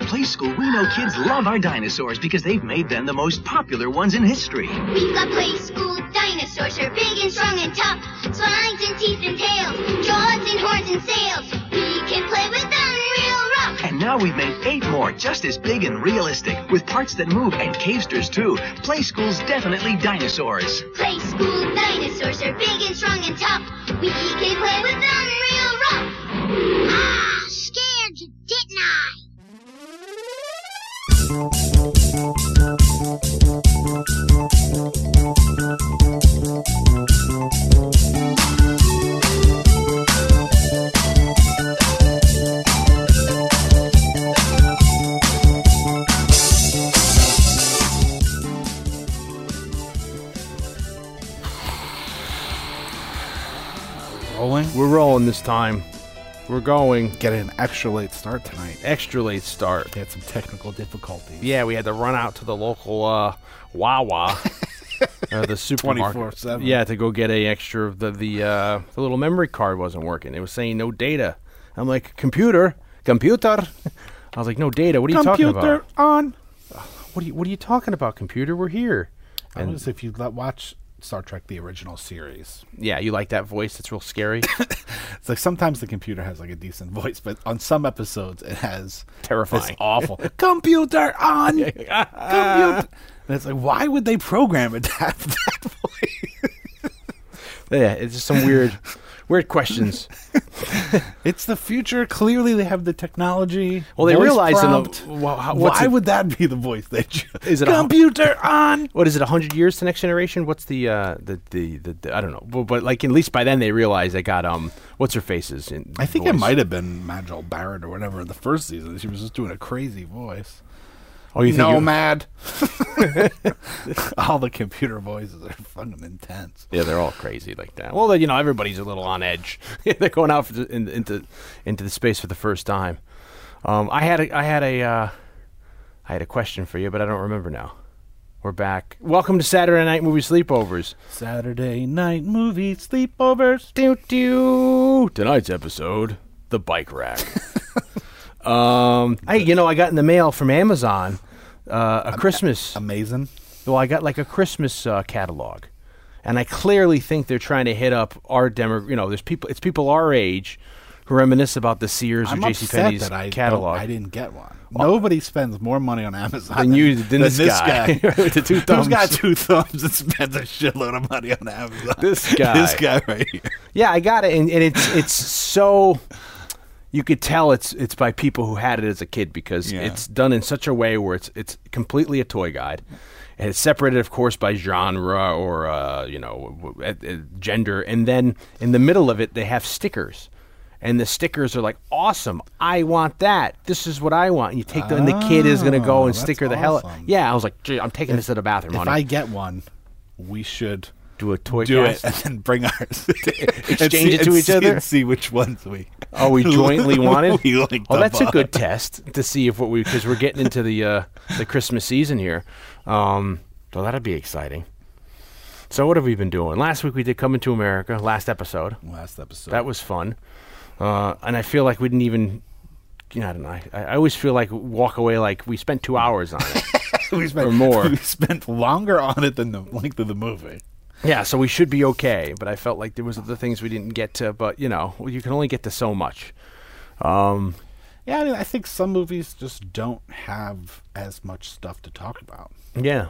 At Play School, we know kids love our dinosaurs because they've made them the most popular ones in history. We've got play school dinosaurs are big and strong and tough. Spines and teeth and tails, jaws and horns and sails. We can play with them real rough. And now we've made eight more just as big and realistic, with parts that move and cavesters too. Play School's definitely dinosaurs. Play school dinosaurs are big and strong and tough. We can play with them real rough. Ah, scared you, didn't I? Rolling. We're rolling this time. We're going Getting an extra late start tonight. extra late start. We had some technical difficulties. Yeah, we had to run out to the local uh, Wawa, uh, the supermarket. 24/7. Yeah, to go get a extra. The the uh, the little memory card wasn't working. It was saying no data. I'm like computer, computer. I was like, no data. What are you talking Computer about? on. What are you What are you talking about? Computer, we're here. I And- was if you let- watch Star Trek the original series. Yeah, you like that voice? It's real scary, It's like sometimes the computer has like a decent voice, but on some episodes it has terrifying. this awful computer on. computer. And it's like, why would they program it to have that voice? Yeah, it's just some weird, weird questions. It's the future. Clearly, they have the technology. Well, they Voice realize in the- well, how- what's why it- would that be the voice they choose? Is it a- computer on? what is it? hundred years to next generation? What's the uh, the, the the the I don't know, but, but like at least by then they realize they got um what's her faces. In I think it voice. might have been Majel Barrett or whatever in the first season. She was just doing a crazy voice. Oh, you Nomad. all the computer voices are fucking intense. yeah, they're all crazy like that. Well, you know, everybody's a little on edge. they're going out the, in, into into the space for the first time. Um, I had a I had a uh, I had a question for you, but I don't remember now. We're back. Welcome to Saturday Night Movie Sleepovers. Saturday night movie sleepovers. Doo doo. Tonight's episode, the bike rack. Um, I you know I got in the mail from Amazon uh, a Christmas. Amazing. well, I got like a Christmas uh, catalog, and I clearly think they're trying to hit up our demo. You know, there's people. It's people our age who reminisce about the Sears I'm or that I catalog. I didn't get one. Nobody spends more money on Amazon Than you- than this guy. With the two Who's thumbs. got two thumbs and spends a shitload of money on Amazon? This guy. this guy right here. Yeah, I got it, and, and it's it's so you could tell it's it's by people who had it as a kid because Yeah. it's done in such a way where it's it's completely a toy guide, and it's separated, of course, by genre or uh, you know gender, and then in the middle of it they have stickers. And the stickers are like awesome. I want that. This is what I want. And you take them, and the kid is going to go Oh, and sticker the hell. awesome. Yeah, I was like, Gee, I'm taking this to the bathroom. If. I get one, we should do a toy do cast. it and then bring ours. Exchange it to each other? and see which ones we. Oh, we jointly wanted. we like oh, that's a good test to see if what we because we're getting into the uh, the Christmas season here. Um, so that'd be exciting. So what have we been doing? Last week we did Coming to America. Last episode Last episode. that was fun, uh, and I feel like we didn't even. You know, I don't know. I, I always feel like walk away like we spent two hours on it. we spent or more. We spent longer on it than the length of the movie. Yeah, so we should be okay. But I felt like there was other things we didn't get to. But you know, you can only get to so much. Um, Yeah, I mean, I think some movies just don't have as much stuff to talk about. yeah.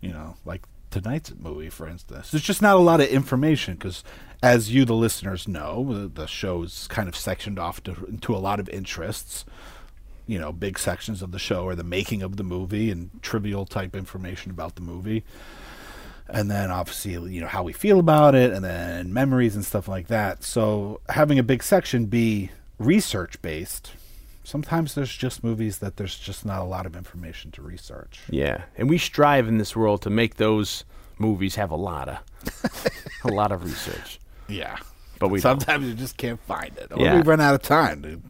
You know, like tonight's movie, for instance. There's just not a lot of information because, as you, the listeners, know, the, the show's kind of sectioned off to, into a lot of interests. You know, big sections of the show are the making of the movie and trivial type information about the movie. And then obviously, you know, how we feel about it and then memories and stuff like that. So having a big section be research based, sometimes there's just movies that there's just not a lot of information to research. Yeah, and we strive in this world to make those movies have a lot of a lot of research. Yeah. But we don't. sometimes you just can't find it. Or Yeah. we run out of time. Dude.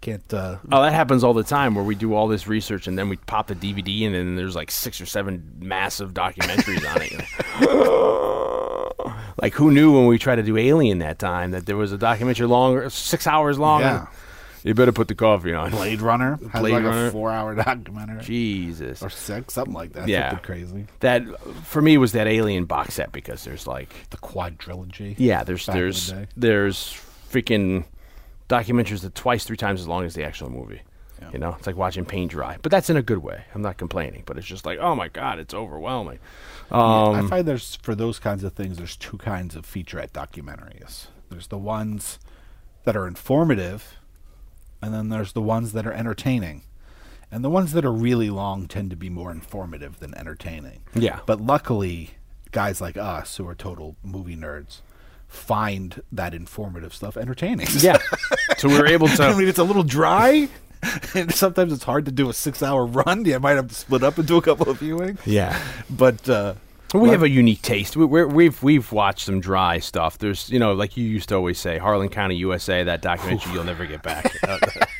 Can't uh Oh, that happens all the time where we do all this research and then we pop the DVD and then there's like six or seven massive documentaries on it. like who knew when we tried to do Alien that time that there was a documentary longer, six hours long. Yeah. You better put the coffee on. Blade Runner has Blade like Runner. a four-hour documentary Jesus. or six, something like that. Yeah. Crazy. That for me was that Alien box set because there's like The quadrilogy. yeah, there's in the there's day. there's freaking documentaries that twice, three times as long as the actual movie. Yeah. You know, it's like watching paint dry, but that's in a good way. I'm not complaining, but it's just like, oh my god, it's overwhelming. Um, I find there's for those kinds of things. There's two kinds of featurette documentaries. There's the ones that are informative, and then there's the ones that are entertaining. And the ones that are really long tend to be more informative than entertaining. Yeah. But luckily, guys like us who are total movie nerds find that informative stuff entertaining. yeah, so we were able to. I mean, it's a little dry. And sometimes it's hard to do a six-hour run. You might have to split up into a couple of viewings. yeah, But uh, We have a unique taste. We, we're, we've we've watched some dry stuff. There's you know like you used to always say, Harlan County, USA, that documentary you'll never get back.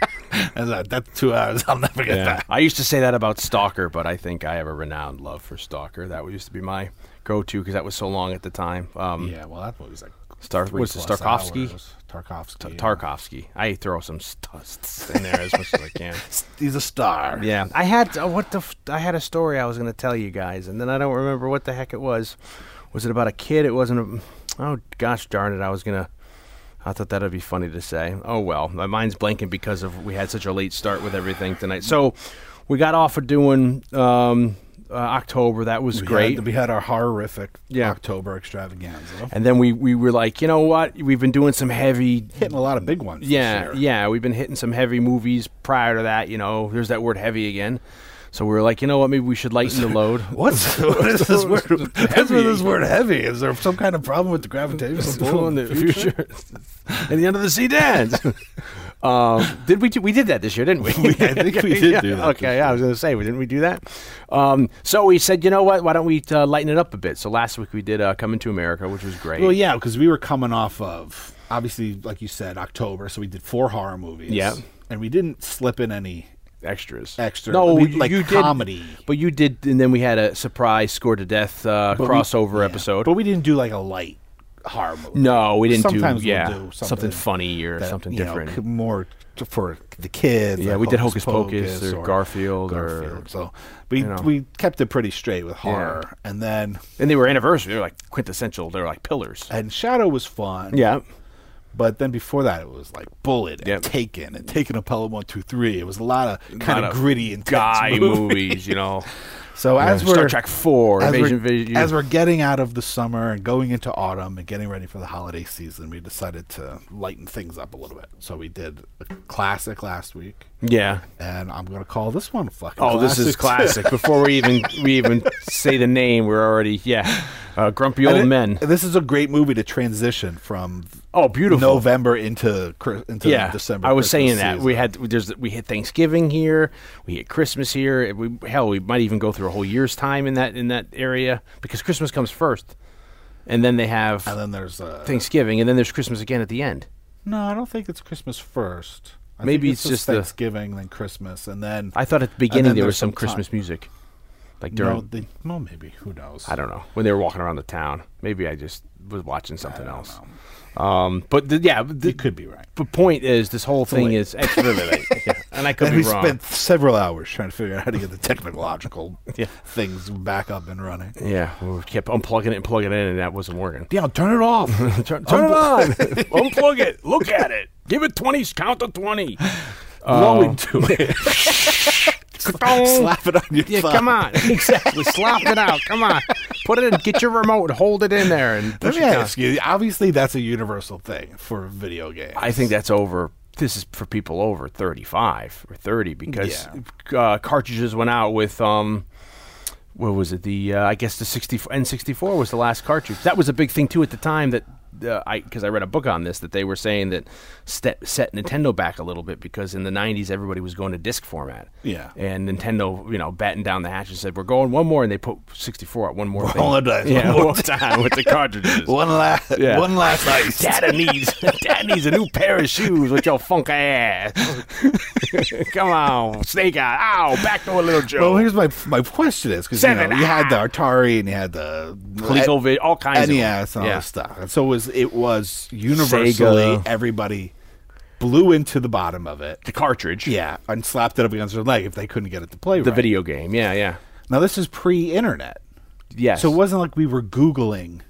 And that's two hours I'll never get yeah. back. I used to say that about Stalker, but I think I have a renowned love for Stalker. That used to be my go-to because that was so long at the time. Um, Yeah, well, that was like Star- what's it, Starkovsky? hours. Tarkovsky. yeah. Tarkovsky. I throw some stusts in there as much as I can. He's a star. Yeah, I had uh, what the f- I had a story I was going to tell you guys, and then I don't remember what the heck it was. Was it about a kid? It wasn't. A, oh gosh darn it! I was gonna. I thought that'd be funny to say. Oh well, my mind's blanking because of we had such a late start with everything tonight. So we got off of doing um, uh, October. That was We great. Had, we had our horrific Yeah. October extravaganza. and then we we were like, you know what? We've been doing some heavy Hitting a lot of big ones. Yeah, yeah, we've been hitting some heavy movies prior to that. You know, there's that word heavy again. So we were like, you know what? Maybe we should lighten the load. What's what is this word? Heavy. with this word heavy? Is there some kind of problem with the gravitational pull in the future. In the end of the sea dance. Um, did we? Do, we did that this year, didn't we? I think we did do that Okay, yeah, I was going to say, didn't we do that? Um, so we said, you know what? Why don't we uh, lighten it up a bit? So last week we did uh, "Coming to America," which was great. Well, yeah, because we were coming off of obviously, like you said, October. So we did four horror movies. Yeah. and we didn't slip in any. extras. Extra. No, you- like you comedy. Did, but you did, and then we had a surprise score to death uh, but we- crossover yeah, episode. but we didn't do like a light horror movie. no, we didn't Sometimes do. we'll Yeah, do something, something funny or that, something you know, different. more for the kids. Yeah, like we did Hocus Pocus or Garfield or- Garfield. so we you know. we kept it pretty straight with horror, and then and they were anniversary. They were like quintessential. They were like pillars. and Shadow was fun. Yeah. But then before that, it was like Bullitt and Yep. Taken and Taking of Pelham one two three. It was a lot of kind of gritty and guy movies, you know. So as we're Star Trek Four, as Invasion, we're, Invasion. as we're getting out of the summer and going into autumn and getting ready for the holiday season, we decided to lighten things up a little bit. So we did a classic last week, yeah. and I'm going to call this one fucking. Oh, this is classic. classic. Before we even we even say the name, we're already yeah. Uh, grumpy old it- men. This is a great movie to transition from Oh, beautiful. November into into yeah, December. I was Christmas saying that season. we had there's we hit Thanksgiving here, we hit Christmas here. We hell, we might even go through a whole year's time in that in that area because Christmas comes first, and then they have and then there's uh, Thanksgiving, and then there's Christmas again at the end. No, I don't think it's Christmas first. I Maybe it's just the- Thanksgiving, then Christmas, and then I thought at the beginning there was some some time- Christmas music, like during no, they, well, maybe who knows? I don't know when they were walking around the town. Maybe I just was watching something else. know. Um, but the, yeah, the, You could be right. the point is this whole thing is late. Yeah, and I could And be we wrong. spent several hours trying to figure out how to get the technological Yeah. things back up and running. yeah, we kept unplugging it and plugging it in, and that wasn't working. Yeah, turn it off. Turn, turn it on. Unplug it. Look at it. Give it 20. Count to 20. Blow into it. Slap it on your Yeah, thumb. come on. Exactly. slap it out. Come on. Put it in. Get your remote. And hold it in there and Let me it ask you. Obviously, that's a universal thing for video games. I think that's over. This is for people over 35 or 30 because uh, cartridges went out with um, what was it? The uh, I guess the 60 N64 was the last cartridge. That was a big thing too at the time that. Uh, I because I read a book on this that they were saying that step, set Nintendo back a little bit because in the '90s everybody was going to disc format. Yeah. and Nintendo, you know, batting down the hatch and said we're going one more, and they put 64 out one more. thing. Rolling dice, yeah, one more time with the cartridges. one last, Yeah. one last ice. Dada needs Dad needs a new pair of shoes with your funky ass. Come on, Snake Eye. Ow, back to a little joke. Well, here's my my question is because you, know, you had the ah. Atari and you had the ColecoVision, all kinds of NES and all yeah. this stuff. And so it was it was universally Sega. everybody blew into the bottom of it. The cartridge. Yeah, and slapped it up against their leg if they couldn't get it to play The right. video game. Yeah, yeah. Now this is pre-internet, Yes. so it wasn't like we were googling.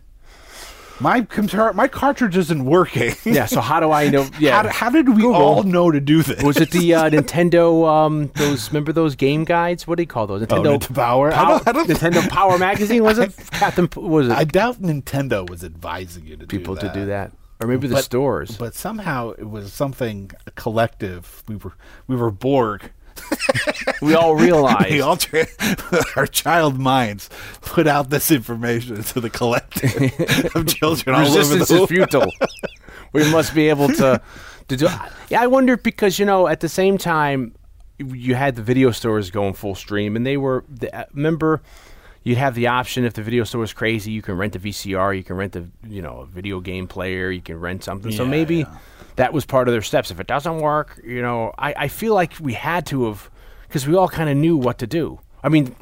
My computer, my cartridge isn't working. yeah. So how do I know? Yeah. how, how did we Google. all know to do this? was it the uh, Nintendo? Um, those remember those game guides? What do you call those? Nintendo Oh, Nintendo Power? I don't- I don't- Nintendo Power Magazine was it? Captain was it I doubt Nintendo was advising you to people do to do that, or maybe the But- stores? But somehow it was something collective. We were we were Borg. we all realized. We all tra- our child minds put out this information to the collective of children all over resistance is futile. we must be able to to do. Yeah, I wonder because you know at the same time you had the video stores going full stream, and they were. The, uh, remember, you'd have the option if the video store was crazy, you can rent a VCR, you can rent a you know a video game player, you can rent something. so maybe. yeah. That was part of their steps. If it doesn't work, you know, I, I feel like we had to have, because we all kind of knew what to do. I mean,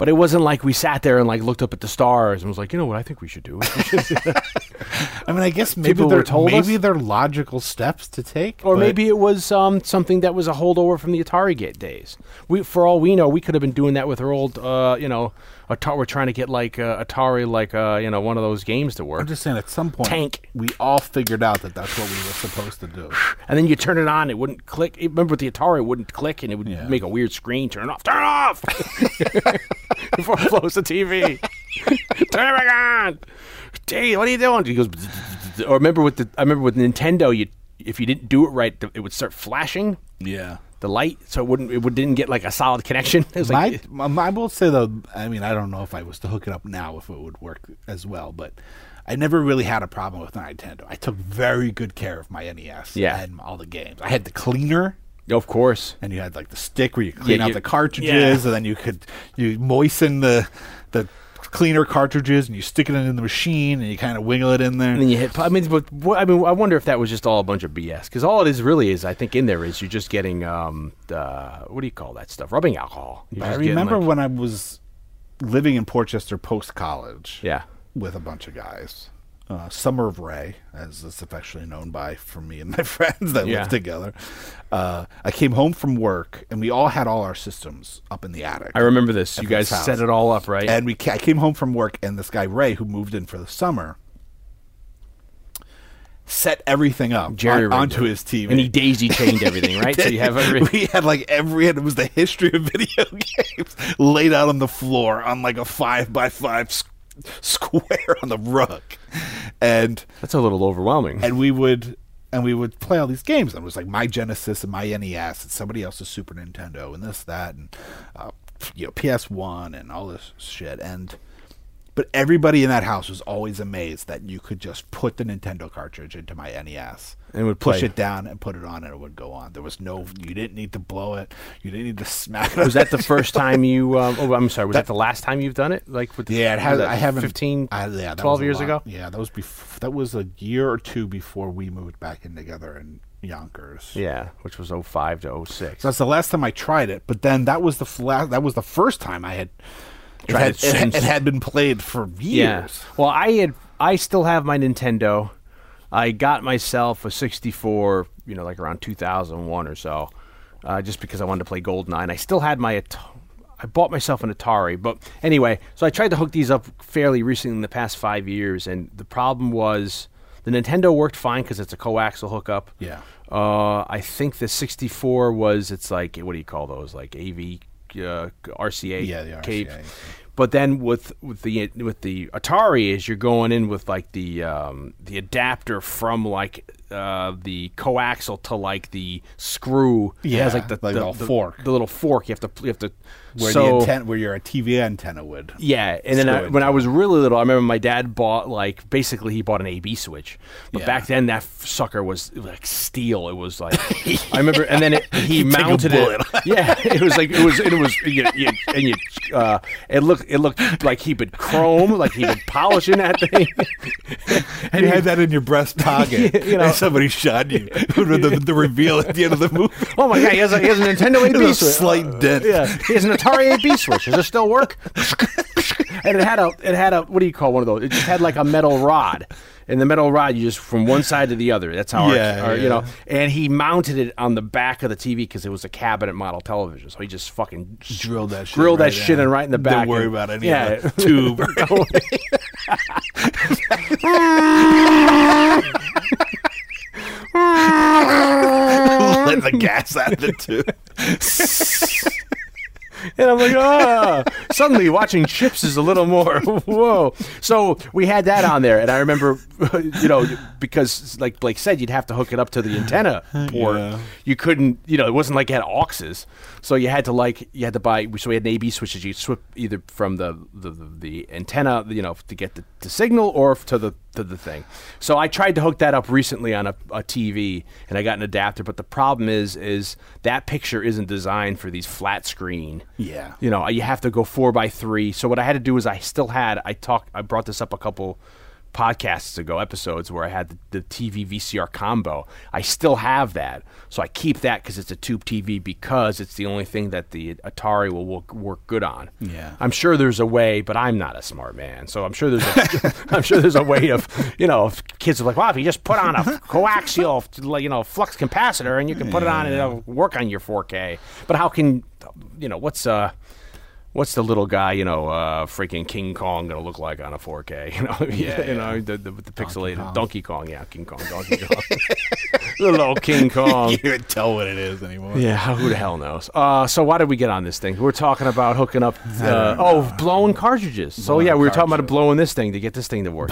but it wasn't like we sat there and like looked up at the stars and was like, you know what, I think we should do. I mean, I guess maybe they're told maybe us? they're logical steps to take, Or maybe it was um, something that was a holdover from the Atari Gate days. We, for all we know, we could have been doing that with our old, uh, you know, Atari. We're trying to get like uh, Atari, like uh, you know, one of those games to work. I'm just saying, at some point, Tank. we all figured out that that's what we were supposed to do. and then you turn it on, it wouldn't click. Remember with the Atari, it wouldn't click, and it would Yeah. make a weird screen. Turn it off. Turn it off. Before it blows the TV. turn it back on. Hey, what are you doing? He goes. Or remember with the I remember with Nintendo, you if you didn't do it right, it would start flashing. Yeah. The light, so it wouldn't it would, didn't get like a solid connection. It was My, eh. like my, I will say though, I mean, I don't know if I was to hook it up now if it would work as well, but I never really had a problem with Nintendo. I took very good care of my NES Yeah. and all the games. I had the cleaner, of course. and you had like the stick where you clean Yeah, out you- the cartridges, yeah. and then you could you moisten the the cleaner cartridges, and you stick it in the machine, and you kind of wiggle it in there. And then you hit. I mean, but what, I mean, I wonder if that was just all a bunch of BS. Because all it is really is, I think, in there is you're just getting um, uh, what do you call that stuff? Rubbing alcohol. You're I remember like- when I was living in Port Chester post college. Yeah. with a bunch of guys. Uh, Summer of Ray, as it's affectionately known by for me and my friends that Yeah. lived together. Uh, I came home from work, and we all had all our systems up in the attic. I remember this. You guys house. set it all up, right? And we, ca- I came home from work, and this guy Ray, who moved in for the summer, set everything up Jerry on- onto his TV. and he daisy chained everything, right? so you have every. we had like every it was the history of video games laid out on the floor on like a five by five square on the rug, and That's a little overwhelming. and we would and we would play all these games. And it was like my Genesis and my NES and somebody else's Super Nintendo and this that and uh, you know PS One and all this shit. And but everybody in that house was always amazed that you could just put the Nintendo cartridge into my NES. And it would push it down and put it on, and it would go on. There was no, you didn't need to blow it, you didn't need to smack it. was that the first time you? Um, oh, I'm sorry. Was that, the last time you've done it? Like with the, Yeah, it has. I haven't 15, I, yeah, that 12 years ago. Yeah, that was bef- That was a year or two before we moved back in together in Yonkers. Yeah, which was 05 to 06. So that's the last time I tried it. But then that was the f- la- that was the first time I had Tried it it, had- since. it had been played for Yeah. years. Well, I had I still have my Nintendo. I got myself a 64, you know, like around 2001 or so, uh, just because I wanted to play GoldenEye. I still had my At- I bought myself an Atari, but anyway, so I tried to hook these up fairly recently in the past five years, and the problem was the Nintendo worked fine because it's a coaxial hookup. Yeah. Uh, I think the 64 was it's like what do you call those like AV uh, RCA Yeah, the. RCA. But then with with the with the Atari is you're going in with like the um, the adapter from like uh, the coaxial to like the screw. It Yeah, has like the, like the little the- fork. The little fork. You have to you have to Where so, the antenna, where your TV antenna would. yeah, and then I, when I was really little, I remember my dad bought like basically he bought an AB switch, but Yeah. back then that f- sucker was like steel. It was like I remember, and then it, he mounted it. Yeah, it was like it was it was you, you, and you uh, it looked it looked like he been chrome, like he been polishing that thing. And you had that in your breast pocket. You know. and somebody shot you. the, the reveal at the end of the movie. oh my god, he has a, he has a Nintendo AB switch. slight dent. Yeah, he has an Atari AB switch. Does it still work? and it had a it had a what do you call one of those? It just had like a metal rod, And the metal rod, you just from one side to the other. That's how, our- Yeah, you know. yeah. And he mounted it on the back of the TV because it was a cabinet model television. So he just fucking Drilled that shit. grilled that shit in. in right in the back. Don't worry and- about any yeah. of the tube. Let the gas out of the tube. And I'm like, ah. Suddenly, watching Chips is a little more whoa. So we had that on there, and I remember, you know, because like Blake said, you'd have to hook it up to the antenna port. Yeah. You couldn't, you know, it wasn't like it had auxes, so you had to like you had to buy. So we had an AB switches. You swip either from the the, the, antenna, you know, to get the, the signal, or to the to the thing. So I tried to hook that up recently on a, a TV, and I got an adapter. But the problem is, is that picture isn't designed for these flat screen. Yeah. You know, you have to go four by three. So what I had to do is I still had I talked I brought this up a couple podcasts ago, episodes where I had the, the TV VCR combo. I still have that, so I keep that because it's a tube TV because it's the only thing that the Atari will work, work good on. Yeah. I'm sure there's a way, but I'm not a smart man, so I'm sure there's a, I'm sure there's a way of you know if kids are like, well, if you just put on a coaxial you know flux capacitor and you can put it on and it'll work on your 4K. But how can you know what's uh what's the little guy, you know, uh, freaking King Kong gonna look like on a 4K? You know, Yeah, you yeah. know, the, the, the pixelated Kong. Donkey Kong, yeah, King Kong, Donkey Kong, little old King Kong. You can't tell what it is anymore. Yeah, who the hell knows? Uh, so why did we get on this thing? We're talking about hooking up. Uh, oh, blowing cartridges. So yeah, we were talking about blowing this thing to get this thing to work.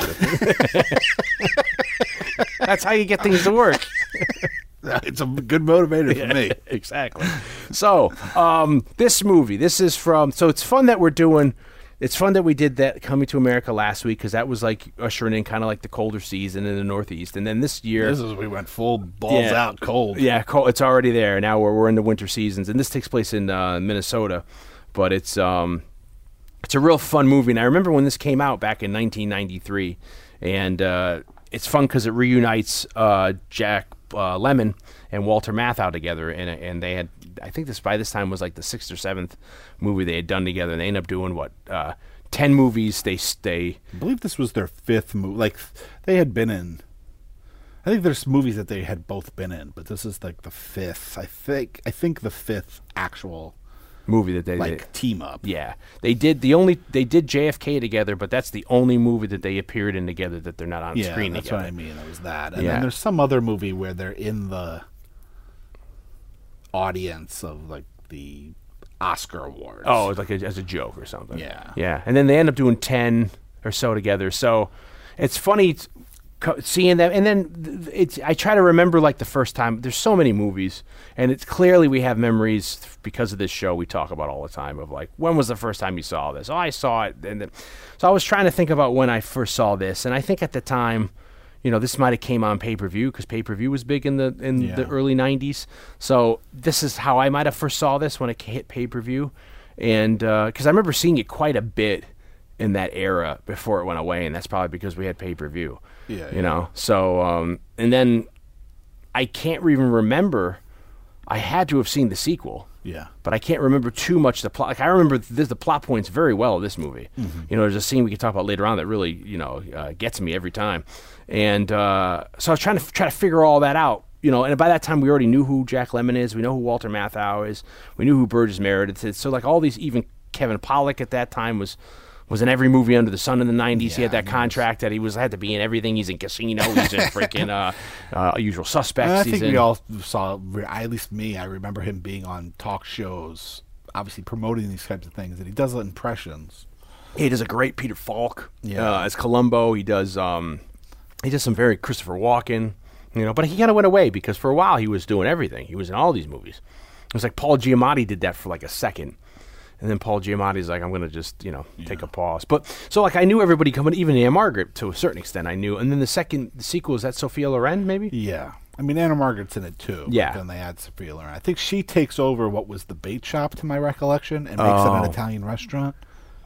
That's how you get things to work. It's a good motivator for me. exactly. So, um, this movie, this is from. So it's fun that we're doing. It's fun that we did that Coming to America last week because that was like ushering in kind of like the colder season in the Northeast, and then this year, This is we went full balls Yeah. out cold. yeah, cold, it's already there. Now we're we're in the winter seasons, and this takes place in uh, Minnesota, but it's um, it's a real fun movie. And I remember when this came out back in 1993, and uh, it's fun because it reunites uh, Jack uh, Lemmon and Walter Matthau together, and and they had I think this by this time was like the sixth or seventh movie they had done together, and they ended up doing what uh, ten movies. They stay. I believe this was their fifth movie. Like they had been in. I think there's movies that they had both been in, but this is like the fifth. I think. I think the fifth actual Movie that they like did. team up. Yeah, they did the only they did JFK together, but that's the only movie that they appeared in together that they're not on Yeah, screen that's together. what I mean. It was that, and Yeah. then there's some other movie where they're in the audience of like the Oscar awards. Oh, it's like a, as a joke or something. Yeah. yeah, and then they end up doing ten or so together. So it's funny co- seeing them, and then th- it's. I try to remember like the first time. There's so many movies, and it's clearly we have memories because of this show. We talk about all the time of like when was the first time you saw this? Oh, I saw it, and then, so I was trying to think about when I first saw this, and I think at the time. You know, this might have came on pay per view because pay per view was big in the in the early '90s. So this is how I might have first saw this when it hit pay per view, and uh, because I remember seeing it quite a bit in that era before it went away, and that's probably because we had pay per view. Yeah, you yeah. know. So um, and then I can't even remember. I had to have seen the sequel yeah, but I can't remember too much the plot. Like I remember the plot points very well of this movie. Mm-hmm. You know, there's a scene we can talk about later on that really, you know, uh, gets me every time. And uh, so I was trying to f- try to figure all that out. You know, and by that time we already knew who Jack Lemmon is. We know who Walter Matthau is. We knew who Burgess Meredith is. So like all these, even Kevin Pollak at that time was was in every movie under the sun in the '90s. he had that contract that he was had to be in everything. He's in Casino. He's in freaking uh, uh, Usual Suspects. I he's think in, we all saw. At least me, I remember him being on talk shows, obviously promoting these types of things, and he does impressions. He does a great Peter Falk Yeah. uh, as Columbo. He does um, he does some very Christopher Walken, you know. But he kind of went away because for a while he was doing everything. He was in all these movies. It was like Paul Giamatti did that for like a second, and then Paul Giamatti's like, I'm gonna just you know take a pause. But so like I knew everybody coming, even Ann-Margret to a certain extent I knew. And then the second the sequel is that Sophia Loren maybe. Yeah, I mean Ann-Margret's in it too. Yeah. then they add Sophia Loren. I think she takes over what was the bait shop, to my recollection, and makes it Oh. an Italian restaurant.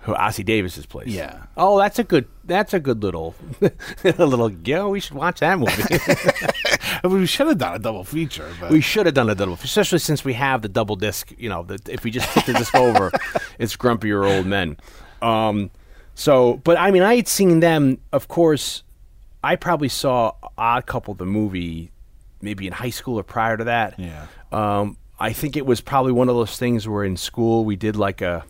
Who Ossie Davis's place. Yeah. Oh, that's a good. That's a good little, a little. Yeah, we should watch that movie. I mean, we should have done a double feature, but We should have done a double, especially since we have the double disc. You know, the, if we just flip the disc over, it's grumpier old men. Um, so, but I mean, I had seen them, of course. I probably saw Odd Couple the movie maybe in high school or prior to that. Yeah. Um, I think it was probably one of those things where in school we did like a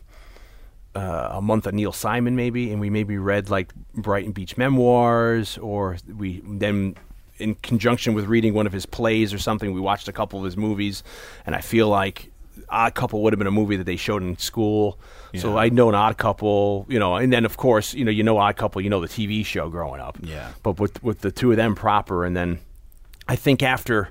uh, a month of Neil Simon maybe, and we maybe read like Brighton Beach Memoirs, or we then in conjunction with reading one of his plays or something, we watched a couple of his movies, and I feel like Odd Couple would have been a movie that they showed in school. So I'd known Odd Couple, you know, and then of course, you know, you know Odd Couple, you know the TV show growing up. Yeah. But with with the two of them proper, and then I think after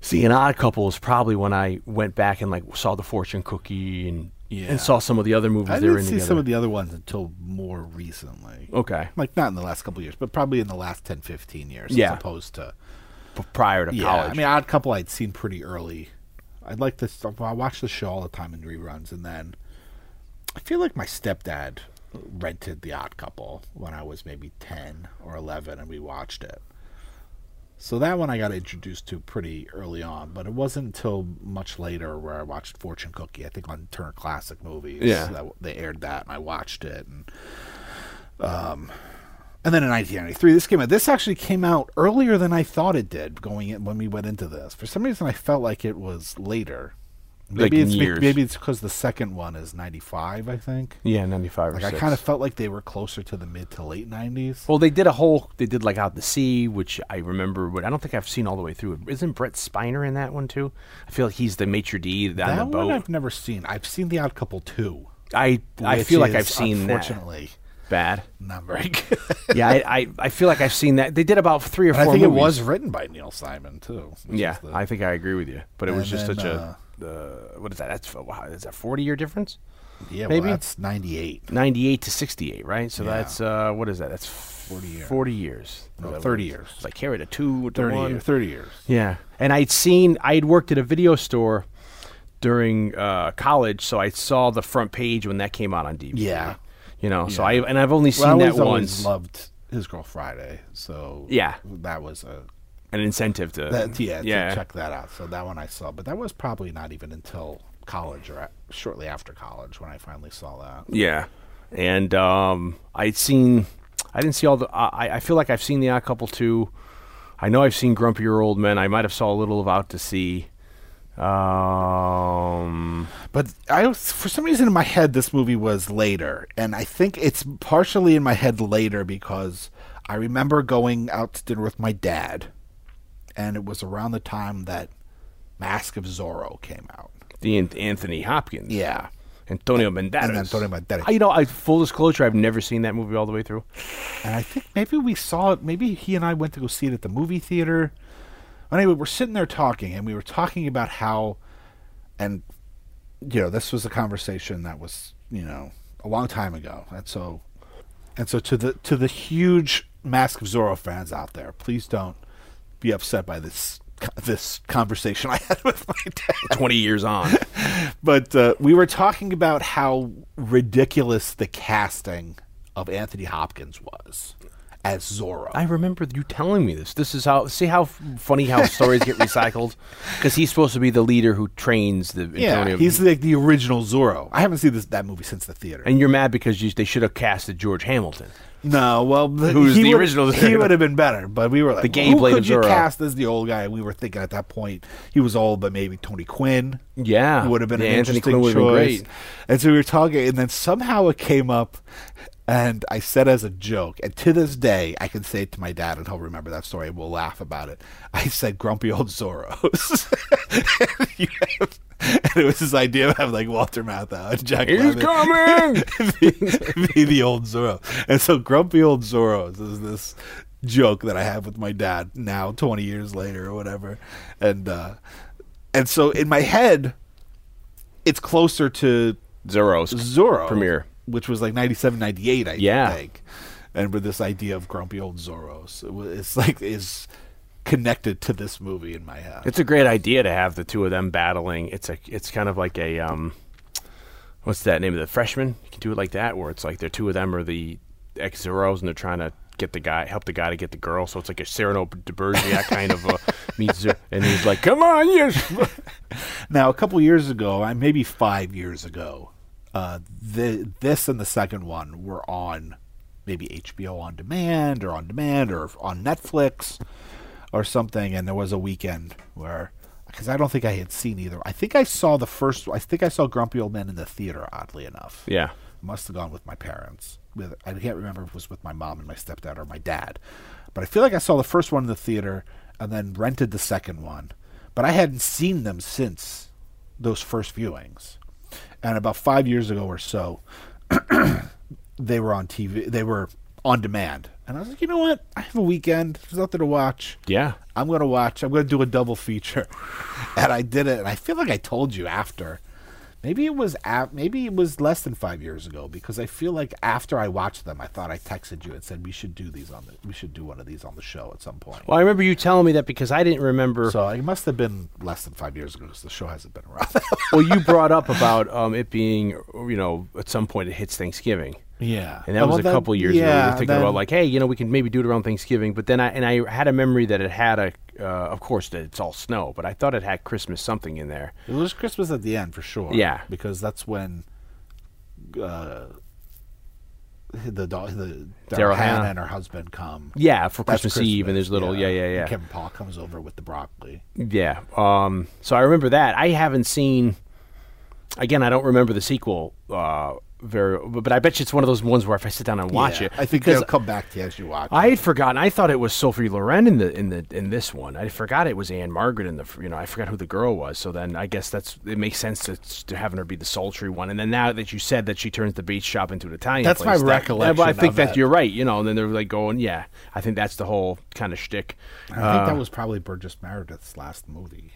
seeing Odd Couple is probably when I went back and like saw the Fortune Cookie and Yeah. and saw some of the other movies I they were didn't in see together. some of the other ones until more recently. okay, Like not in the last couple years, but probably in the last 10, 15 years. Yeah. As opposed to p- prior to yeah. college. I mean, Odd Couple I'd seen pretty early. I'd like to. I watch the show all the time in reruns, and then I feel like my stepdad rented the Odd Couple when I was maybe ten or eleven, and we watched it. So that one I got introduced to pretty early on, but it wasn't until much later where I watched Fortune Cookie. I think on Turner Classic Movies. Yeah. that, they aired that, and I watched it. And um, and then in 1993, this came out. This actually came out earlier than I thought it did. Going in when we went into this, for some reason I felt like it was later. Like Maybe in it's years. maybe it's because the second one is 95. I think. yeah, ninety five or Like I kind of felt like they were closer to the mid to late 90s. Well, they did a whole. They did like Out to Sea, which I remember, but I don't think I've seen all the way through. Isn't Brent Spiner in that one too? I feel like he's the maitre d' on that the one boat. I've never seen. I've seen The Odd Couple too. I I feel like I've seen that. Unfortunately, Bad. not very good. Yeah, I, I I feel like I've seen that. They did about three or And four. I think movies. it was written by Neil Simon too. Yeah, I think I agree with you. But it was just then, such a. Uh, Uh, what is that? That's wow, is that forty year difference? yeah. maybe? Well, that's 98. Ninety eight to sixty eight, right? So Yeah. that's uh, what is that? That's 40 years. Forty years. No, 30 what- years. Like carried a two to 30 one. years. 30 years. Yeah, and I'd seen I'd worked at a video store during uh, college, so I saw the front page when that came out on DVD. Yeah. you know. So I and I've only Well, I seen that always, always once. loved His Girl Friday, so Yeah. that was a An incentive to that yeah, yeah. to check that out. So that one I saw, but that was probably not even until college or shortly after college when I finally saw that. Yeah, and um, I'd seen. I didn't see all the. I, I feel like I've seen the Odd Couple too. I know I've seen Grumpier Old Men. I might have saw a little of Out to Sea. Um, But I was, for some reason in my head this movie was later, and I think it's partially in my head later because I remember going out to dinner with my dad, and it was around the time that Mask of Zorro came out. the Anthony Hopkins. Yeah. Antonio Banderas. And Antonio Banderas. You know, I, full disclosure, I've never seen that movie all the way through. And I think maybe we saw it. Maybe he and I went to go see it at the movie theater. Anyway, we're sitting there talking, and we were talking about how, and you know, this was a conversation that was you know a long time ago, and so, and so to the to the huge Mask of Zorro fans out there, please don't be upset by this this conversation I had with my dad. 20 years on. But uh, we were talking about how ridiculous the casting of Anthony Hopkins was as Zorro. I remember you telling me this. This is how, see how funny how stories get recycled? Because he's supposed to be the leader who trains the Yeah, Antonio. he's like the original Zorro. I haven't seen this that movie since the theater. and you're mad because you, they should have casted George Hamilton. No, well, the, Who's he the would- original He would have been better, but we were like, The gay who could you Zorro. cast as the old guy? We were thinking at that point he was old, but maybe Tony Quinn Yeah. would have been Yeah, an Anthony interesting Quinn choice. great. And so we were talking, and then somehow it came up, and I said as a joke, and to this day I can say it to my dad, and he'll remember that story. and We'll laugh about it. I said grumpy old Zorros. and, have- and it was this idea of having like Walter Matthau and Jack. He's Lemmon coming! be, be the old Zorro. And so grumpy old Zorros is this joke that I have with my dad now, twenty years later or whatever. And uh, and so in my head, it's closer to Zorro's Zorro premiere. Which was like 97, 98, I Yeah. think. And with this idea of grumpy old Zorros, it it's like is connected to this movie in my head. It's a great idea to have the two of them battling. It's a it's kind of like a um what's that name of the freshman? You can do it like that where it's like the two of them are the ex Zorros and they're trying to get the guy help the guy to get the girl. So it's like a Cyrano de Bergerac kind of a meets Zer- and he's like, Come on, yes Now, a couple years ago, I maybe five years ago, uh, the, this and the second one were on maybe HBO on demand or on demand or on Netflix or something. And there was a weekend where, because I don't think I had seen either. I think I saw the first. I think I saw Grumpy Old Men in the theater. Oddly enough, Yeah. must have gone with my parents. With I can't remember if it was with my mom and my stepdad or my dad, but I feel like I saw the first one in the theater and then rented the second one. But I hadn't seen them since those first viewings. And about five years ago or so, they were on TV. They were on demand, and I was like, you know what? I have a weekend. There's nothing to watch. Yeah. I'm going to watch. I'm going to do a double feature, and I did it. And I feel like I told you after. Maybe it was af- maybe it was less than five years ago because I feel like after I watched them, I thought I texted you and said we should do these on the we should do one of these on the show at some point. Well, I remember you telling me that because I didn't remember. So it must have been less than five years ago because the show hasn't been around. well, you brought up about um, it being, you know, at some point it hits Thanksgiving. Yeah, And that was a then- couple years ago. We were thinking then- about like, hey, you know, we can maybe do it around Thanksgiving. But then I and I had a memory that it had a, uh, of course, that it's all snow. But I thought it had Christmas something in there. It was Christmas at the end for sure. Yeah. because that's when uh, the dog, the Daryl Hannah. Hannah and her husband come. Yeah, for That's Christmas, Eve, and there's little, yeah, yeah, And yeah, Kevin Paul comes over with the broccoli. yeah. Um, so I remember that. I haven't seen. Again, I don't remember the sequel uh, very, but I bet you it's one of those ones where if I sit down and watch Yeah, it, I think they'll come back to you as you watch. I had forgotten. I thought it was Sophie Loren in the in the in this one. I forgot it was Ann-Margret in the. You know, I forgot who the girl was. So then I guess that's it makes sense to, to having her be the sultry one. And then now that you said that she turns the beach shop into an Italian, That's my place, that- recollection I think that it. you're right. You know, and then they're like going, yeah. I think that's the whole kind of shtick. I think that was probably Burgess Meredith's last movie.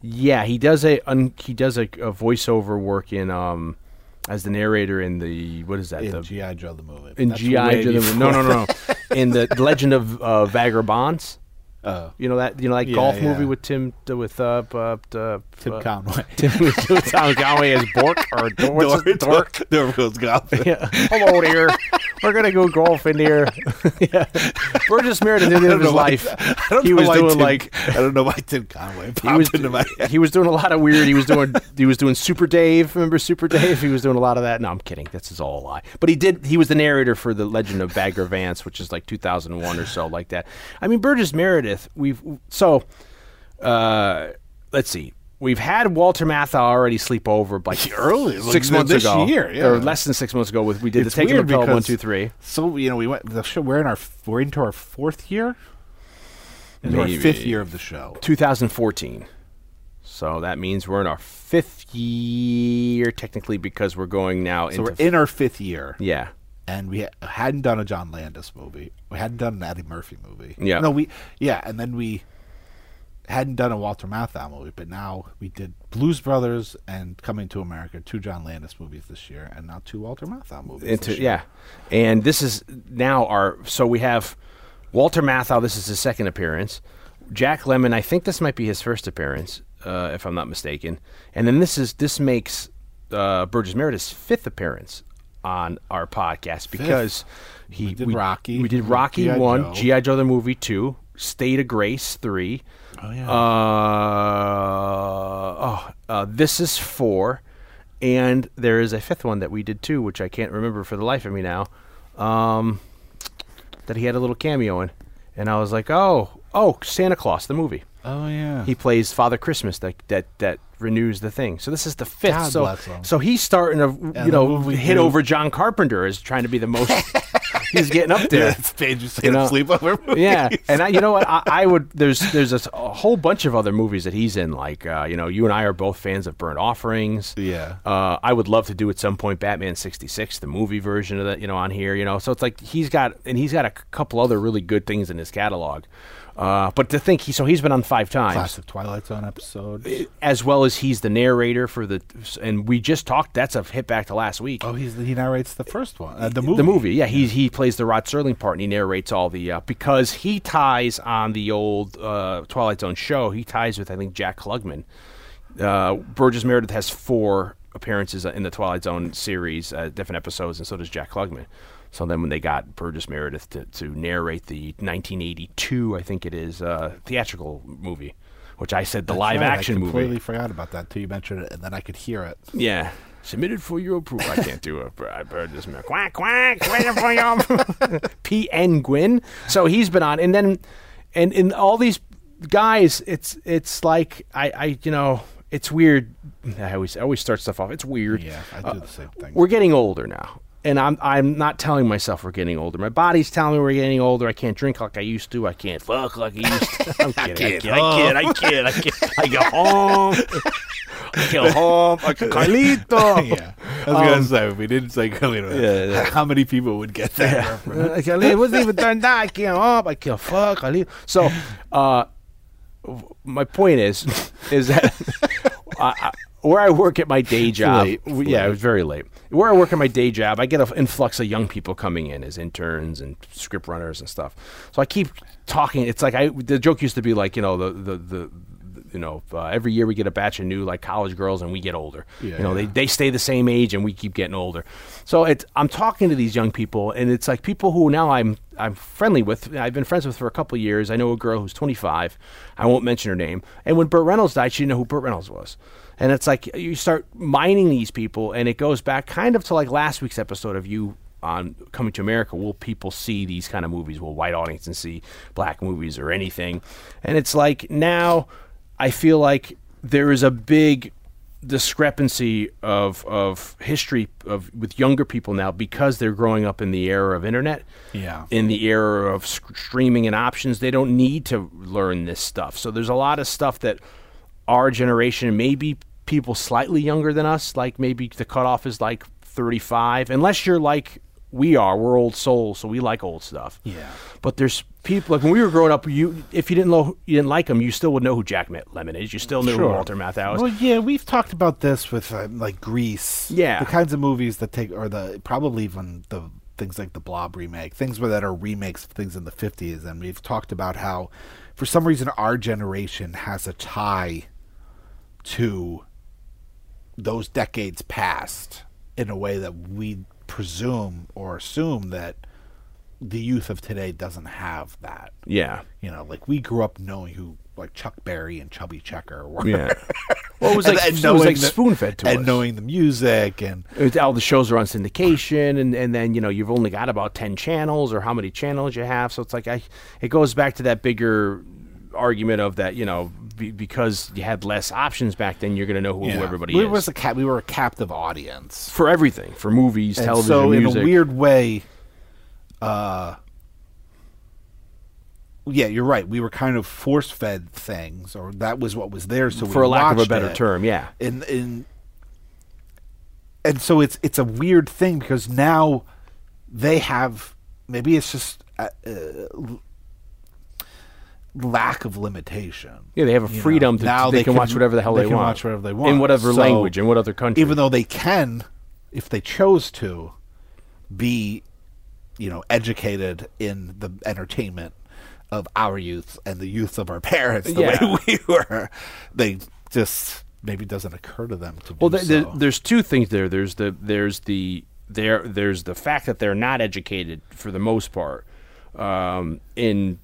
Yeah, he does a un, he does a, a voiceover work in um as the narrator in the what is that In the GI Joe the movie. in GI Joe the- no no no no in the Legend of uh, Bagger Vance. Oh, You know that you know that Yeah, golf yeah. movie with Tim with uh, uh, uh Tim uh, Conway. Tim with, with Tom Conway as Bork or Dor- what's his- Dork. There goes golf. Yeah. Hello there. We're gonna go golfing here. yeah. Burgess Meredith in the end of his life. I don't he know was why doing Tim- like I don't know why Tim Conway popped he was into my head. he was doing a lot of weird. He was doing he was doing Super Dave. Remember Super Dave? He was doing a lot of that. No, I'm kidding. This is all a lie. But he did. He was the narrator for the Legend of Bagger Vance, which is like 2001 or so, like that. I mean, Burgess Meredith. We've so. Uh, let's see. We've had Walter Matthau already sleep over like Early, like six th- months this ago, year, yeah. or less than six months ago. With we did It's the Taking weird the Pill one, two, three. So you know, we went the show. We're in our we're into our fourth year. Into our fifth year of the show. 2014. So that means we're in our fifth year technically because we're going now So into we're in our fifth year, yeah. And we ha- hadn't done a John Landis movie. We hadn't done an Eddie Murphy movie. Yeah. No, we yeah, and then we hadn't done a Walter Matthau movie, but now we did Blues Brothers and Coming to America, two John Landis movies this year, and now two Walter Matthau movies. into yeah, and this is now our so we have Walter Matthau. This is his second appearance. Jack Lemmon. I think this might be his first appearance, uh, if I'm not mistaken. And then this is this makes uh, Burgess Meredith's fifth appearance on our podcast because he We did Rocky. We did Rocky G.I. one, GI Joe the movie two, State of Grace three. Oh yeah. Uh, oh, uh, this is four, and there is a fifth one that we did too, which I can't remember for the life of me now. Um, that he had a little cameo in, and I was like, oh, oh, Santa Claus, the movie. Oh yeah. He plays Father Christmas that that that renews the thing. So this is the fifth. God so bless him. so he's starting to you the know movie hit too. over John Carpenter as trying to be the most. he's getting up there. it's Paige You saying know, sleepover movie. Yeah, and I, you know what? I, I would. There's there's a, s- a whole bunch of other movies that he's in. Like uh, you know, you and I are both fans of Burnt Offerings. Yeah. Uh, I would love to do at some point Batman '66, the movie version of that. You know, on here. You know, so it's like he's got and he's got a c- couple other really good things in his catalog. Uh, but to think he so he's been on five times. Classic Twilight Zone episode. as well as he's the narrator for the and we just talked that's a hit back to last week. Oh, he's he narrates the first one, uh, the movie. the movie. yeah he he plays the Rod Serling part and he narrates all the uh, because he ties on the old uh, Twilight Zone show he ties with I think Jack Klugman. Uh, Burgess Meredith has four appearances in the Twilight Zone series uh, different episodes and so does Jack Klugman so then when they got Burgess Meredith to, to narrate the 1982 I think it is uh, theatrical movie which I said the That's live right, action movie. I completely movie. forgot about that until you mentioned it, and then I could hear it. Yeah. Submitted for your approval. I can't do it. but I've heard this man. Quack, quack, waiting for your P.N. Gwyn. So he's been on. And then, and in all these guys, it's it's like, I, I you know, it's weird. I always, I always start stuff off. It's weird. Yeah, I do the same thing. We're getting older now. And I'm I'm not telling myself we're getting older. My body's telling me we're getting older. I can't drink like I used to. I can't fuck like I used to. I'm kidding. I kid. I kid. I kid. I kid. I go home. I go home. I go, Carlito. yeah, I was gonna say if we didn't say Carlito, Um, Yeah, yeah. how many people would get that? reference? I can't leave. It wasn't even done. That I can't up. I can't fuck. Leave. So, uh, my point is, is that I, I, where I work at my day job, late. Yeah, it was very late. Where I work at my day job, I get an influx of young people coming in as interns and script runners and stuff. So I keep talking. It's like I the joke used to be like you know the the the. You know, uh, every year we get a batch of new like college girls, and we get older. Yeah, you know, they yeah. they stay the same age, and we keep getting older. So it's I'm talking to these young people, and it's like people who now I'm I'm friendly with. I've been friends with for a couple of years. I know a girl who's 25. I won't mention her name. And when Burt Reynolds died, she didn't know who Burt Reynolds was. And it's like you start mining these people, and it goes back kind of to like last week's episode of you on Coming to America. Will people see these kind of movies? Will white audiences see black movies or anything? And it's like now I feel like there is a big discrepancy of of history of with younger people now because they're growing up in the era of internet Yeah. in the era of sc- streaming and options they don't need to learn this stuff so there's a lot of stuff that our generation maybe people slightly younger than us like maybe the cutoff is like 35 unless you're like we are we're old souls so we like old stuff Yeah. but there's people like when we were growing up you if you didn't know you didn't like them you still would know who jack lemmon is you still knew who walter matthau is Well, yeah, we've talked about this with uh, like Grease. Yeah. the kinds of movies that take, or the probably even the things like the Blob remake, things where that are remakes of things in the fifties, and we've talked about how, for some reason, our generation has a tie to those decades passed in a way that we presume or assume that the youth of today doesn't have that. yeah You know, like we grew up knowing who like Chuck Berry and Chubby Checker were. yeah well it was like, and, and it was like spoon fed to and us And knowing the music and It's- all the shows are on syndication and, and then you know you've only got about 10 channels or how many channels you have so it's like I, it goes back to that bigger argument of that you know be, because you had less options back then you're going to know who, who everybody we is was a ca- we were a captive audience. for everything for movies And television so music in a weird way, uh, yeah, you're right. We were kind of force fed things, or that was what was there. So for a lack of a better it. term yeah in in and so it's it's a weird thing because now they have maybe it's just uh, uh, lack of limitation. yeah they have a you know. freedom to Now they, can, watch whatever the hell they, can want watch whatever they want in whatever So, language in what other country even though they can, if they chose to, be you know educated in the entertainment of our youth and the youth of our parents the Yeah. way we were, they just maybe doesn't occur to them to Well, do th- so. th- there's two things there. There's the there's the there there's the fact that they're not educated for the most part um, in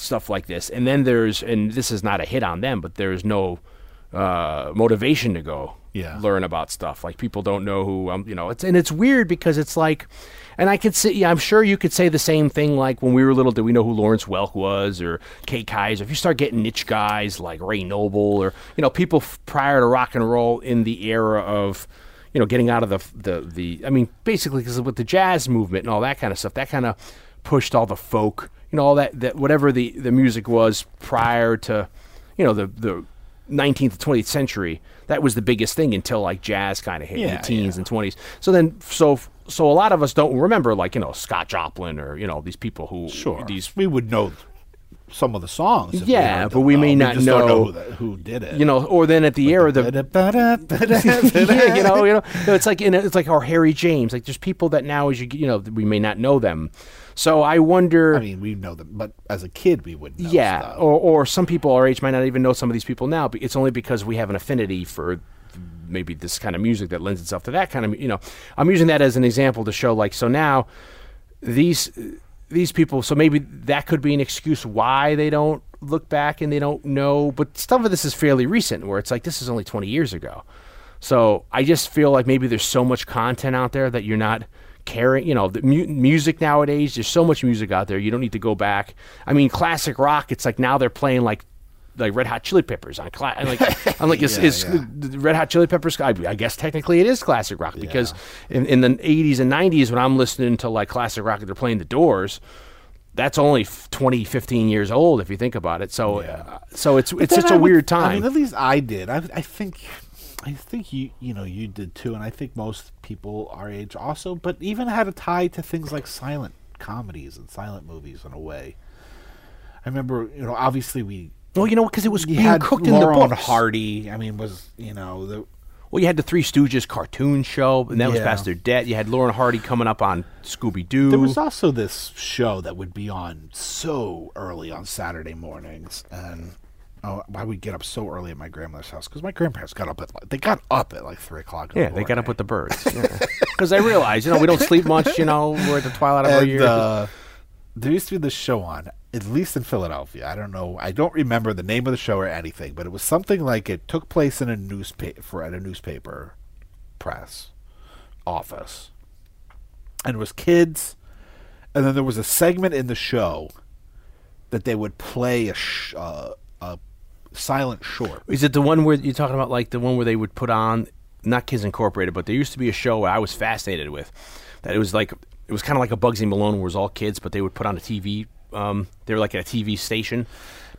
stuff like this, and then there's and this is not a hit on them, but there's no uh, motivation to go Yeah. learn about stuff. Like people don't know who um, you know. It's and it's weird because it's like. And I could see, yeah, I'm sure you could say the same thing. Like when we were little, did we know who Lawrence Welk was or Kay Kyser? If you start getting niche guys like Ray Noble or you know people f- prior to rock and roll in the era of you know getting out of the the the. I mean, basically because with the jazz movement and all that kind of stuff, that kind of pushed all the folk, you know, all that that whatever the the music was prior to you know the the 19th to 20th century. That was the biggest thing until like jazz kind of hit in the teens yeah. and 20s. So then, so so a lot of us don't remember like you know Scott Joplin or you know these people who Sure. these we would know some of the songs. if we Yeah, but we may not just don't know- who, that, who did it. you know or then at the era the yeah, you know, you know, it's like in it's like our Harry James. Like there's people that now, as you you know, we may not know them. So I wonder. I mean, we know them, but as a kid, we would know. yeah, stuff. or or some people our age might not even know some of these people now. But it's only because we have an affinity for maybe this kind of music that lends itself to that kind of. You know, I'm using that as an example to show like so now these these people. So maybe that could be an excuse why they don't look back and they don't know. But some of this is fairly recent, where it's like this is only 20 years ago. So I just feel like maybe there's so much content out there that you're not caring. You know, the mu- music nowadays. There's so much music out there. You don't need to go back. I mean, classic rock. It's like now they're playing like like Red Hot Chili Peppers on cla- and like I'm like is, Yeah, is yeah. Red Hot Chili Peppers. I, I guess technically it is classic rock because in, in the 80s and 90s when I'm listening to like classic rock, they're playing the Doors. That's only 20, 15 years old if you think about it. So, uh, so it's it's Then such I a would- weird I time. mean, at least I did. I, I think, I think you, you know, you did too, and I think most people our age also. But even had a tie to things like silent comedies and silent movies in a way. I remember, you know, obviously we well, you know, because it was you being had cooked in the Laurel and books. Hardy. I mean, was you know the Well, you had the Three Stooges cartoon show, and that was Yeah. past their debt. You had Lauren Hardy coming up on Scooby Doo. There was also this show that would be on so early on Saturday mornings, and oh, I would get up so early at my grandmother's house because my grandparents got up at like, they got up at like three o'clock. yeah, the they got up with the birds. Because they realized, you know, we don't sleep much. You know, we're at the twilight of our And, years. uh, there used to be this show on, at least in Philadelphia. I don't know. I don't remember the name of the show or anything, but it was something like it took place in a newspaper at a newspaper press office, and it was kids. And then there was a segment in the show that they would play a sh- uh, a silent short. Is it the one where you're talking about, like the one where they would put on, not Kids Incorporated, but there used to be a show I was fascinated with, that it was like it was kind of like a Bugsy Malone, where it was all kids, but they would put on a TV. Um, they were like at a TV station,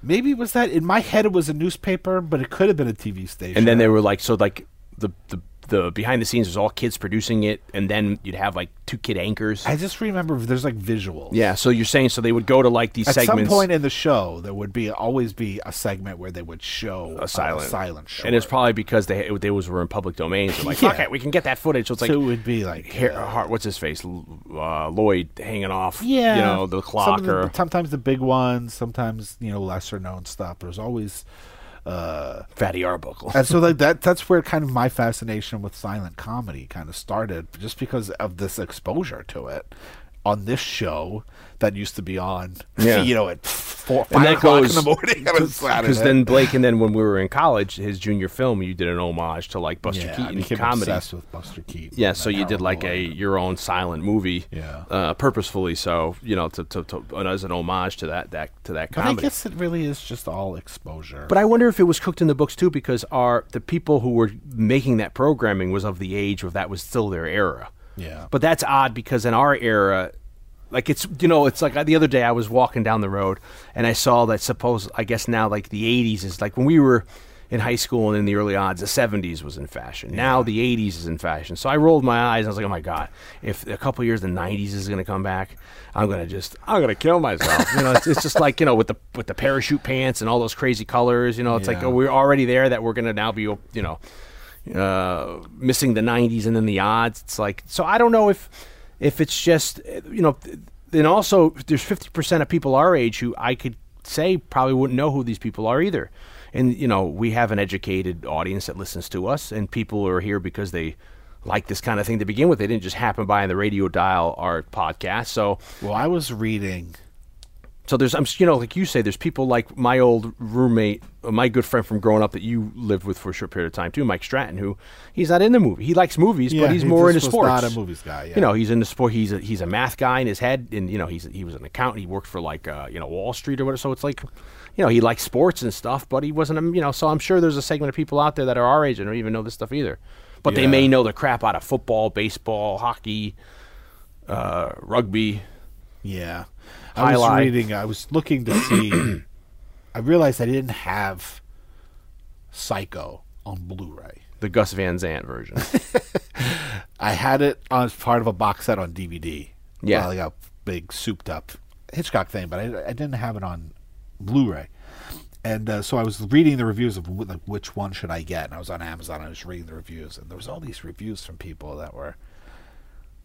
Maybe it was that in my head it was a newspaper, but it could have been a TV station. and then they were like, so like the the the behind the scenes was all kids producing it, and then you'd have like two kid anchors. I just remember there's like visuals. yeah, so you're saying so they would go to like these segments. At segments. some point in the show, there would be always be a segment where they would show a silent, silent short. and it's probably because they they was were in public domain. So like, Yeah. okay, we can get that footage. So it's like so it would be like Har- uh, what's his face, uh, Lloyd hanging off. yeah, you know the Some clock the- or sometimes the big ones, sometimes you know lesser known stuff. There's always, uh, Fatty Arbuckle. and so like that that's where kind of my fascination with silent comedy kind of started, just because of this exposure to it on this show that used to be on, Yeah. you know, at four, five o'clock goes- in the morning on a Saturday. Because then Blake, and then when we were in college, his junior film, you did an homage to like Buster yeah, Keaton became comedy. obsessed with Buster Keaton. Yeah, so you did like a your own silent movie, Yeah. uh, purposefully. So you know, to, to, to as an homage to that that to that But I guess it really is just all exposure. But I wonder if it was cooked in the books too, because our the people who were making that programming was of the age of that was still their era. Yeah. But that's odd because in our era, like it's you know it's like uh, the other day I was walking down the road and I saw that suppose I guess now like the '80s is like when we were in high school and in the early odds the '70s was in fashion. Now the '80s is in fashion. So I rolled my eyes and I was like, oh my god, if a couple years the '90s is going to come back, I'm gonna just I'm gonna kill myself. you know, it's, it's just like you know with the with the parachute pants and all those crazy colors. You know, it's like oh, we're already there that we're gonna now be you know uh, missing the 90s and then the odds. It's like so I don't know if if it's just you know then also there's 50% of people our age who I could say probably wouldn't know who these people are either. And you know, we have an educated audience that listens to us and people are here because they like this kind of thing to begin with. They didn't just happen by on the radio dial our podcast. So well, I was reading. So there's, I'm, you know, like you say, there's people like my old roommate, uh, my good friend from growing up that you lived with for a short period of time too, Mike Stratton, who he's not in the movie. He likes movies, Yeah, but he's he more into sports. not a movies guy, yeah. You know, he's into sport. He's a, he's a math guy in his head, and you know, he's he was an accountant. He worked for like uh, you know Wall Street or whatever. So it's like, you know, he likes sports and stuff, but he wasn't, a, you know. So I'm sure there's a segment of people out there that are our age and don't even know this stuff either. But they may know the crap out of football, baseball, hockey, uh, rugby. Yeah, I was reading. I was looking to see. I realized I didn't have Psycho on Blu-ray. The Gus Van Sant version. I had it as part of a box set on DVD. Yeah. like a big souped up Hitchcock thing, but I, I didn't have it on Blu-ray. And uh, so I was reading the reviews of like which one should I get, and I was on Amazon. And I was reading the reviews, and there was all these reviews from people that were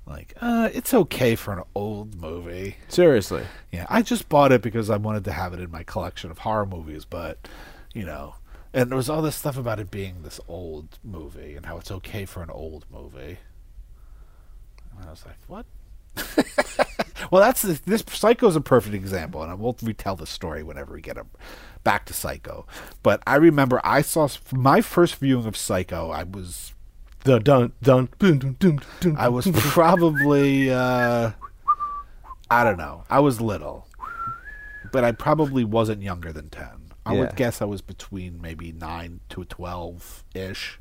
like, uh, "It's okay for an old movie." Seriously. Yeah, I just bought it because I wanted to have it in my collection of horror movies, but you know, and there was all this stuff about it being this old movie and how it's okay for an old movie. And I was like, what? Well, that's the, this is a perfect example, and I will retell the story whenever we get a, back to Psycho. But I remember I saw my first viewing of Psycho. I was Dun dun dun dun dun dun. dun. I was probably uh, I don't know. I was little, but I probably wasn't younger than ten. I Yeah. would guess I was between maybe nine to twelve ish,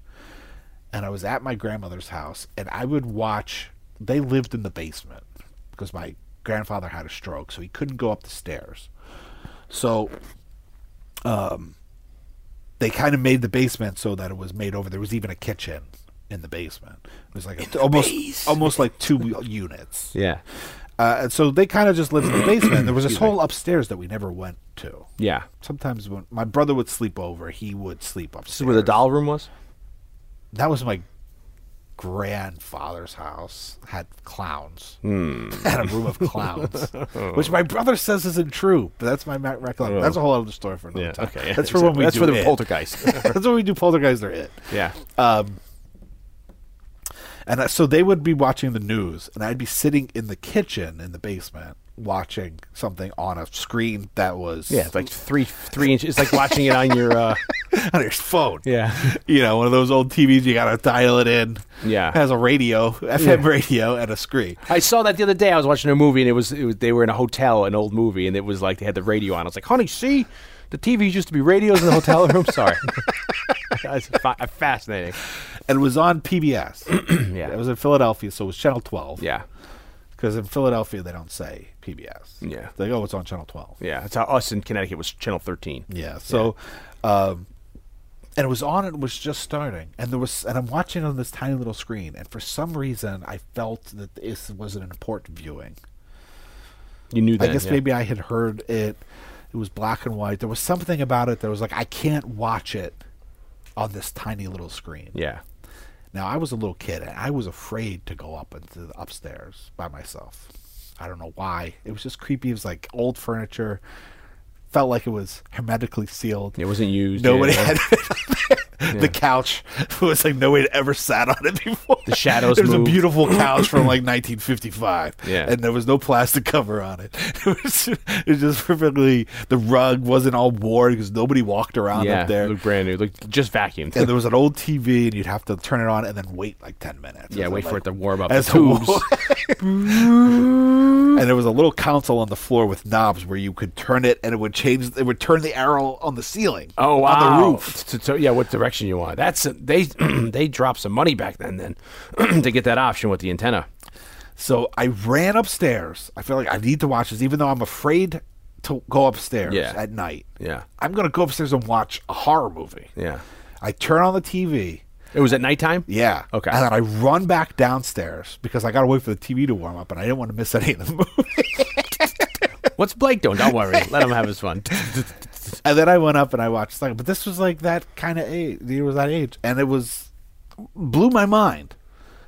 and I was at my grandmother's house, and I would watch. They lived in the basement because my grandfather had a stroke, so he couldn't go up the stairs. So, um, they kind of made the basement so that it was made over. There was even a kitchen in the basement. It was like a, almost almost like two units. Yeah. Uh, and so they kind of just lived in the basement. There was this whole upstairs that we never went to. Yeah. Sometimes when my brother would sleep over, he would sleep upstairs. This is where the doll room was? That was my grandfather's house. Had clowns. Hmm. Had a room of clowns, which my brother says isn't true. But that's my ma- recollection. That's a whole other story for another Yeah. time. Okay. That's for when we That's do for the it. poltergeist. that's when we do poltergeist or it. yeah. Um, and so they would be watching the news, and I'd be sitting in the kitchen in the basement watching something on a screen that was Yeah, it's like three three inches. It's like watching it on your. Uh, on your phone. yeah. You know, one of those old TVs you gotta dial it in. Yeah. It has a radio, FM radio, and a screen. I saw that the other day. I was watching a movie, and it was, it was they were in a hotel, an old movie, and it was like they had the radio on. I was like, "Honey, see, the TVs used to be radios in the hotel room." Sorry, that's fa- fascinating. And it was on PBS. Yeah. It was in Philadelphia, so it was Channel 12. Yeah, Because in Philadelphia, they don't say PBS. Yeah. They go, it's on Channel 12. yeah. That's how us in Connecticut was Channel Thirteen. Yeah. So, um, and it was on. It was just starting, and there was, and I'm watching on this tiny little screen, and for some reason, I felt that this was an important viewing. You knew that. I guess yeah. maybe I had heard it. It was black and white. There was something about it that was like I can't watch it on this tiny little screen. Yeah, Now I was a little kid and I was afraid to go up into the upstairs by myself. I don't know why. It was just creepy. It was like old furniture. Felt like it was hermetically sealed. it wasn't used. Nobody yeah. had the couch It was like nobody had ever sat on it before. The shadows moved. a beautiful couch from like 1955. Yeah. and there was no plastic cover on it. It was, it was just perfectly. The rug wasn't all worn because nobody walked around Yeah, up there. looked brand new. Looked just vacuumed. and there was an old TV, and you'd have to turn it on and then wait like ten minutes. yeah, wait it, for it to warm up as the tubes. and there was a little console on the floor with knobs where you could turn it, and it would change. It would turn the arrow on the ceiling. Oh wow! on the roof. To- to- yeah, what direction you want? That's they they dropped some money back then then to get that option with the antenna. So I ran upstairs. I feel like I need to watch this, even though I'm afraid to go upstairs Yeah. at night. Yeah, I'm gonna go upstairs and watch a horror movie. yeah. I turn on the TV. It was at nighttime. Yeah. Okay. And then I run back downstairs because I gotta wait for the TV to warm up, and I didn't want to miss any of the movie. What's Blake doing? Don't worry, let him have his fun. and then I went up and I watched like, but this was like that kind of age. It was that age, and it was blew my mind.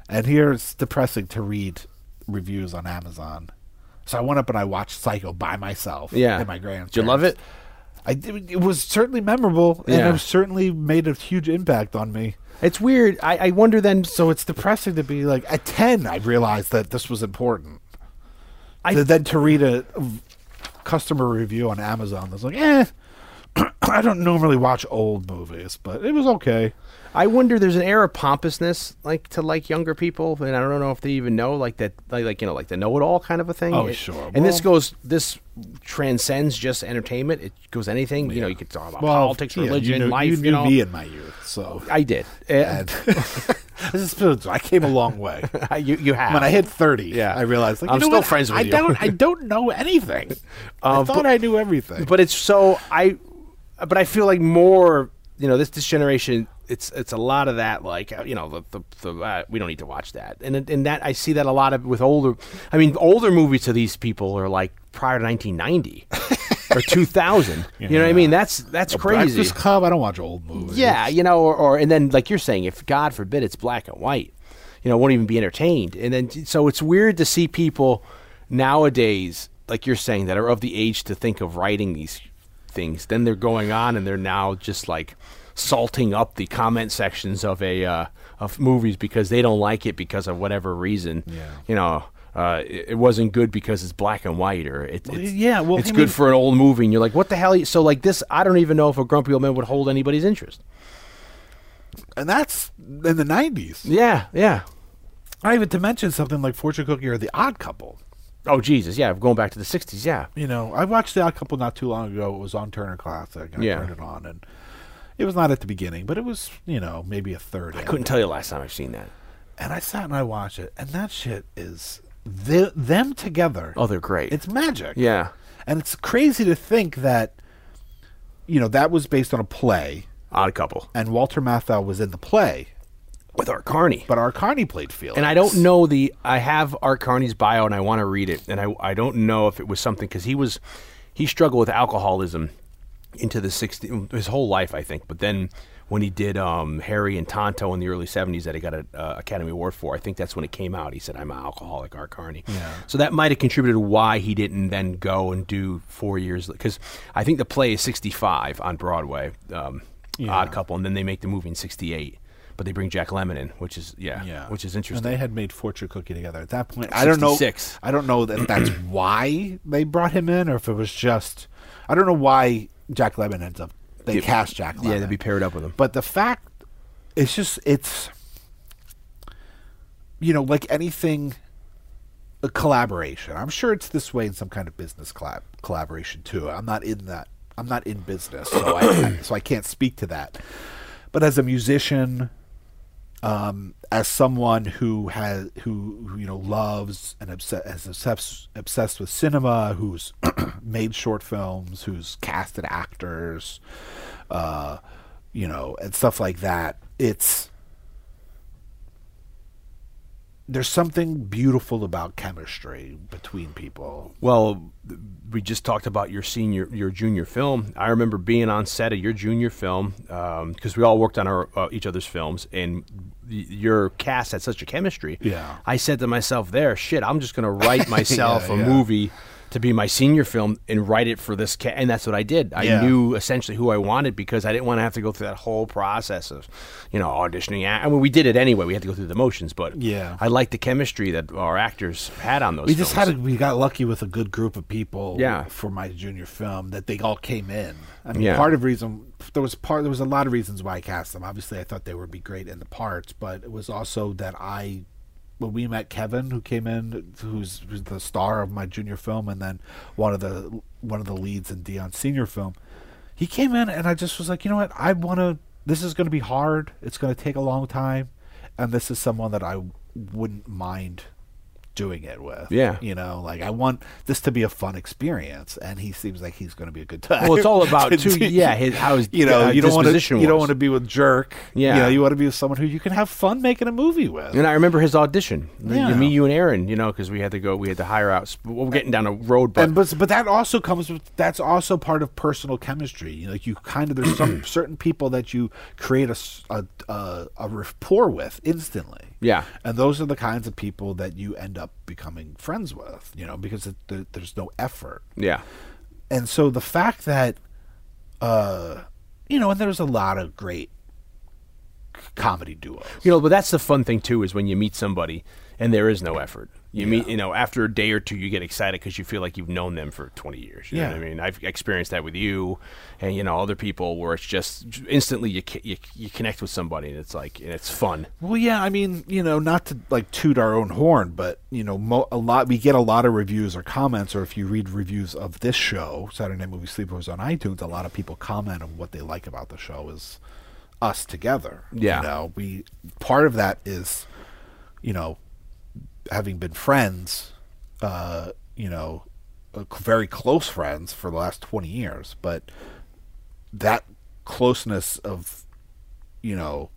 And here it's depressing to read reviews on Amazon. So I went up and I watched Psycho by myself. Yeah. and my grandparents. Did you love it? I did, it was certainly memorable, and it certainly made a huge impact on me. It's weird. I, I wonder then. So it's depressing to be like at ten. I realized that this was important. I- To- then to read a, a customer review on Amazon that's like, eh, I don't normally watch old movies, but it was okay. I wonder. There's an air of pompousness, like to like younger people, and I don't know if they even know, like that, like, like you know, like the know-it-all kind of a thing. Oh, It- sure. And this goes. This transcends just entertainment. It goes anything. You know, you could talk about well, politics, yeah, religion, you knew, life. You You, knew know, me in my youth, so I did. and this is spiritual. I came a long way. you you have. When I hit thirty, Yeah. I realized like I'm you know still what? friends with I you. don't. I don't know anything. I Uh, thought but- I knew everything. but it's so I, but I feel like more. You know, this this generation, it's it's a lot of that. Like uh, you know, the the, the uh, we don't need to watch that, and and that I see that a lot of with older. I mean, older movies to these people are like prior to 1990 or 2000. You know what I mean? That's that's crazy. Breakfast Club. I don't watch old movies. Yeah, you know, or, or and then like you're saying, if God forbid it's black and white, you know, won't even be entertained. And then so it's weird to see people nowadays, like you're saying, that are of the age to think of writing these things. Then they're going on and they're now just like salting up the comment sections of a uh, of movies because they don't like it because of whatever reason. Yeah. You know. uh, it, it wasn't good because it's black and white, or it, it's, yeah, well, it's I good mean- for an old movie, and you're like, what the hell? So like this, I don't even know if a grumpy old man would hold anybody's interest. and that's in the '90s. Yeah, yeah. Not even to mention something like Fortune Cookie or The Odd Couple. Oh Jesus, yeah. Going back to the '60s, yeah. You know, I watched The Odd Couple not too long ago. It was on Turner Classic, and Yeah. I turned it on, and it was not at the beginning, but it was, you know, maybe a third. I couldn't tell you last time I've seen that. And I sat and I watched it, and that shit is the, them together. Oh, they're great. It's magic. yeah. And it's crazy to think that, you know, that was based on a play, Odd couple and Walter Matthau was in the play, with Art Carney. but Art Carney played Felix. And I don't know the. I have Art Carney's bio, and I want to read it. And I I don't know if it was something because he was he struggled with alcoholism into the 60 his whole life, I think. But then when he did um, Harry and Tonto in the early 70s that he got an uh, Academy Award for, I think that's when it came out. He said, "I'm an alcoholic, Art Carney." Yeah. So that might have contributed to why he didn't then go and do four years because I think the play is 65 on Broadway, um, Odd Couple, and then they make the movie in 68. But they bring Jack Lemmon in, which is yeah, Yeah, which is And interesting. they had made Fortune Cookie together at that point. I don't know. 66. I don't know that that's why they brought him in, or if it was just. I don't know why Jack Lemmon ends up. They Yeah, cast Jack Lemmon. Yeah, they'd be paired up with him. But the fact, it's just it's. You know, like anything. A collaboration. I'm sure it's this way in some kind of business collab- collaboration too. I'm not in that. I'm not in business, so I so I can't speak to that. But as a musician, um, as someone who has who, who you know loves and obsessed, is obsessed obsessed with cinema, who's made short films, who's casted actors, uh, you know, and stuff like that. It's there's something beautiful about chemistry between people. Well, we just talked about your senior, your junior film. I remember being on set of your junior film because we all worked on our uh, each other's films, and your cast had such a chemistry. Yeah. I said to myself, "There, shit, I'm just gonna write myself Yeah, a yeah. movie." To be my senior film and write it for this, ca- and that's what I did. I Yeah. knew essentially who I wanted because I didn't want to have to go through that whole process of, you know, auditioning. I mean, we did it anyway. We had to go through the motions, but Yeah. I liked the chemistry that our actors had on those. we just had a, we got lucky with a good group of people Yeah. for my junior film that they all came in i mean Yeah. part of reason there was part there was a lot of reasons why i cast them obviously i thought they would be great in the parts but it was also that i when we met kevin who came in who's, who's the star of my junior film and then one of the one of the leads in dion's senior film he came in and i just was like you know what? I want to this is going to be hard. It's going to take a long time. And this is someone that i wouldn't mind doing it with. Yeah. You know, like I want this to be a fun experience, and he seems like he's going to be a good time. Well, it's all about too. Yeah, his, how his you know, uh, you don't want to you don't want to be with jerk. Yeah. You know, you want to be with someone who you can have fun making a movie with. And I remember his audition. Yeah. Me, you, and Aaron. You know, because we had to go. We had to hire out. Well, we're getting down a road, but and but but that also comes with that's also part of personal chemistry. You know, like you kind of there's some certain people that you create a a rapport with instantly. Yeah. and those are the kinds of people that you end up becoming friends with. You know, because it, there, there's no effort. yeah, and so the fact that uh you know and there's a lot of great comedy duos you know. But that's the fun thing too is when you meet somebody and there is no effort. You meet, you know, after a day or two, you get excited because you feel like you've known them for 20 years. You know Yeah. what I mean? I've experienced that with you, and you know, other people where it's just instantly you you, you connect with somebody and it's like and it's fun. well yeah i mean you know not to like toot our own horn but you know mo- a lot we get a lot of reviews or comments or if you read reviews of this show saturday night movie sleepovers on itunes a lot of people comment on what they like about the show is us together Yeah. you know we part of that is you know having been friends uh you know uh, very close friends for the last 20 years but that closeness of you know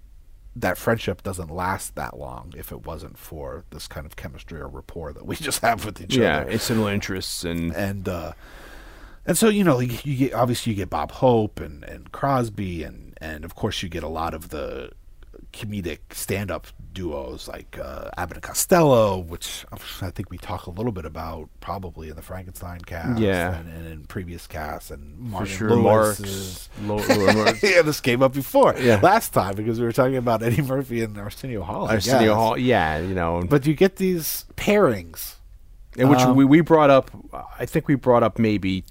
that friendship doesn't last that long if it wasn't for this kind of chemistry or rapport that we just have with each Yeah, other. it's similar interests and and uh and so you know you, you get obviously you get Bob Hope and and Crosby and and of course you get a lot of the comedic stand-up duos like uh, Abbott and Costello, which I think we talk a little bit about probably in the Frankenstein cast, Yeah. and, and in previous casts, and for Martin sure, Lewis Marks, Lo- Lo- yeah, this came up before Yeah. last time because we were talking about Eddie Murphy and Arsenio Hall. Arsenio. Hall, yeah, you know, But you get these pairings and which Um, we, we brought up. I think we brought up maybe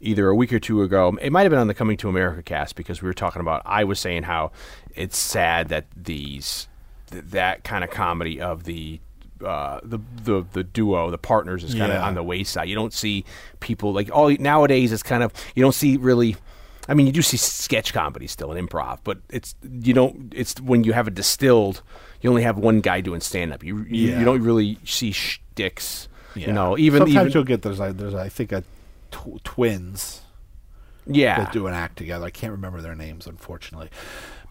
either a week or two ago. It might have been on the Coming to America cast because we were talking about. I was saying how it's sad that these th- that kind of comedy of the. Uh, the the the duo, the partners, is kind of Yeah. on the wayside. You don't see people like all nowadays. It's kind of you don't see really. I mean, you do see sketch comedy still and improv, but it's you don't. It's when you have a distilled. You only have one guy doing stand up. You, you Yeah. you don't really see shticks. Yeah. You know, even sometimes even you'll get there's like there's I think a tw- twins yeah. that do an act together. I can't remember their names unfortunately,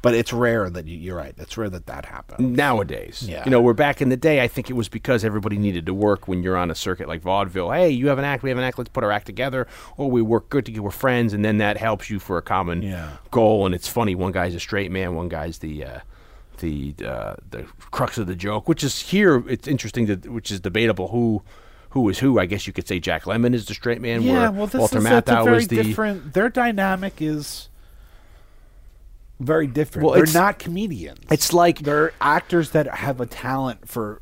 but it's rare that you, you're right. It's rare that that happens. nowadays. Yeah. You know, we're back in the day, I think it was because everybody needed to work when you're on a circuit like vaudeville. Hey, you have an act, we have an act, let's put our act together. Or we work good together, we're friends, and then that helps you for a common Yeah. goal. And it's funny, one guy's a straight man, one guy's the. Uh, the uh, the crux of the joke, which is here, it's interesting to, which is debatable who who is who. I guess you could say Jack Lemmon is the straight man. yeah, well, this Walter is Matthau very the different. Their dynamic is very different. Well, they're not comedians. It's like they're actors that have a talent for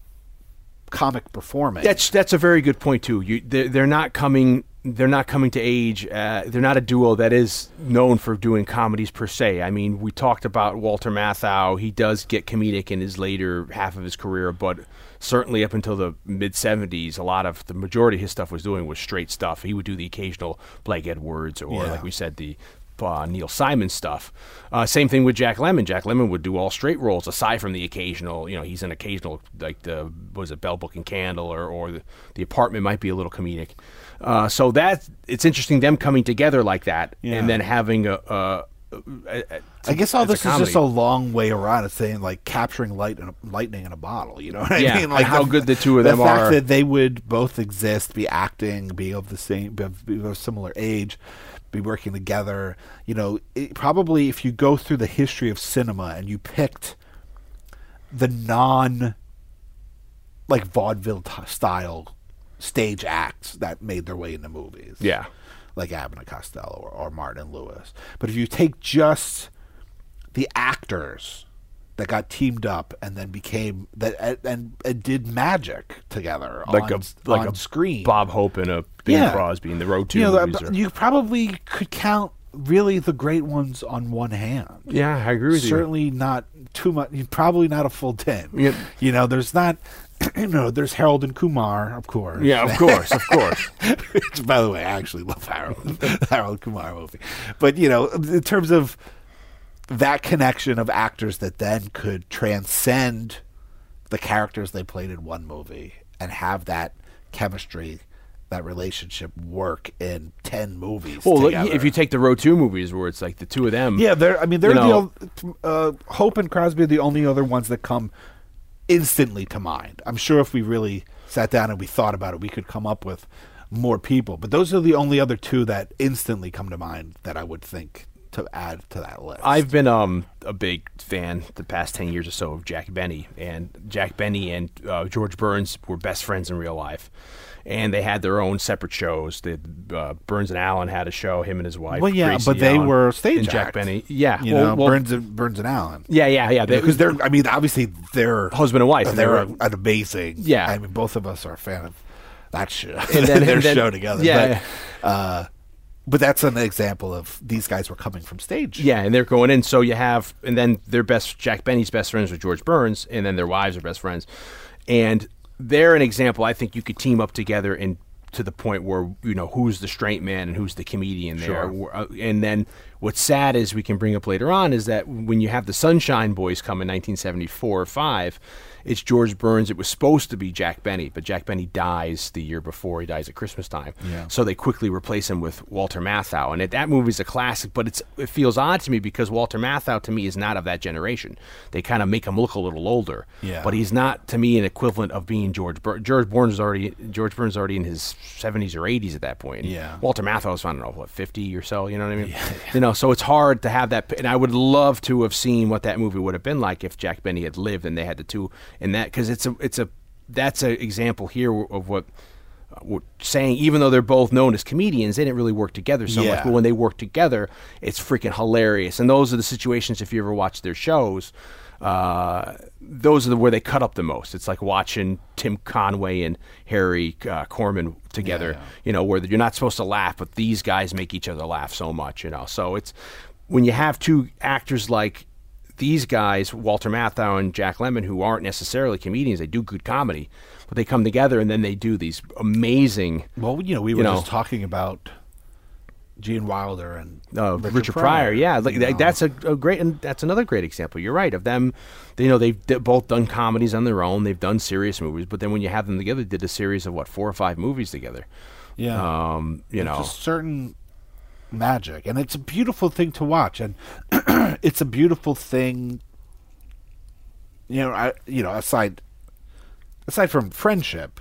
comic performance. That's that's a very good point too. You they're, they're not coming they're not coming to age. Uh, they're not a duo that is known for doing comedies per se. I mean, we talked about Walter Matthau. He does get comedic in his later half of his career, but certainly up until the mid '70s, a lot of the majority of his stuff was doing was straight stuff. He would do the occasional Blake Edwards or, Yeah. like we said, the uh, Neil Simon stuff. Uh, same thing with Jack Lemmon. Jack Lemmon would do all straight roles aside from the occasional. You know, he's an occasional like the was it Bell Book and Candle or or the, the apartment might be a little comedic. Uh, so that it's interesting them coming together like that Yeah. and then having a. I guess all this is just a long way around. It's saying like capturing light in a, lightning in a bottle. You know what I Yeah, mean? Like how good the two of the them fact are. that they would both exist, be acting, be of the same, be of, be of similar age, be working together. You know, it, probably if you go through the history of cinema and you picked the non like vaudeville t- style stage acts that made their way into movies Yeah. like Abbott and Costello or, or Martin Lewis. But if you take just the actors that got teamed up and then became that and, and, did magic together Like on, a like on a screen, Bob Hope and a Bing Yeah. Crosby in the Road to you know, you probably could count really the great ones on one hand. yeah, I agree with you. Certainly not too much. Probably not a full ten. Yeah. You know, there's not. You know, there's Harold and Kumar, of course. Yeah, of course, of course. Which, by the way, I actually love Harold, Harold Kumar movie. But you know, in terms of that connection of actors that then could transcend the characters they played in one movie and have that chemistry, that relationship work in ten movies. Well, together. if you take the row Two movies, where it's like the two of them. yeah, they're. I mean, they're You know- the uh, Hope and Crosby are the only other ones that come instantly to mind. I'm sure if we really sat down and we thought about it, we could come up with more people. But those are the only other two that instantly come to mind that I would think to add to that list. I've been um, a big fan the past 10 years or so of Jack Benny. And Jack Benny and uh, George Burns were best friends in real life. And they had their own separate shows. The uh, Burns and Allen had a show, him and his wife. well, yeah, Gracie but they Allen, were stage and Jack act. Benny. Yeah, you well, know, well, Burns and Burns and Allen. Yeah, yeah, yeah. Because they're. I mean, obviously they're Husband and wife, and They're they were- an amazing. Yeah. I mean, both of us are a fan of that show. And then- their and then- show together. yeah. But, uh, but that's an example of these guys were coming from stage. Yeah, and they're going in. So you have, and then their best, Jack Benny's best friends with George Burns, and then their wives are best friends. And they're an example. I think you could team up together and to the point where you know who's the straight man and who's the comedian there. Sure. Uh, And then what's sad is we can bring up later on is that when you have the Sunshine Boys come in 1974 or five, it's George Burns. It was supposed to be Jack Benny, but Jack Benny dies the year before. He dies at Christmas time. Yeah. So they quickly replace him with Walter Matthau, and it, that movie's a classic. But it's it feels odd to me because Walter Matthau to me is not of that generation. They kind of make him look a little older. Yeah. But he's not to me an equivalent of being George Burns. George Burns is already George Burns is already in his seventies or eighties at that point. Yeah. Walter Matthau's I don't know what fifty or so. You know what I mean? You know, so it's hard to have that. And I would love to have seen what that movie would have been like if Jack Benny had lived and they had the two in that because it's a it's a that's an example here of what. uh, We're saying even though they're both known as comedians, they didn't really work together so Yeah. much. But when they work together, it's freaking hilarious. And those are the situations. If you ever watch their shows, uh, those are the where they cut up the most. It's like watching Tim Conway and Harry uh, Korman together. Yeah. You know, where you're not supposed to laugh, but these guys make each other laugh so much. You know, so it's when you have two actors like these guys, Walter Matthau and Jack Lemmon, who aren't necessarily comedians, they do good comedy, but they come together and then they do these amazing. Well, you know, we were know. just talking about Gene Wilder and uh, Richard, Pryor. Yeah, like that, that's a, a great, and that's another great example. You're right of them. They, you know, they've both done comedies on their own. They've done serious movies, but then when you have them together, they did a series of what four or five movies together. yeah. Um, you know, just certain magic, and it's a beautiful thing to watch, and it's a beautiful thing. You know, I you know aside aside from friendship,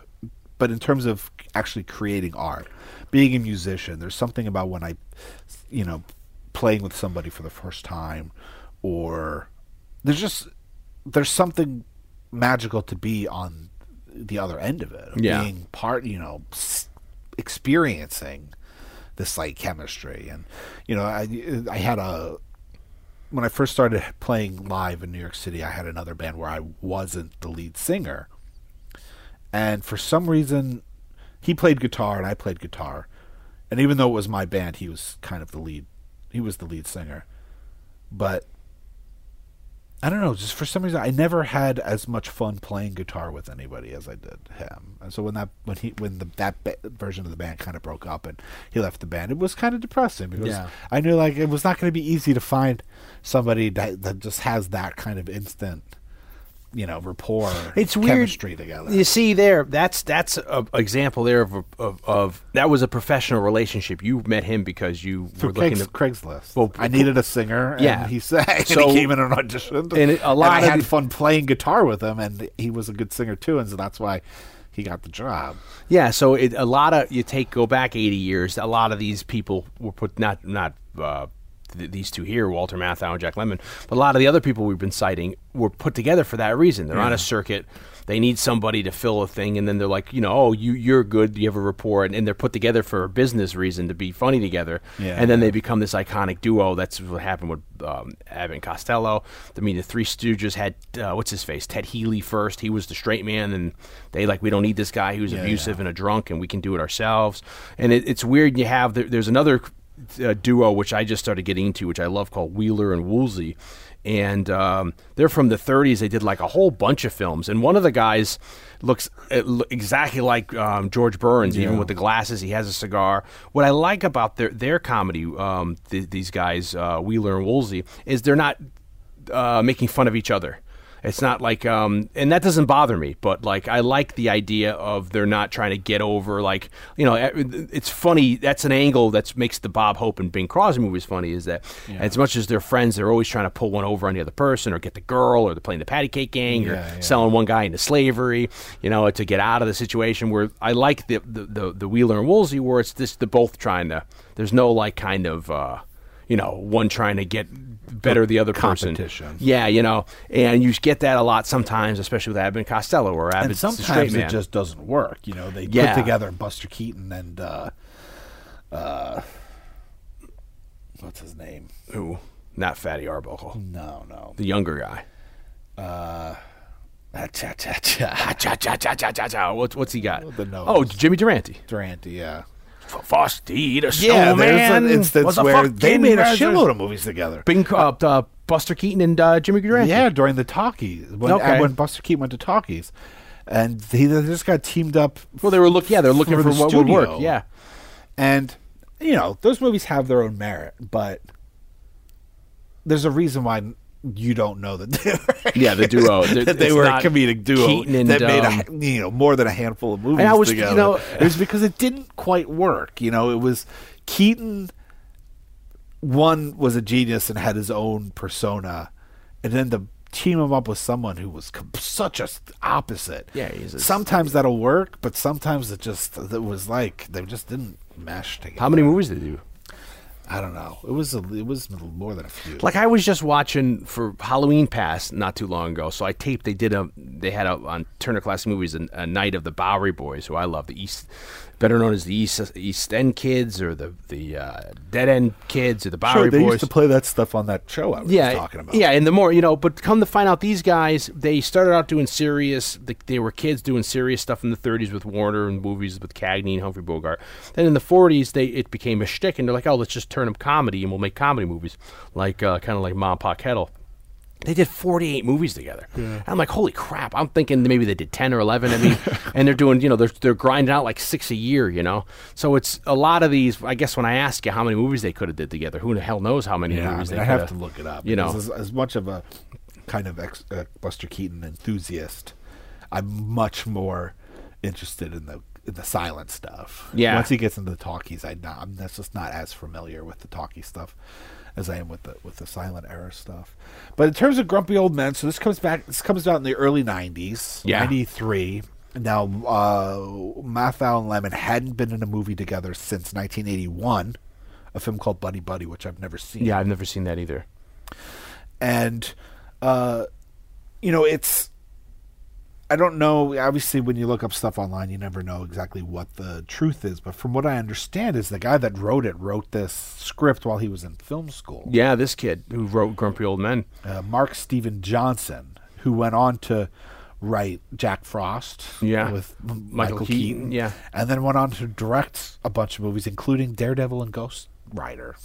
but in terms of actually creating art, being a musician, there's something about when I, you know, playing with somebody for the first time, or there's just there's something magical to be on the other end of it, of Yeah. being part, you know, experiencing this like chemistry, and you know, I I had a when I first started playing live in New York City, I had another band where I wasn't the lead singer. And for some reason, he played guitar and I played guitar. And even though it was my band, he was kind of the lead. He was the lead singer. But I don't know, just for some reason I never had as much fun playing guitar with anybody as I did him. And so when that when he when the that ba- version of the band kind of broke up and he left the band, it was kind of depressing because Yeah. I knew like it was not going to be easy to find somebody that that just has that kind of instant you know rapport it's weird. chemistry together. You see, there, that's that's a example there of, of of that was a professional relationship. You met him because you Through were looking Craigs, to. Craigslist. Well, I needed a singer, and Yeah. he sang. and So- he came in and auditioned, And a lot I of had the- fun playing guitar with him, and he was a good singer too, and so that's why he got the job. Yeah, so it, a lot of you take go back eighty years. A lot of these people were put not not uh, th- these two here, Walter Matthau and Jack Lemmon, but a lot of the other people we've been citing were put together for that reason. They're on a circuit. They need somebody to fill a thing, and then they're like, you know, oh, you you're good. You have a rapport, and, and they're put together for a business reason to be funny together. Yeah. and then they become this iconic duo. That's what happened with um, Abbott and Costello. I mean, the Three Stooges had uh, what's his face, Ted Healy first. He was the straight man, and they like we don't need this guy who's Yeah, abusive yeah. and a drunk, and we can do it ourselves. And it, it's weird. You have there, there's another uh, duo which I just started getting into, which I love, called Wheeler and Woolsey. And um, they're from the 30s. They did like a whole bunch of films, and one of the guys looks exactly like um, George Burns, even with the glasses. He has a cigar. What I like about their their comedy, um, th- these guys, uh, Wheeler and Woolsey, is they're not uh, making fun of each other. It's not like, um, and that doesn't bother me. But like, I like the idea of they're not trying to get over. Like, you know, it's funny. That's an angle that makes the Bob Hope and Bing Crosby movies funny. Is that as much as they're friends, they're always trying to pull one over on the other person, or get the girl, or they're playing the patty cake gang, or Yeah, yeah. selling one guy into slavery. You know, to get out of the situation. Where I like the the the, the Wheeler and Woolsey, where it's just they're both trying to. There's no like kind of. Uh, you know, one trying to get better the other person. Yeah, you know, and you get that a lot sometimes, especially with Abbott and Costello, or And the straight sometimes it just doesn't work. You know, they Yeah. put together Buster Keaton and uh, uh, what's his name? Ooh, not Fatty Arbuckle, No, no. the younger guy. Ah, cha, cha, cha. Cha, cha, cha, cha, cha, cha. What's what's he got? Oh, Jimmy Durante. Durante, yeah. Frosty the Yeah, Snowman. instance was a where they made a shitload of movies together. Bing, uh, uh, Buster Keaton and uh, Jimmy Durante. Yeah, during the talkies when Okay. when Buster Keaton went to talkies, and he they just got teamed up. Well, they were look. Yeah, they're looking for, the what would work. Yeah. and you know those movies have their own merit, but there's a reason why you don't know that they were, Yeah, the duo. That they were a comedic duo Keaton that made um, a, you know more than a handful of movies And I was- you know- it was because it didn't quite work. You know, it was Keaton. One was a genius and had his own persona, and then to team him up with someone who was com- such a opposite. Yeah, a- sometimes that'll work, but sometimes it just it was like they just didn't mesh together. How many movies did they do? I don't know. It was a, it was more than a few. Like I was just watching for Halloween Pass not too long ago, so I taped. They did a they had a on Turner Classic Movies a, a night of the Bowery Boys, who I love, the East, better known as the East East End Kids or the the uh, Dead End Kids or the Bowery sure, they Boys. used to play that stuff on that show I was yeah, talking about. Yeah, and the more you know, but come to find out, these guys they started out doing serious. They, they were kids doing serious stuff in the '30s with Warner and movies with Cagney and Humphrey Bogart. Then in the '40s, they it became a shtick, and they're like, oh, let's just turn them comedy, and we'll make comedy movies, like uh, kind of like Mom Pa Kettle. They did 48 movies together. I'm like, holy crap! I'm thinking maybe they did 10 or 11. I mean, and they're doing, you know, they're they're grinding out like six a year, you know. So it's a lot of these. I guess when I ask you how many movies they could have did together, who the hell knows how many Yeah, I, movies mean, they I have to look it up. You know, as, as much of a kind of ex, uh, Buster Keaton enthusiast, I'm much more interested in the in the silent stuff. Yeah. Once he gets into the talkies, I I'm that's just not as familiar with the talkie stuff as I am with the with the silent era stuff. But in terms of grumpy old men, so this comes back. This comes out in the early '90s, Yeah. '93. Now, uh, Matthau and Lemmon hadn't been in a movie together since 1981, a film called Buddy Buddy, which I've never seen Yeah, I've never seen that either. and uh, you know it's i don't know obviously when you look up stuff online you never know exactly what the truth is but from what i understand is the guy that wrote it wrote this script while he was in film school Yeah, this kid who wrote Grumpy Old Men. uh, mark steven johnson who went on to write jack frost Yeah. with Michael michael, Keaton, keaton, yeah. and then went on to direct a bunch of movies including daredevil and ghost rider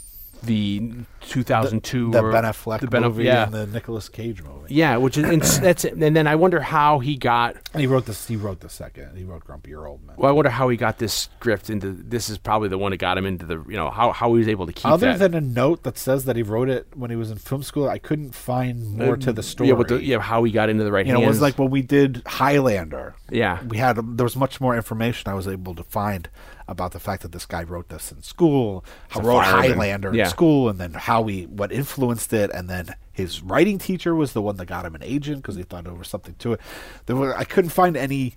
The 2002 the or ben affleck the Ben movie yeah. and the Nicolas cage movie yeah, which is and that's it. and then I wonder how he got and he wrote this he wrote the second he wrote grumpier old man well, I wonder how he got this script into this is probably the one that got him into the you know how how he was able to keep Other that. than a note that says that he wrote it when he was in film school, I couldn't find more to the story. Uh, Yeah, but the, yeah, how he got into the right you know, it was like when we did Highlander. Yeah. we had there was much more information I was able to find about the fact that this guy wrote this in school, how wrote. Highlander Yeah. in school, and then how he what influenced it, and then his writing teacher was the one that got him an agent because he thought there was something to it. There were, I couldn't find any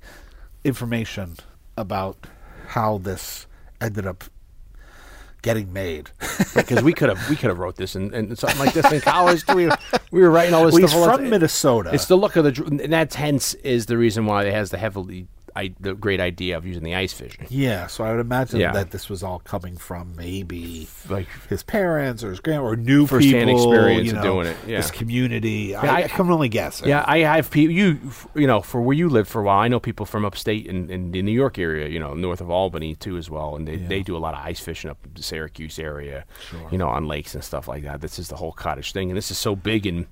information about how this ended up getting made. because we could have we could have wrote this and, and something like this in college. We were, we were writing all this Well, he's stuff. the from. Minnesota. It's the look of the and that's hence is the reason why it has the heavily I, the great idea of using the ice fishing. Yeah, so I would imagine Yeah. that this was all coming from maybe Like his parents or his grand or new First-hand people, experience you of know, doing it, yeah. This community, I- I, I can only guess. Yeah, I have people. You, f- you know, for where you lived for a while, I know people from upstate and in, the New York area, you know, north of Albany too, as well. And they, they do a lot of ice fishing up in the Syracuse area, Sure. you know, on lakes and stuff like that. This is the whole cottage thing, and this is so big in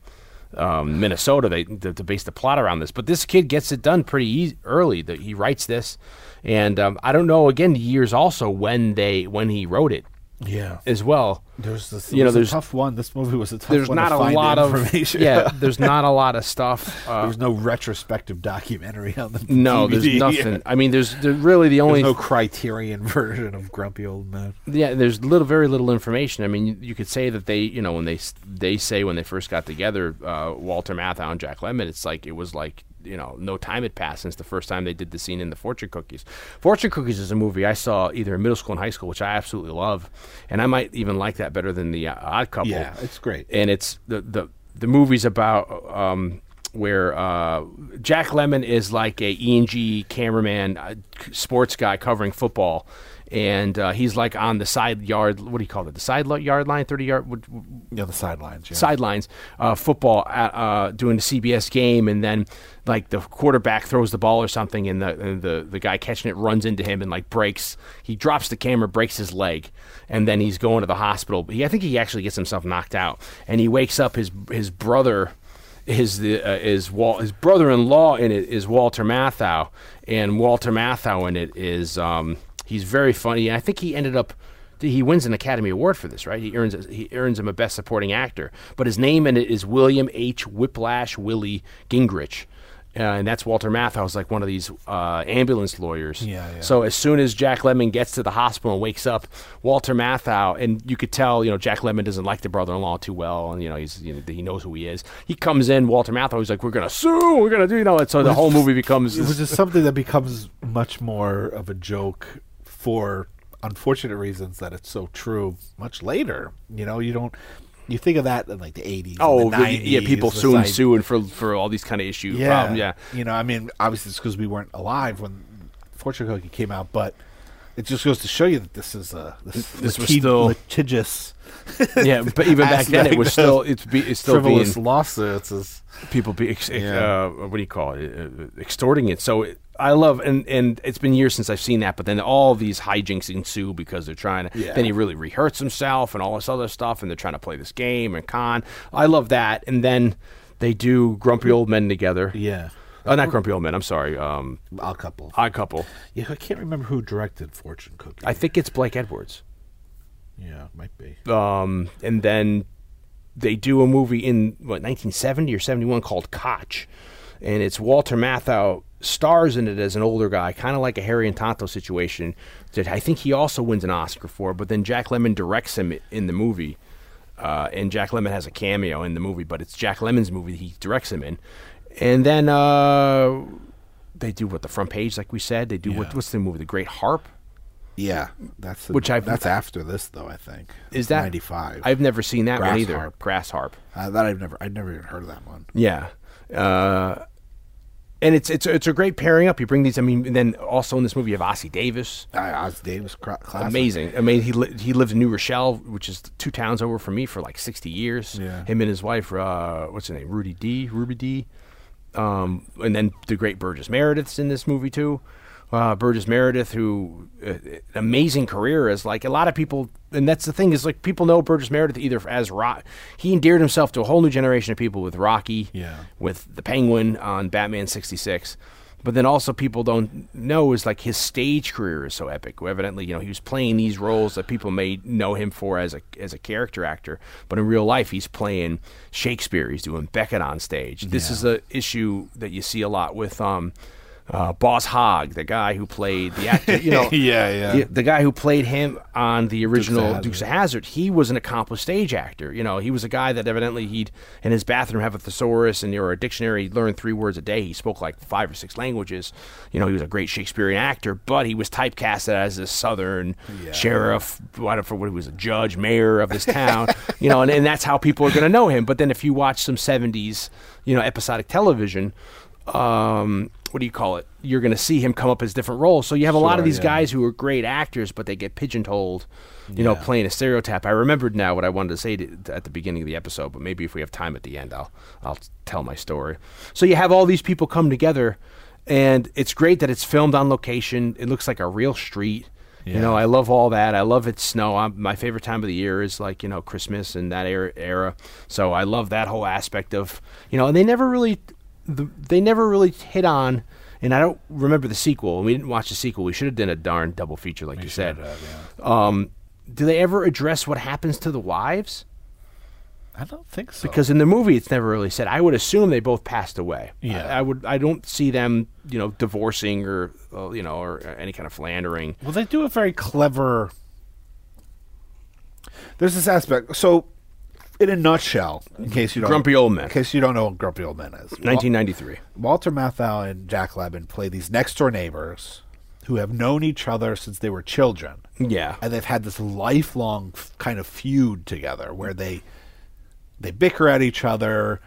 um, Minnesota. They to, to base the plot around this, but this kid gets it done pretty easy, early. That he writes this, and um, I don't know again the years also when they when he wrote it yeah. as well. There's this. you know, was a there's- tough one. This movie was a tough one. There's not to a find lot of information. yeah. There's not a lot of stuff. Uh, there's no retrospective documentary on the. no, there's DVD. nothing. I mean, there's, there's really the only There's no Criterion version of Grumpy Old Man. Yeah, there's little, very little information. I mean, you, you could say that they, you know, when they they say when they first got together, uh, Walter Matthau and Jack Lemmon, it's like it was like you know, no time had passed since the first time they did the scene in the Fortune Cookies. Fortune Cookies is a movie I saw either in middle school and high school, which I absolutely love, and I might even like that better than the uh, Odd Couple. Yeah, it's great. and it's the the the movie's about. Um, where uh, Jack Lemmon is like a ENG cameraman, uh, sports guy covering football, and uh, he's like on the side yard. What do you call it? The side yard line, thirty yard. What, Yeah, the sidelines. Yeah. sidelines uh, football at, uh, doing the CBS game, and then like the quarterback throws the ball or something, and the and the the guy catching it runs into him and like breaks. He drops the camera, breaks his leg, and then he's going to the hospital. He, I think he actually gets himself knocked out, and he wakes up. His his brother. His the uh, is Wal- his brother-in-law in it is Walter Matthau, and Walter Matthau in it is um, he's very funny. And I think he ended up he wins an Academy Award for this, right? He earns he earns him a Best Supporting Actor, but his name in it is William H. Whiplash Willie Gingrich. Uh, and that's Walter Matthau's like one of these uh, ambulance lawyers. Yeah, yeah. So as soon as Jack Lemmon gets to the hospital and wakes up, Walter Matthau, and you could tell, you know, Jack Lemmon doesn't like the brother-in-law too well, and you know, he's you know, he knows who he is. He comes in, Walter Matthau, he's like, "We're gonna sue, we're gonna do," you know, and so the whole movie becomes It was just something that becomes much more of a joke for unfortunate reasons that it's so true much later. You know, you don't you think of that in like the eighties. Oh, the the- 90s, yeah, people suing, idea- suing for for all these kind of issues Yeah, problems. Yeah, You know, I mean, obviously it's because we weren't alive when Fortune Cookie came out, but it just goes to show you that this is a this, This was litig- still- litigious, yeah. But even back then, it was still it's be, it's still being frivolous lawsuits. Is people be ex- Yeah. uh, what do you call it uh, extorting it so it, i love and and it's been years since i've seen that but then all these hijinks ensue because they're trying to Yeah. then he really rehearses himself and all this other stuff and they're trying to play this game and con i love that and then they do grumpy old men together yeah, oh not grumpy old men i'm sorry um odd couple. odd couple Yeah, I can't remember who directed Fortune Cookie. i think it's blake edwards yeah, might be. um, and then they do a movie in what 1970 or 71 called Kotch, and it's Walter Matthau stars in it as an older guy, kind of like a Harry and Tonto situation. That I think he also wins an Oscar for, but then Jack Lemmon directs him in the movie. Uh, and Jack Lemmon has a cameo in the movie, but it's Jack Lemmon's movie he directs him in. And then uh, they do what the front page, like we said. They do what, what's the movie? The Great Harp. Yeah, that's the, Which I've- that's after this though. I think Is that ninety five? I've never seen that one Grass either. Harp. Grass Harp. Uh, that I've never I've never even heard of that one. Yeah. Uh, and it's it's it's a great pairing up. You bring these. I mean, and then also in this movie you have Ossie Davis. Uh, Oz Davis, classic. Amazing. I mean, he li- he lived in New Rochelle, which is two towns over from me, for like sixty years. Yeah. Him and his wife, uh, what's her name, Rudy D, Ruby Dee, um, and then the great Burgess Meredith's in this movie too. Uh, Burgess Meredith, who uh, an amazing career is like a lot of people, and that's the thing is like people know Burgess Meredith either as Rock. He endeared himself to a whole new generation of people with Rocky, Yeah. with the Penguin on Batman '66. But then also people don't know is like his stage career is so epic. Evidently, you know, he was playing these roles that people may know him for as a as a character actor, but in real life he's playing Shakespeare. He's doing Beckett on stage. This is a issue that you see a lot with um, uh, Boss Hogg, the guy who played the actor. You know, Yeah, yeah. the, the guy who played him on the original. Dukes of Hazzard, he was an accomplished stage actor. You know, he was a guy that evidently he'd in his bathroom have a thesaurus and or a dictionary. He learned three words a day. He spoke like five or six languages. You know, he was a great Shakespearean actor, but he was typecasted as a Southern sheriff. I don't if what he was a judge, mayor of this town. you know, and, and that's how people are going to know him. But then if you watch some '70s, you know, episodic television. Um, what do you call it? You're going to see him come up as different roles. So you have a lot of these yeah. guys who are great actors, but they get pigeonholed, you know, playing a stereotype. I remembered now what I wanted to say to, at the beginning of the episode, but maybe if we have time at the end, I'll I'll tell my story. So you have all these people come together, and it's great that it's filmed on location. It looks like a real street. You know, I love all that. I love it's snow. I'm, my favorite time of the year is like you know Christmas and that era. era. So I love that whole aspect of you know, and they never really, the, they never really hit on. And I don't remember the sequel. We didn't watch the sequel. We should have done a darn double feature, like you said. Um, do they ever address what happens to the wives? I don't think so. Because in the movie, it's never really said. I would assume they both passed away. Yeah. I, I would. I don't see them, you know, divorcing or, uh, you know, or any kind of philandering. Well, they do a very clever. There's this aspect. So, in a nutshell, in case you don't, Grumpy Old Men. in case you don't know what Grumpy Old Men is, 1993. Walter Matthau and Jack Lemmon play these next door neighbors who have known each other since they were children, Yeah. and they've had this lifelong f- kind of feud together where they they bicker at each other.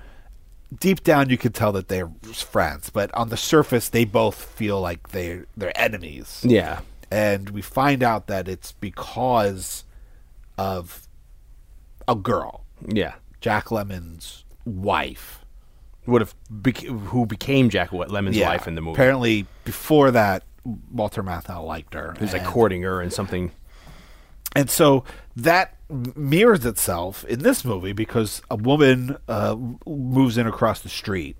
Deep down, you could tell that they're friends, but on the surface, they both feel like they they're enemies Yeah. and we find out that it's because of a girl, Yeah. Jack Lemmon's wife. Would have bec- who became Jack Lemmon's wife in the movie. Apparently, before that, Walter Matthau liked her. He was like courting her and something. and so that mirrors itself in this movie because a woman uh, moves in across the street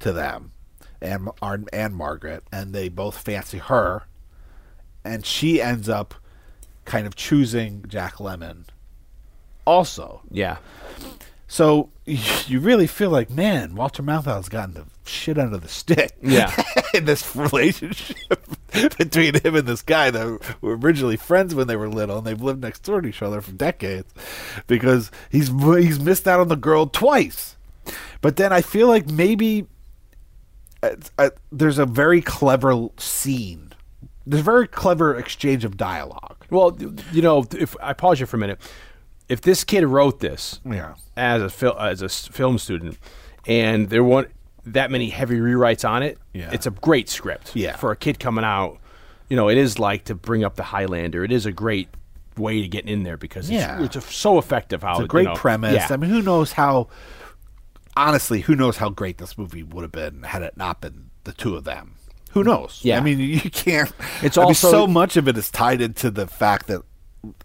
to them, and Ann-Margret, and they both fancy her, and she ends up kind of choosing Jack Lemmon. Also, Yeah. So you really feel like, man, Walter Matthau's gotten the shit under the stick. Yeah. in this relationship between him and this guy that were originally friends when they were little, and they've lived next door to each other for decades, because he's he's missed out on the girl twice. But then I feel like maybe uh, uh, there's a very clever scene. There's a very clever exchange of dialogue Well, you know, if I pause you for a minute, if this kid wrote this Yeah. as a fil- as a film student, and there weren't that many heavy rewrites on it, Yeah. it's a great script. Yeah. for a kid coming out, you know, it is like to bring up the Highlander. It is a great way to get in there because Yeah. it's, it's so effective. How It's a you great know- premise. Yeah. I mean, who knows how? Honestly, who knows how great this movie would have been had it not been the two of them? Who knows? Yeah. I mean, you can't. It's I mean, also- so much of it is tied into the fact that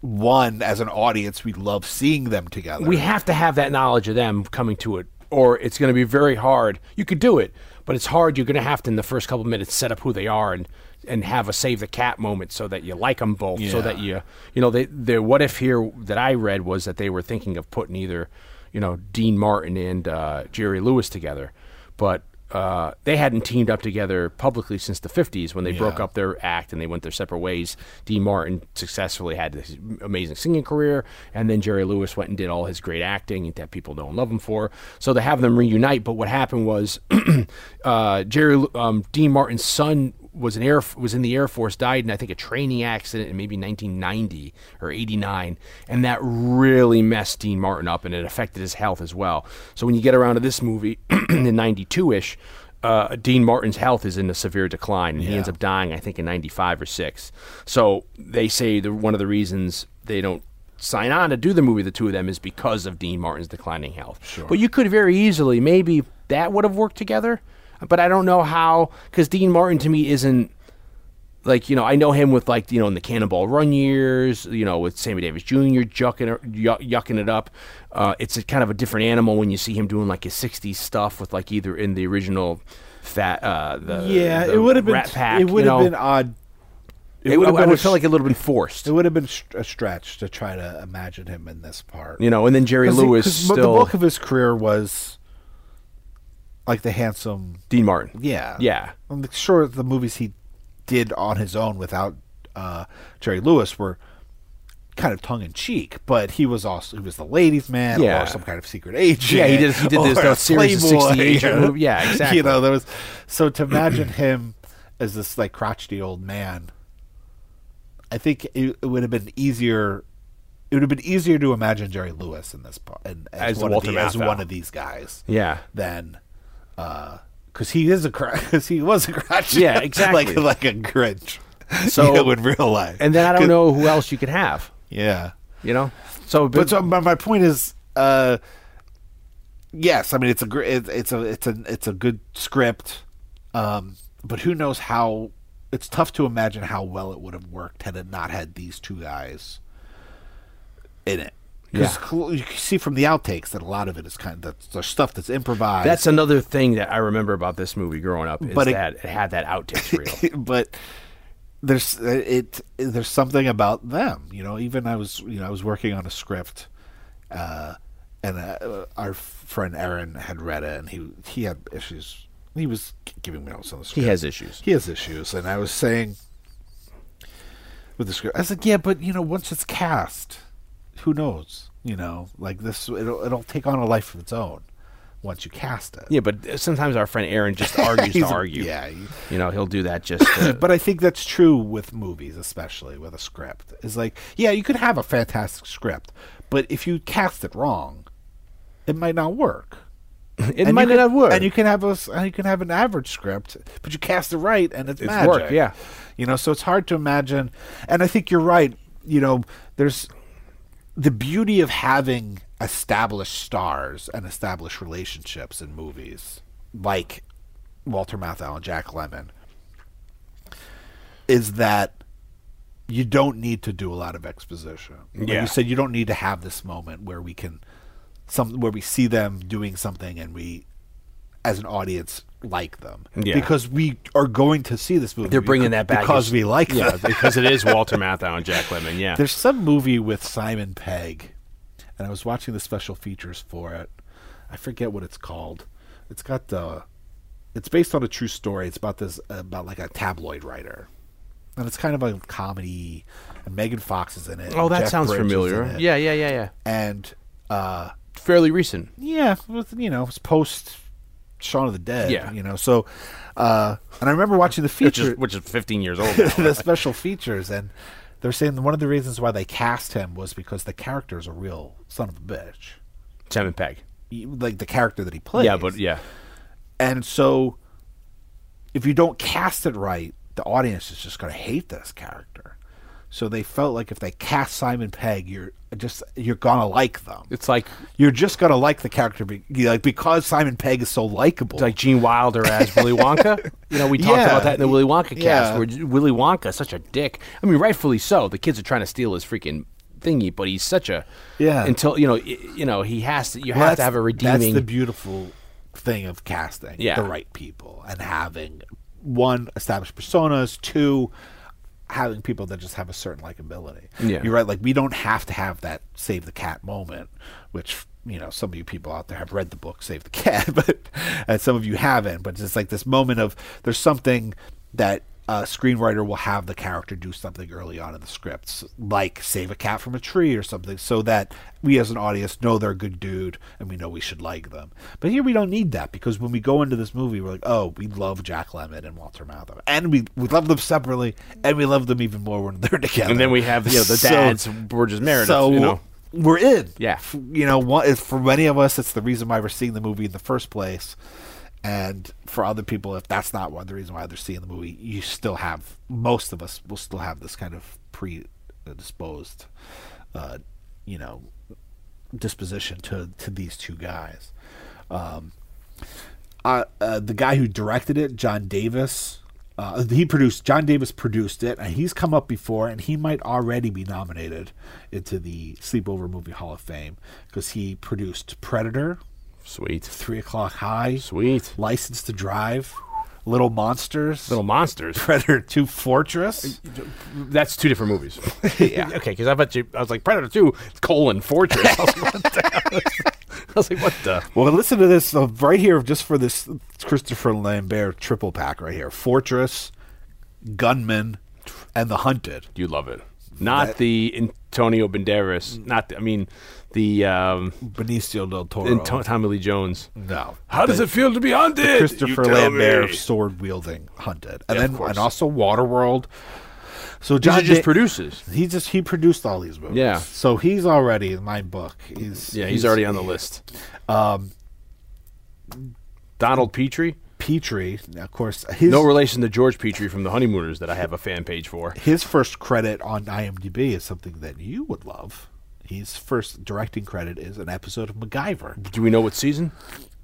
one, as an audience, we love seeing them together. we have to have that knowledge of them coming to it, or it's going to be very hard. You could do it, but it's hard. You're going to have to in the first couple minutes set up who they are and and have a save the cat moment so that you like them both, so that you you know they the what if here that I read was that they were thinking of putting either you know Dean Martin and uh, Jerry Lewis together, but. Uh, they hadn't teamed up together publicly since the 50s when they broke up their act and they went their separate ways. Dean Martin successfully had this amazing singing career, and then Jerry Lewis went and did all his great acting that people know and love him for. So to have them reunite, but what happened was uh, Jerry um, Dean Martin's son was an air was in the Air Force, died in I think a training accident in maybe 1990 or 89, and that really messed Dean Martin up, and it affected his health as well. So when you get around to this movie in 92 ish. Uh, Dean Martin's health is in a severe decline, and he ends up dying, I think, in '95 or '6. So they say the, one of the reasons they don't sign on to do the movie, the two of them, is because of Dean Martin's declining health. Sure. But you could very easily, maybe that would have worked together. But I don't know how, because Dean Martin to me isn't like you know I know him with like you know in the Cannonball Run years, you know with Sammy Davis Jr. jucking it- yuck, yucking it up. Uh, it's a kind of a different animal when you see him doing like his '60s stuff with like either in the original fat uh, the yeah, the it would have been. Pack. it would have been odd. It, would have felt been would a feel sh- like it would have been forced. It would have been a stretch to try to imagine him in this part. You know, and then Jerry he- Lewis mo- still The bulk of his career was like the handsome. Dean Martin. Yeah, Yeah. I'm sure the movies he did on his own without uh, Jerry Lewis were kind of tongue in cheek, but he was also he was the ladies' man Yeah. or some kind of secret agent. Yeah, he did- he did this- that series of playboy, 60 agent. Yeah, exactly. You know, there was so to imagine him as this like crotchety old man. I think it, it would have been easier. It would have been easier to imagine Jerry Lewis in this part, and as, As one of the, as one of these guys Yeah. than because he is a because he was a crotch. Yeah, exactly. like like a Grinch. So- know, in real life, And then I don't know who else you could have. Yeah, You know. So, but so my, my point is, uh, yes, I mean it's a it, it's a it's a it's a good script, um, but who knows how? It's tough to imagine how well it would have worked had it not had these two guys in it. Because Yeah. you can see from the outtakes that a lot of it is kind of the, stuff that's improvised. That's another thing that I remember about this movie growing up is But it- that it had that outtakes reel. but there's it there's something about them you know even i was you know i was working on a script uh and uh, our friend aaron had read it and he he had issues he was giving me notes on the script he has issues. he has issues and i was saying with the script i said yeah but you know once it's cast who knows you know like this it'll, it'll take on a life of its own once you cast it Yeah, but sometimes our friend Aaron just argues to argue. yeah, he- You know, he'll do that just to, but I think that's true with movies, especially with a script. Is like, yeah, you could have a fantastic script, but if you cast it wrong, it might not work. it And might not work. And you can have a you can have an average script, but you cast it right, and it's, It's magic. work, yeah. You know, so it's hard to imagine. And I think you're right. You know, there's the beauty of having established stars and established relationships in movies, like Walter Matthau and Jack Lemmon, is that you don't need to do a lot of exposition. Like Yeah. you said, you don't need to have this moment where we can some where we see them doing something and we, as an audience, like them Yeah. because we are going to see this movie. They're bringing becau- that back because we like yeah, them. because it is Walter Matthau and Jack Lemmon. Yeah, There's some movie with Simon Pegg, and I was watching the special features for it. I forget what it's called. It's got the. It's based on a true story. It's about this about like a tabloid writer, and it's kind of a comedy. And Megan Fox is in it. oh, that Jeff sounds Bridges familiar. Yeah, yeah, yeah, yeah. and uh, Fairly recent. yeah, with you know, it's post Shaun of the Dead. Yeah. you know. So, uh, and I remember watching the Which is which is 15 years old. now. the special features, and they're saying one of the reasons why they cast him was because the character is a real son of a bitch. Simon Pegg. He- Like the character that he plays. Yeah, but yeah. And so, if you don't cast it right, the audience is just going to hate this character. So they felt like if they cast Simon Pegg, you're just you're gonna like them. It's like You're just gonna like the character, be, like because Simon Pegg is so likable. it's like Gene Wilder as Willy Wonka. You know, we talked Yeah. about that in the Willy Wonka cast, Yeah. where Willy Wonka is such a dick. I mean, rightfully so. The kids are trying to steal his freaking thingy, but he's such a Yeah. Until you know, you know, he has to. You Well, have to have a redeeming. That's the beautiful thing of casting Yeah. the right people and having one established personas, two having people that just have a certain likability. Yeah. You're right. Like we don't have to have that save the cat moment, which you know some of you people out there have read the book Save the Cat, but and some of you haven't. But it's like this moment of there's something that a screenwriter will have the character do something early on in the scripts, like save a cat from a tree or something, so that we as an audience know they're a good dude and we know we should like them. But here we don't need that because when we go into this movie, we're like, oh, we love Jack Lemmon and Walter Matthau, and we we love them separately, and we love them even more when they're together. and then we have you know the So- dads, Burgess Meredith. so you know, we're in. Yeah. You know, one, for many of us, it's the reason why we're seeing the movie in the first place. And for other people, if that's not one of the reason why they're seeing the movie, you still have most of us will still have this kind of predisposed, uh, you know, disposition to to these two guys. Um, uh, uh, the guy who directed it, John Davis, uh, he produced. John Davis produced it, and he's come up before, and he might already be nominated into the Sleepover Movie Hall of Fame because he produced Predator, sweet, Three O'clock High, sweet, License to Drive, Little Monsters, little monsters. Predator Two, Fortress. That's two different movies. Yeah. okay, because I bet you. I was like Predator Two, colon Fortress. I was like, what the? I was like, what the? Well, listen to this uh, right here, just for this Christopher Lambert triple pack right here: Fortress, Gunman, and The Hunted. You love it. Not That- the Antonio Banderas. Not. The, I mean, the um, Benicio del Toro. Anto- Tommy Lee Jones. no. How does it feel to be hunted? Christopher Lambert sword wielding hunted, and Yeah, then and also Waterworld. So John just Da- producers. he just he produced all these movies. Yeah. So he's already in my book. He's Yeah, he's, already on the list. Um, Donald Petrie. Petrie, of course. His No relation to George Petrie from the Honeymooners that I have a fan page for. his first credit on IMDb is something that you would love. His first directing credit is an episode of MacGyver. Do we know what season?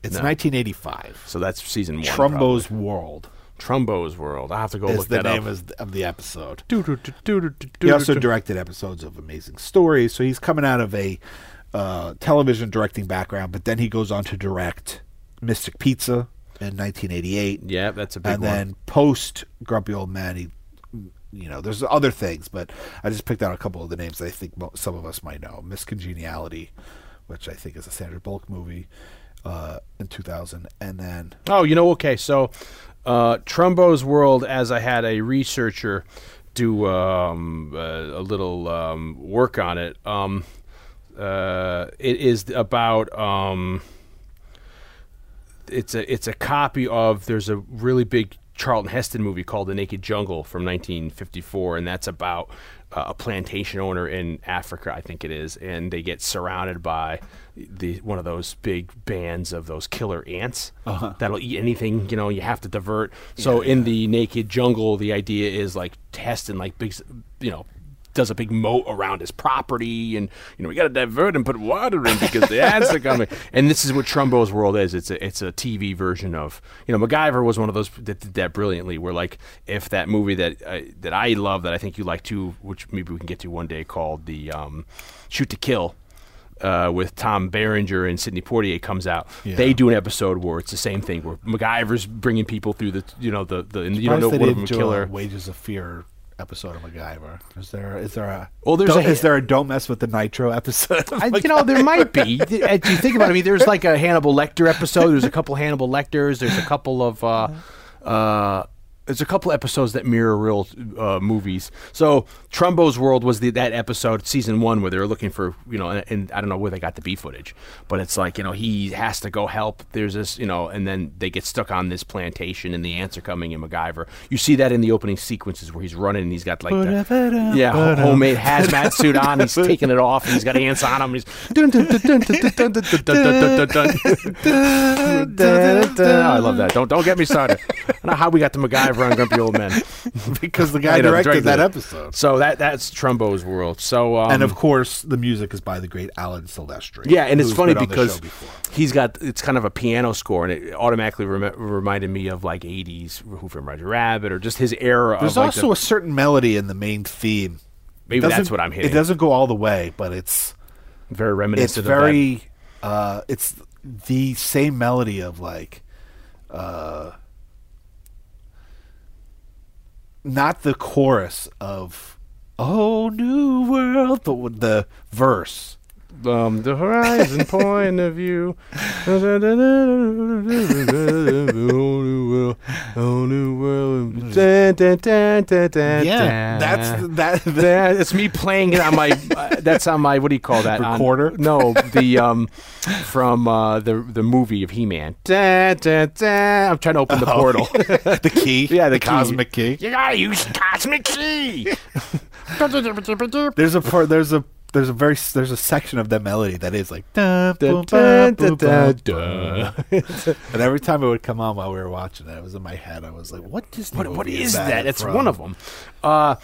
It's No. 1985. So that's season one. Trumbo's World. Trumbo's World. I have to go is look the that name up. is- of the episode. He also directed episodes of Amazing Stories, so he's coming out of a uh, television directing background. But then he goes on to direct Mystic Pizza in 1988, Yeah, that's a big and one. then post Grumpy Old Man, he, you know, there's other things, but I just picked out a couple of the names I think mo- some of us might know. Miss Congeniality, which I think is a Sandra Bullock movie uh, in 2000, and then Oh, you know, okay. So, uh, Trumbo's World, as I had a researcher do um, uh, a little um, work on it, um, uh, it is about. Um, it's a it's a copy of. There's a really big Charlton Heston movie called The Naked Jungle from 1954, and that's about uh, a plantation owner in Africa, I think it is, and they get surrounded by the one of those big bands of those killer ants that'll eat anything. You know, you have to divert. So in the Naked Jungle, the idea is like Heston, like big, you know. Does a big moat around his property, and you know we got to divert and put water in because the ants are coming. And this is what Trumbo's World is. It's a it's a TV version of you know MacGyver was one of those that did that brilliantly. Where like if that movie that uh, that I love that I think you like too, which maybe we can get to one day, called the um, Shoot to Kill. Uh, with Tom Berenger and Sidney Poitier comes out, Yeah. they do an episode where it's the same thing, where MacGyver's bringing people through the, you know, the, the you don't know Surprised they one of them didn't do killer. Wages of Fear episode of MacGyver. Is there is there a Well, there's a- is there a don't mess with the nitro episode? I, you know, there might be. If you think about it, I mean, there's like a Hannibal Lecter episode. There's a couple Hannibal Lecters. There's a couple of. Uh, uh, there's a couple episodes that mirror real uh, movies. So Trumbo's World was the, that episode, season one, where they were looking for you know, and, and, I don't know where they got the B footage, but it's like you know he has to go help. There's this you know, and then they get stuck on this plantation, and the answer coming in MacGyver. You see that in the opening sequences where he's running and he's got like the, yeah homemade hazmat suit on. He's taking it off and he's got ants on him. He's I love that. Don't don't get me started. I don't know how we got to MacGyver on Grumpy Old Men. because the guy I know, directed directed that it. episode. So that that's Trumbo's world. So um, and of course, the music is by the great Alan Silvestri. yeah, and it's funny been on the because he's got it's kind of a piano score, and it automatically rem- reminded me of like '80s Who Framed Roger Rabbit or just his era. There's of like also the, a certain melody in the main theme. maybe Doesn't- that's what I'm hitting. It doesn't go all the way, but it's very it's reminiscent. of that. very uh it's the same melody of like uh not the chorus of oh new world but the verse um, the horizon point of view. yeah that's that, That, it's me playing it on my. Uh, that's on my. What do you call that? On- Recorder? no, the um, from uh, the the movie of He Man. I'm trying to open the portal. the key Yeah, the the key. cosmic key you gotta use cosmic key. there's a part there's a there's a very there's a section of that melody that is like dun, boom, Dun, ba, boom, dun, ba, and every time it would come on while we were watching it, it was in my head. I was like, "What Disney What, what is that? It's from? one of them. Uh,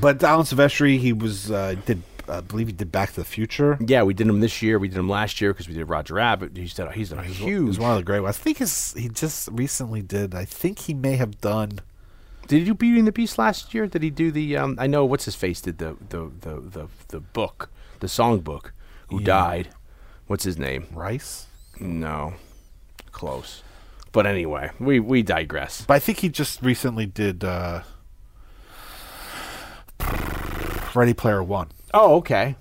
But Alan Silvestri, he was uh, did I believe he did Back to the Future. yeah, we did him this year. We did him last year because we did Roger Rabbit. He's done. He's done a huge. was one of the great ones. I think his, he just recently did. I think he may have done. Did do Beauty and the Beast last year? Did he do the? Um, I know what's his face did the the the the, the book, the song book. Who Yeah. died? What's his name? Rice, No, close. But anyway, we we digress. but I think he just recently did uh, Ready Player One. Oh, okay.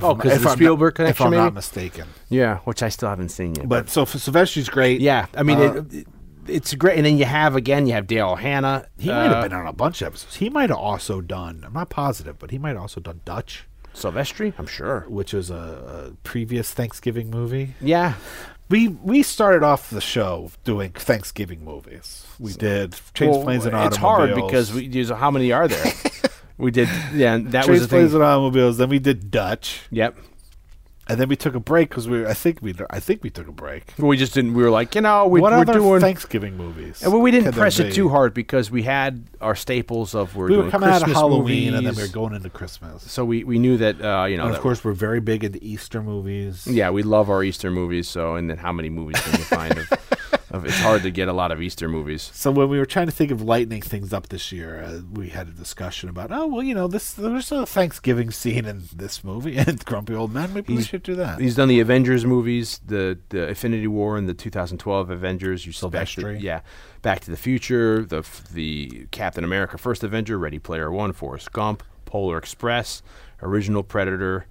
Oh, because the Spielberg not, connection, if I'm maybe. not mistaken. yeah, which I still haven't seen yet. But so Silvestri's great. yeah, I mean, Uh, it, it, it's great. And then you have again, you have Daryl Hannah. he might have uh, been on a bunch of episodes. He might have also done. I'm not positive, but he might have also done Dutch, Silvestri. I'm sure. which was a, a previous Thanksgiving movie. Yeah, We we started off the show doing Thanksgiving movies. We did Trains, Well, Planes, and Automobiles. it's hard because we use how many are there? we did. Yeah, that Trains, was Planes, and Automobiles. Then we did Dutch, Yep. And then we took a break because we. I think we. I think we took a break. We just didn't. We were like, you know, we, what we're other doing. Thanksgiving movies? and well, we didn't press it too hard because we had our staples of we're We doing were coming out of Christmas Halloween, and then we movies. were going into Christmas. So we, we knew that uh, you know. and of course, we're very big into Easter movies. yeah, we love our Easter movies. So and then how many movies can you find of? It's hard to get a lot of Easter movies. So when we were trying to think of lightening things up this year, uh, we had a discussion about, oh well, you know, this there's a Thanksgiving scene in this movie, and Grumpy Old Man. Maybe we He's- should do that. He's done the Avengers movies, the the Infinity War and the 2012 Avengers. You see back to, yeah, Back to the Future, the the Captain America First Avenger, Ready Player One, Forrest Gump, Polar Express, Original Predator,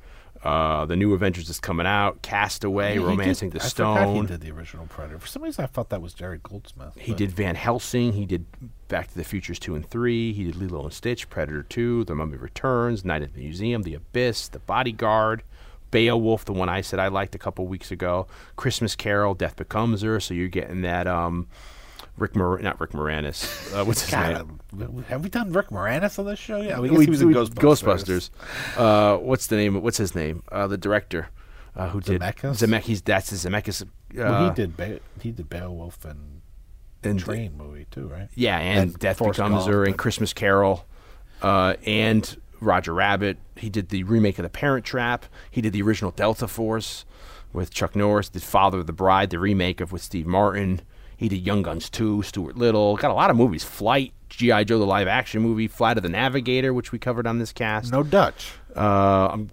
uh, the new Avengers is coming out, Castaway, did- Romancing the I forgot he Stone. did the original Predator. For some reason, I thought that was Jerry Goldsmith. He but- did Van Helsing. He did Back to the Futures 2 and 3. He did Lilo and Stitch, Predator 2, The Mummy Returns, Night at the Museum, The Abyss, The Bodyguard, Beowulf, the one I said I liked a couple weeks ago, Christmas Carol, Death Becomes Her. So you're getting that, um, Rick Mor- not Rick Moranis. Uh, what's his name? Have we done Rick Moranis on this show? Yeah, we, We- he was in Ghostbusters. Ghostbusters. Uh, what's the name? What's his name? Uh, the director uh, who did Zemeckis? Zemeckis. That's the Zemeckis. Uh, well, he did. Be- he did Beowulf and and Train movie too, right? Yeah, and, And Death Forrest Becomes Her and Christmas Carol, uh, and Roger Rabbit. He did the remake of The Parent Trap. He did the original Delta Force with Chuck Norris. Did Father of the Bride, the remake of with Steve Martin. He did Young Guns 2, Stuart Little. Got a lot of movies. Flight, G.I. Joe, the live action movie. Flight of the Navigator, which we covered on this cast. No Dutch. Uh, um,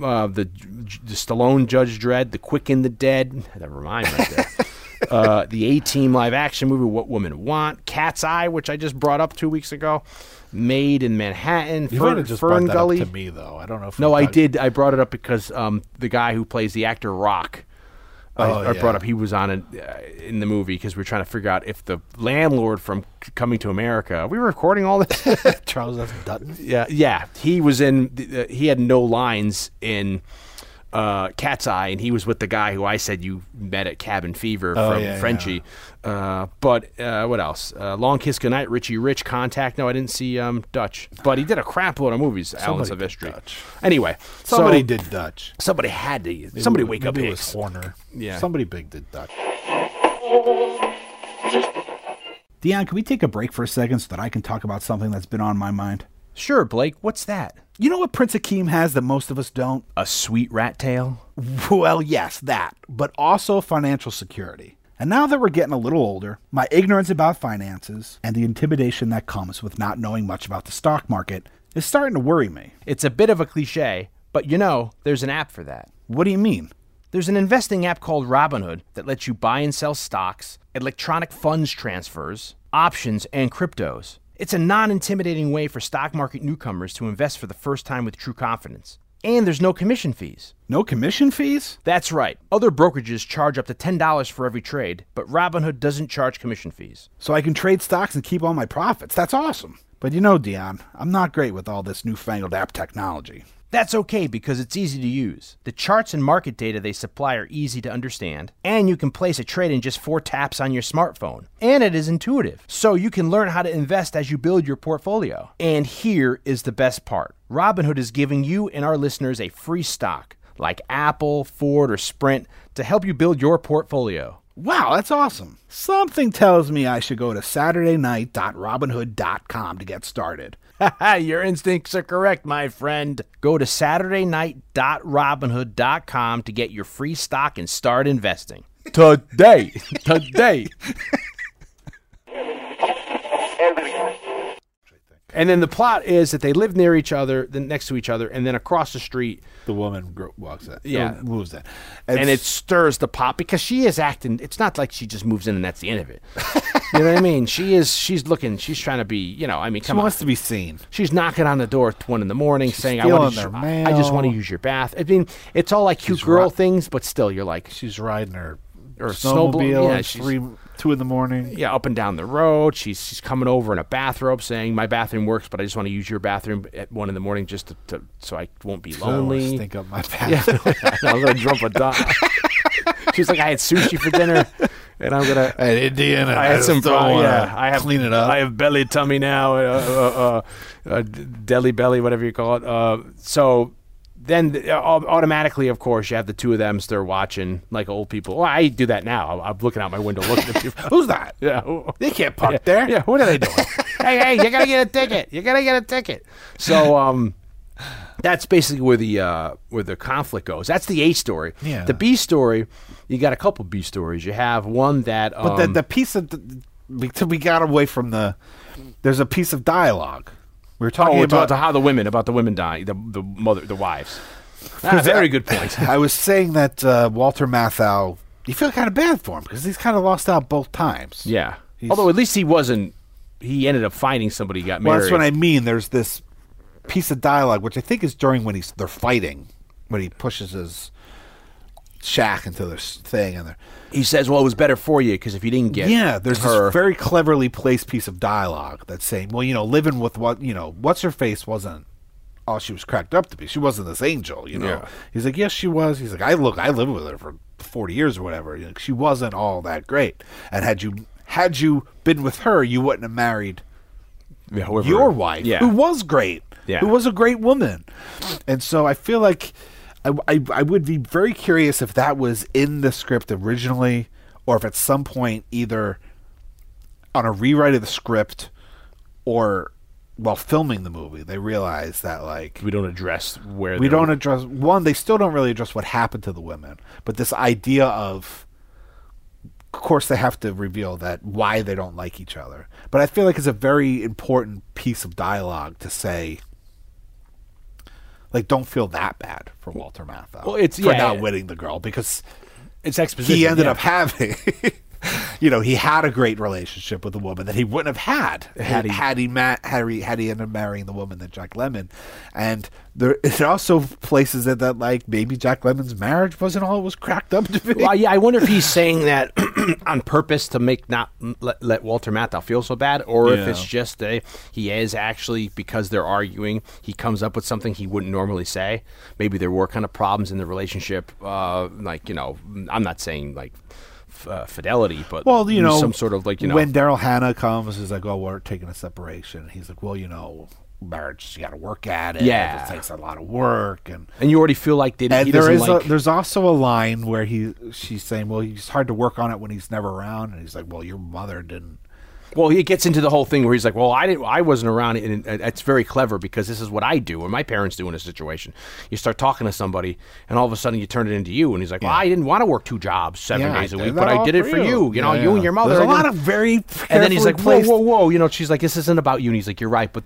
uh, the, the Stallone Judge Dredd, The Quick and the Dead. That rhyme right there. uh, the A Team live action movie, What Women Want. Cat's Eye, which I just brought up two weeks ago. Made in Manhattan. You Fern, just Fern brought that Gully. up to me though. I don't know if No, I did. I brought it up because um, the guy who plays the actor Rock Oh, I brought yeah. up he was on it uh, in the movie because we were trying to figure out if the landlord from C- Coming to America. we were recording all this? Charles F. Dutton. yeah, yeah. He was in. the- Uh, he had no lines in uh, Cat's Eye, and he was with the guy who I said you met at Cabin Fever Oh, from yeah, Frenchie. Uh, but uh, what else? Uh, Long Kiss Goodnight, Richie Rich, Contact. No, I didn't see um, Dutch, but he did a crap load of movies. Elements of did History. Dutch. Anyway, Somebody so did Dutch. Somebody had to. Somebody Maybe- wake up maybe it was Hicks. Horner. Yeah. Somebody big did Dutch. Dion, can we take a break for a second so that I can talk about something that's been on my mind? Sure, Blake. What's that? You know what Prince Akeem has that most of us don't? A sweet rat tail. Well, yes, that, but also financial security. And now that we're getting a little older, my ignorance about finances and the intimidation that comes with not knowing much about the stock market is starting to worry me. It's a bit of a cliche, but you know, there's an app for that. What do you mean? There's an investing app called Robinhood that lets you buy and sell stocks, electronic funds transfers, options, and cryptos. It's a non intimidating way for stock market newcomers to invest for the first time with true confidence. And there's no commission fees. No commission fees? That's right. Other brokerages charge up to $10 for every trade, but Robinhood doesn't charge commission fees. So I can trade stocks and keep all my profits. That's awesome. But you know, Dion, I'm not great with all this newfangled app technology. That's okay because it's easy to use. The charts and market data they supply are easy to understand, and you can place a trade in just four taps on your smartphone. And it is intuitive, so you can learn how to invest as you build your portfolio. And here is the best part Robinhood is giving you and our listeners a free stock like Apple, Ford, or Sprint to help you build your portfolio. Wow, that's awesome. Something tells me I should go to SaturdayNight.Robinhood.com to get started. Your instincts are correct, my friend. Go to SaturdayNight.Robinhood.com to get your free stock and start investing. Today. Today. And then the plot is that they live near each other, then next to each other, and then across the street, The woman gro- walks in. Yeah. moves in. and it stirs the pot because she is acting. It's not like she just moves in and that's the end of it. you know what I mean? She is. She's looking. She's trying to be. You know. I mean, she on. wants to be seen. She's knocking on the door at one in the morning, saying, "I want to. I just want to use your bath." I mean, it's all like cute She's girl ri- things, but still, you're like, She's riding her Or snowmobile yeah, three, two in the morning. yeah, up and down the road. She's she's coming over in a bathrobe, saying, "My bathroom works, but I just want to use your bathroom at one in the morning, just to, to so I won't be lonely." stink up my bath. Yeah, I'm gonna jump a dot. She's like, "I had sushi for dinner, and I'm gonna." At Indian, I had some. Don't yeah, I have clean it up. I have belly tummy now. Uh, uh, uh, uh, deli belly, whatever you call it. Uh, so then, automatically, of course, you have the two of them. They're watching like old people. Well, I do that now. I'm looking out my window looking at people. Who's that? Yeah, who- They can't park yeah, there. Yeah, what are they doing? hey, hey, you gotta get a ticket. You gotta get a ticket. So, um, that's basically where the uh, where the conflict goes. That's the A story. Yeah. The B story, you got a couple B stories. You have one that, um, But the, the piece of the, we got away from the. There's a piece of dialogue. We were talking oh, about, about how the women, about the women dying, the the mother, the wives. Ah, very good point. I was saying that uh, Walter Matthau. You feel kind of bad for him because he's kind of lost out both times. Yeah. He's- Although at least he wasn't. He ended up finding somebody. Got Well, married. that's what I mean. There's this piece of dialogue, which I think is during when he's they're fighting, when he pushes his shack into this thing, and they're he says, "Well, it was better for you because if you didn't get yeah. There's her, this very cleverly placed piece of dialogue that's saying, well, you know, living with what you know, what's her face wasn't all she was cracked up to be. She wasn't this angel, you know. Yeah. He's like, yes, she was. He's like, I look, I lived with her for forty years or whatever. Know, she wasn't all that great. And had you had you been with her, you wouldn't have married Yeah, whoever- your wife, yeah, who was great, Yeah. who was a great woman. And so I feel like I, I, I would be very curious if that was in the script originally, or if at some point either on a rewrite of the script or while filming the movie they realized that like we don't address where we don't address one they still don't really address what happened to the women but this idea of of course they have to reveal that why they don't like each other. But i feel like it's a very important piece of dialogue to say like don't feel that bad for walter matthau Well, it's- for yeah, not yeah. winning the girl because It's exposition. he ended yeah. up having you know, he had a great relationship with a woman that he wouldn't have had Had he- had he ma- had he, had he ended up marrying the woman that Jack Lemmon, and there it also places it that like maybe Jack Lemmon's marriage wasn't all it was cracked up to be. Well, yeah, I wonder if he's saying that on purpose to make not let, let Walter Matthau feel so bad, or if it's just a, he is actually because they're arguing, he comes up with something he wouldn't normally say. Maybe there were kind of problems in the relationship, uh, like you know, I'm not saying like uh, fidelity, but Well, you know, some sort of like you know, when Daryl Hannah comes, he's like, "Oh, we're taking a separation." He's like, "Well, you know, marriage, you got to work at it. Yeah. it takes a lot of work." And and you already feel like they, and he there like. a, there's also a line where he she's saying, "Well, he's hard to work on it when he's never around," and he's like, "Well, your mother didn't." Well, he gets into the whole thing where he's like, "Well, I didn't, I wasn't around," and it's very clever because this is what I do, or my parents do in a situation. You start talking to somebody, and all of a sudden you turn it into you, and he's like, "Well, I didn't want to work two jobs seven Yeah, days a did week, that but I all did it for you. You know, Yeah, you and your mother." There's a lot of very and then he's like, "Whoa, whoa, whoa!" You know, she's like, "This isn't about you," and he's like, "You're right," but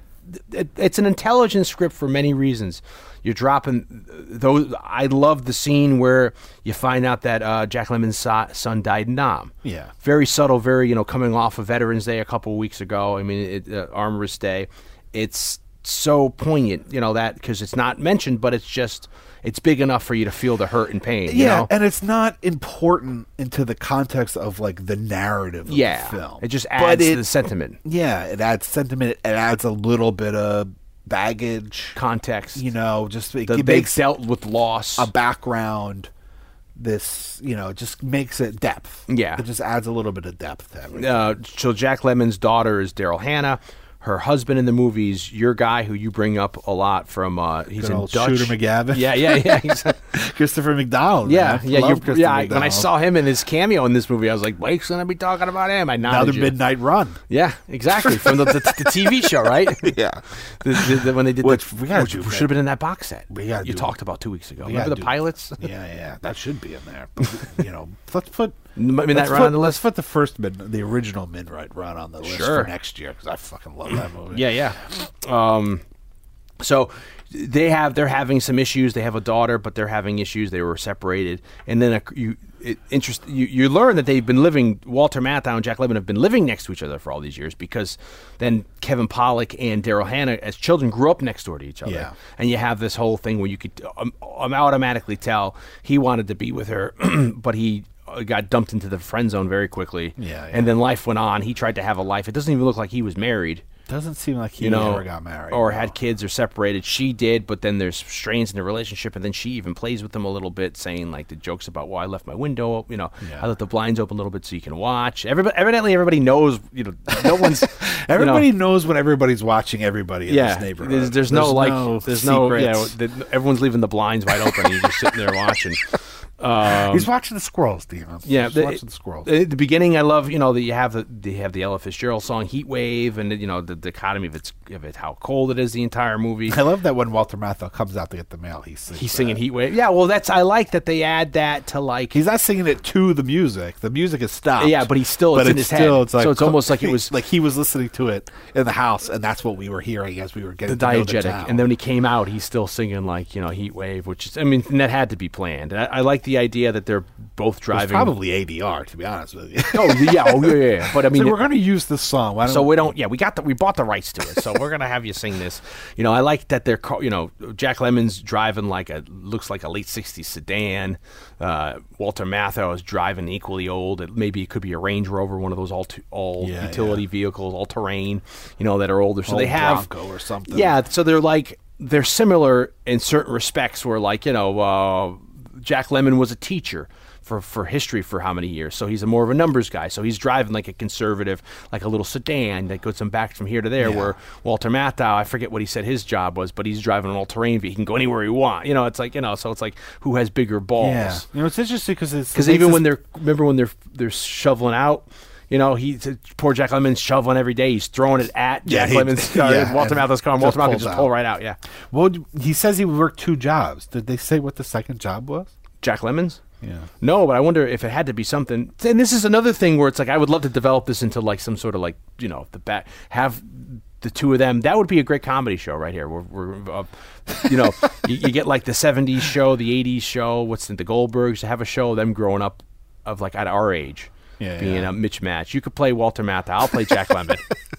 it, it's an intelligent script for many reasons. You're dropping those. I love the scene where you find out that uh, Jack Lemmon's son died in Nam Yeah. very subtle, very you know coming off of Veterans Day a couple of weeks ago. I mean, it, uh, Armistice Day. It's so poignant, you know that because it's not mentioned, but it's just it's big enough for you to feel the hurt and pain. you Yeah, know? and it's not important into the context of like the narrative of yeah, the film. it just adds to the sentiment, Yeah, it adds sentiment. It adds a little bit of baggage. context. You know, just it, the, it makes dealt with loss. a background. This, you know, just makes it depth. Yeah. it just adds a little bit of depth to everything. uh, so Jack Lemmon's daughter is Daryl Hannah. Her husband in the movies, your guy who you bring up a lot from, uh, he's Good in old Dutch. Shooter McGavin. Yeah, yeah, yeah. Christopher McDonald. Yeah, man. yeah, Love you, Christopher yeah. I- When I saw him in his cameo in this movie, I was like, Blake's gonna be talking about him. I nodded. another you. midnight run. Yeah, exactly. From the, the, the TV show, right? Yeah. The, the, the- when they did Which the, we which should have been in that box set. We gotta you do talked about two weeks ago. We Remember the do- pilots? Yeah, yeah, that should be in there. But, you know, let's put I mean, that let's run put, on the let's list. put the first mid, the original midnight run on the list Sure. for next year because I fucking love that movie. Yeah, yeah. Um, so they have they're having some issues. They have a daughter, but they're having issues. They were separated, and then a, you it, interest you, you learn that they've been living. Walter Matthau and Jack Lemmon have been living next to each other for all these years because then Kevin Pollak and Daryl Hannah, as children, grew up next door to each other. Yeah. And you have this whole thing where you could um, um, automatically tell he wanted to be with her, but he. Uh, Got dumped into the friend zone very quickly, Yeah, yeah. and then life went on. He tried to have a life. It doesn't even look like he was married Doesn't seem like he you know, ever got married or no. had kids or separated. She did, but then there's strains in the relationship, and then she even plays with him a little bit, saying like the jokes about, "Well, I left my window, you know, Yeah. I left the blinds open a little bit so you can watch." Everybody, evidently, everybody knows, you know, no one's Everybody You know, knows when everybody's watching everybody in yeah, this neighborhood. there's, there's no like, there's no, yeah, secrets. the, everyone's leaving the blinds wide open. and You're just sitting there watching. Um, He's watching the squirrels, Demon. Yeah, He's the- watching the squirrels. At the beginning, I love you know that you have the they have the Ella Fitzgerald song "Heat Wave" and you know the dichotomy of it's of it how cold it is the entire movie. I love that when Walter Matthau comes out to get the mail, he sings He's singing that. Heat Wave. Yeah, well, that's I like that they add that to like. He's not singing it to the music. The music is stopped. Yeah, but he's still- But it's in his still, head. It's like, So it's almost like it was- like he was listening to it in the house, and that's what we were hearing as we were getting the diegetic, town. and then when he came out, he's still singing like you know Heat Wave, which is I mean and that had to be planned. I, I like the idea that they're both driving. probably ADR, to be honest with you. oh yeah, oh yeah, yeah. But I mean, so we're going to use this song. Why don't so we don't yeah we got the we bought the rights to it so we're gonna have you sing this you know i like that they're you know jack lemmon's driving like a looks like a late 60s sedan uh, walter matthau is driving equally old it, maybe it could be a range rover one of those all all Yeah, utility yeah. vehicles all terrain you know that are older so Old they have Bronco or something. yeah so they're like they're similar in certain respects where like you know uh, jack lemmon was a teacher for, for history for how many years so he's a more of a numbers guy so he's driving like a conservative like a little sedan that goes him back from here to there Yeah. where walter matthau i forget what he said his job was but he's driving an all-terrain vehicle he can go anywhere he wants. you know it's like you know so it's like who has bigger balls Yeah. You know, it's interesting because it's because even when they're remember when they're they're shoveling out, you know, he poor Jack Lemmon's shoveling every day. He's throwing it at Jack he- Lemmon's uh, yeah, Walter and Matthau's car. And Walter Matthau can pulls just out. pull right out. Yeah, well, he says he worked two jobs. Did they say what the second job was? Jack Lemmon's. Yeah. No, but I wonder if it had to be something. And this is another thing where it's like I would love to develop this into like some sort of like you know the back have the two of them. That would be a great comedy show right here. We're, we're uh, you know, you, you get like the '70s show, the '80s show. What's the, the Goldbergs to have a show of them growing up of like at our age. Yeah, being yeah. a Mitch match. You could play Walter Matthau. I'll play Jack Lemmon.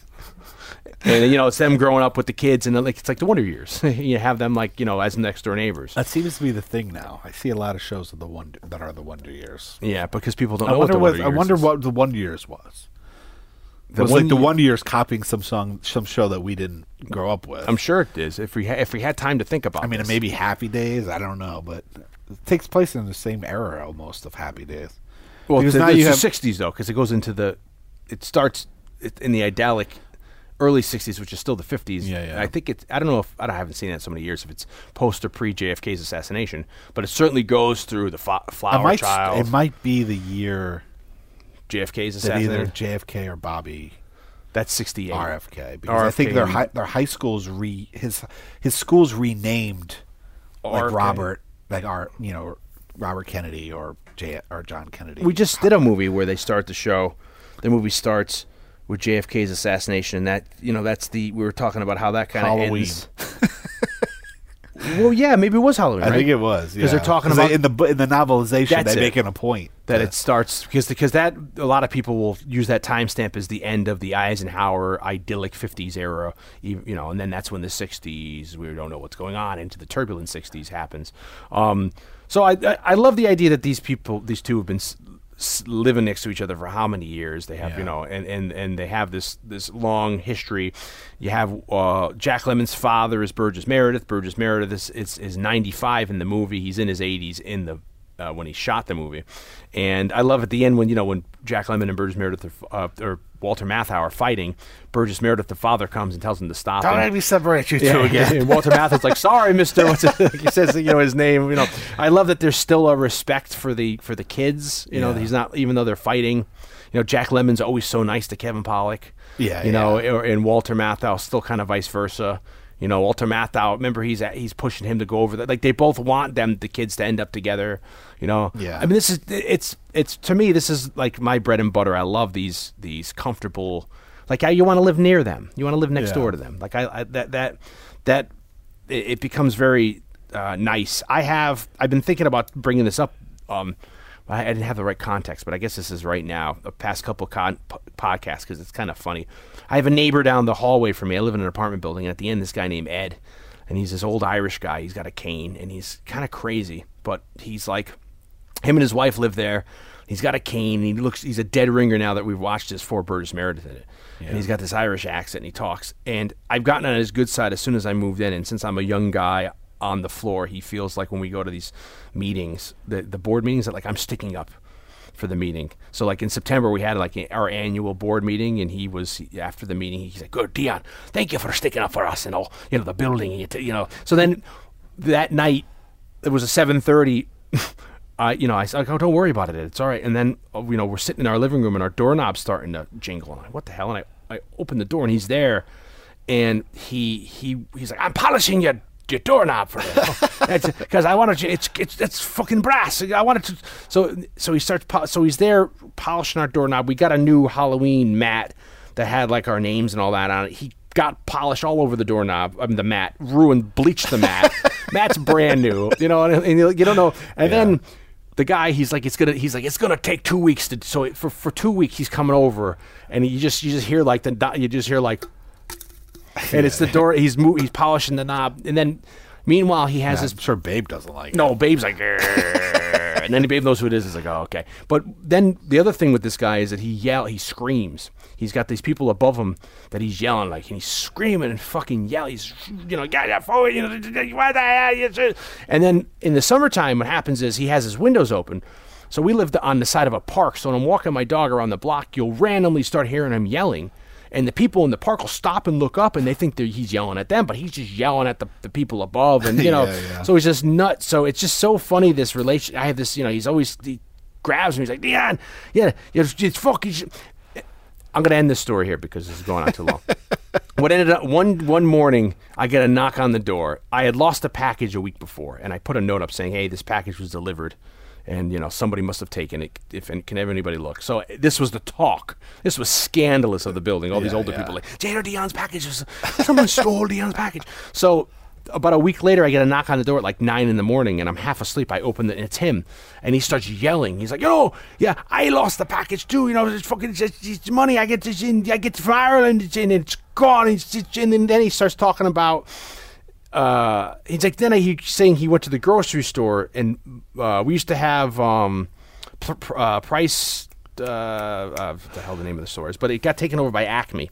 And you know, it's them growing up with the kids, and like it's like the Wonder Years. you have them like you know as next door neighbors. That seems to be the thing now. I see a lot of shows of the wonder that are the Wonder Years. Yeah, because people don't I know what wonder the what Wonder I wonder is. what the Wonder Years was. It was like the Wonder Years copying some song, some show that we didn't grow up with. I'm sure it is. If we ha- if we had time to think about, it. I mean, it may be Happy Days. I don't know, but it takes place in the same era almost of Happy Days. Well, Because it's, now you the have- '60s though, because it goes into the. It starts in the idyllic early '60s, which is still the '50s. Yeah, yeah. I think it's. I don't know if I, don't- I haven't seen that in so many years. If it's post or pre JFK's assassination, but it certainly goes through the fo- It flower might, child, it might be the year JFK's assassination. either. JFK or Bobby That's '68. RFK because I think their high, their high schools re his his schools renamed like Robert like our you know Robert Kennedy or J or John Kennedy. We just did a movie where they start the show. The movie starts with JFK's assassination, and that you know that's the we were talking about how that kind of Halloween. ends. well, yeah, maybe it was Halloween. I right? think it was 'Cause they're talking about- they- in the in the novelization they make it a point that it starts because because that a lot of people will use that timestamp as the end of the Eisenhower idyllic 50s era, you you know, and then that's when the 60s we don't know what's going on into the turbulent 60s happens. Um, so I, I I love the idea that these people these two have been s- s- living next to each other for how many years? They have you know and, and and they have this this long history. You have uh, Jack Lemmon's father is Burgess Meredith. Burgess Meredith is, is is 95 in the movie. He's in his 80s in the uh, when he shot the movie, and I love at the end when you know when Jack Lemmon and Burgess Meredith are, uh, or Walter Matthau are fighting. Burgess Meredith, the father, comes and tells him to stop. Don't and- let me separate you two yeah, again. and Walter Matthau's like, "Sorry, Mister." What's it? he says, you know, his name. You know, I love that there's still a respect for the for the kids. You know, he's not even though they're fighting. You know, Jack Lemmon's always so nice to Kevin Pollak. Yeah, you know, yeah. or, and Walter Matthau still kind of vice versa. You know, Walter Matthau. Remember, he's at, he's pushing him to go over that. Like they both want them, the kids, to end up together. You know. Yeah. I mean, this is it's it's to me this is like my bread and butter. I love these these comfortable. Like how you want to live near them. You want to live next Yeah. door to them. Like I, I that that that it, it becomes very uh, nice. I have I've been thinking about bringing this up. Um, I, I didn't have the right context, but I guess this is right now. The past couple con- p- podcasts because it's kind of funny. I have a neighbor down the hallway from me. I live in an apartment building, and at the end, this guy named Ed, and he's this old Irish guy. He's got a cane, and he's kind of crazy, but he's like him and his wife live there. He's got a cane. And he looks. He's a dead ringer now that we've watched his four Burgess Meredith in it, and he's got this Irish accent. and He talks, and I've gotten on his good side as soon as I moved in. And since I'm a young guy on the floor, he feels like when we go to these meetings, the the board meetings, that like I'm sticking up for the meeting. So like in September we had like our annual board meeting, and he was after the meeting. He's like, "Good, Dion, thank you for sticking up for us and all, you know, the building, you, know." So then that night it was a seven thirty. I, you know, I said, oh, "Don't worry about it. It's all right." And then, uh, you know, we're sitting in our living room, and our doorknob's starting to jingle. And like, "What the hell?" And I, I open the door, and he's there, and he he he's like, "I'm polishing your your doorknob for you because I wanted you. It's it's it's fucking brass. I wanted to." So so he starts. So he's there polishing our doorknob. We got a new Halloween mat that had like our names and all that on it. He got polish all over the doorknob. I mean, the mat ruined, bleached the mat. Mat's brand new, you know, and, and you don't know. And then the guy, he's like, it's gonna, he's like, it's gonna take two weeks to. So for for two weeks, he's coming over, and you just you just hear like the you just hear like, and it's the door. He's mo- he's polishing the knob, and then meanwhile he has I'm this sure Babe doesn't like it. no. Babe's like, and then Babe knows who it is. He's like, oh, okay. But then the other thing with this guy is that he yell, he screams. He's got these people above him that he's yelling like, and he's screaming and fucking yell. He's, you know, get that forward, you know, what the hell? you should-" And then in the summertime, what happens is he has his windows open. So we lived on the side of a park. So when I'm walking my dog around the block, you'll randomly start hearing him yelling. And the people in the park will stop and look up, and they think that he's yelling at them, but he's just yelling at the, the people above, and you know, Yeah, yeah. so he's just nuts. So it's just so funny this relation. I have this, you know, he's always he grabs me. He's like, Dion, yeah, it's, it's fucking. I'm gonna end this story here because this is going on too long. what ended up one one morning, I get a knock on the door. I had lost a package a week before, and I put a note up saying, "Hey, this package was delivered." And you know somebody must have taken it. If and can anybody look? So this was the talk. This was scandalous of the building. All these older yeah. people like Jada Dion's package. Was, someone stole Dion's package. So about a week later, I get a knock on the door at like nine in the morning, and I'm half asleep. I open it, and it's him, and he starts yelling. He's like, "Yo, yeah, I lost the package too. You know, it's fucking it's, it's money I get this in, I get from Ireland, it's, and it's gone. It's, it's, and then he starts talking about." Uh, he's like, then I, he's saying he went to the grocery store, and uh, we used to have um, pr- pr- uh, price. Uh, uh, what the hell the name of the store is, but it got taken over by Acme,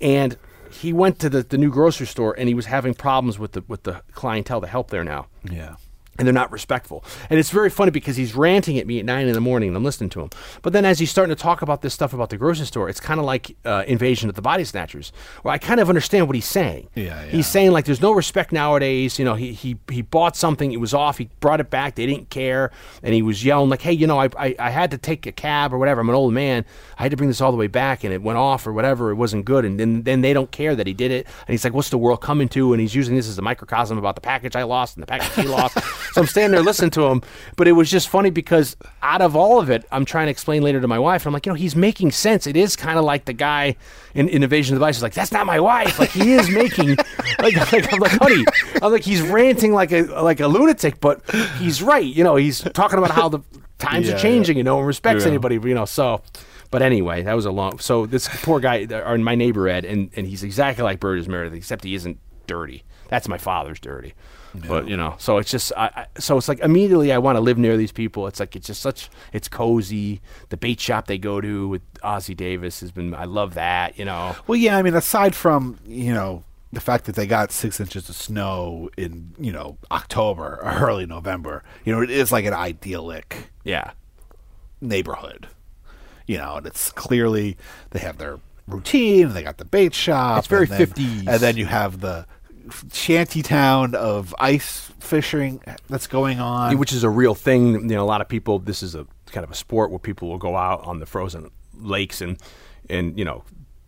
and he went to the, the new grocery store and he was having problems with the with the clientele to help there now Yeah. And they're not respectful. And it's very funny because he's ranting at me at nine in the morning and I'm listening to him. But then as he's starting to talk about this stuff about the grocery store, it's kind of like uh, Invasion of the Body Snatchers, where I kind of understand what he's saying. Yeah, yeah. He's saying like there's no respect nowadays. You know, he, he, he bought something, it was off, he brought it back, they didn't care. And he was yelling like, hey, you know, I, I, I had to take a cab or whatever. I'm an old man. I had to bring this all the way back and it went off or whatever. It wasn't good. And then, then they don't care that he did it. And he's like, what's the world coming to? And he's using this as a microcosm about the package I lost and the package he lost. So I'm standing there listening to him. But it was just funny because out of all of it, I'm trying to explain later to my wife. and I'm like, you know, he's making sense. It is kind of like the guy in, in Invasion of the. He's like, that's not my wife. Like he is making, like, like I'm like, honey, I'm like, he's ranting like a like a lunatic, but he's right. You know, he's talking about how the times Yeah, are changing. You know, and respects Yeah. anybody. You know, so. But anyway, that was a long. So this poor guy, uh, or my neighbor Ed, and, and he's exactly like Burgess Meredith, except he isn't dirty. That's my father's dirty. But you know, so it's just, I, I, so it's like immediately I want to live near these people. It's like it's just such, it's cozy. The bait shop they go to with Ossie Davis has been, I love that. You know, Well, yeah, I mean, aside from, you know, the fact that they got six inches of snow in, you know, October or early November, you know, it is like an idyllic yeah, neighborhood. You know, and it's clearly they have their routine, they got the bait shop. It's very 50s. And then you have the shanty town of ice fishing that's going on. which is a real thing. You know, a lot of people. This is a kind of a sport where people will go out on the frozen lakes and and you know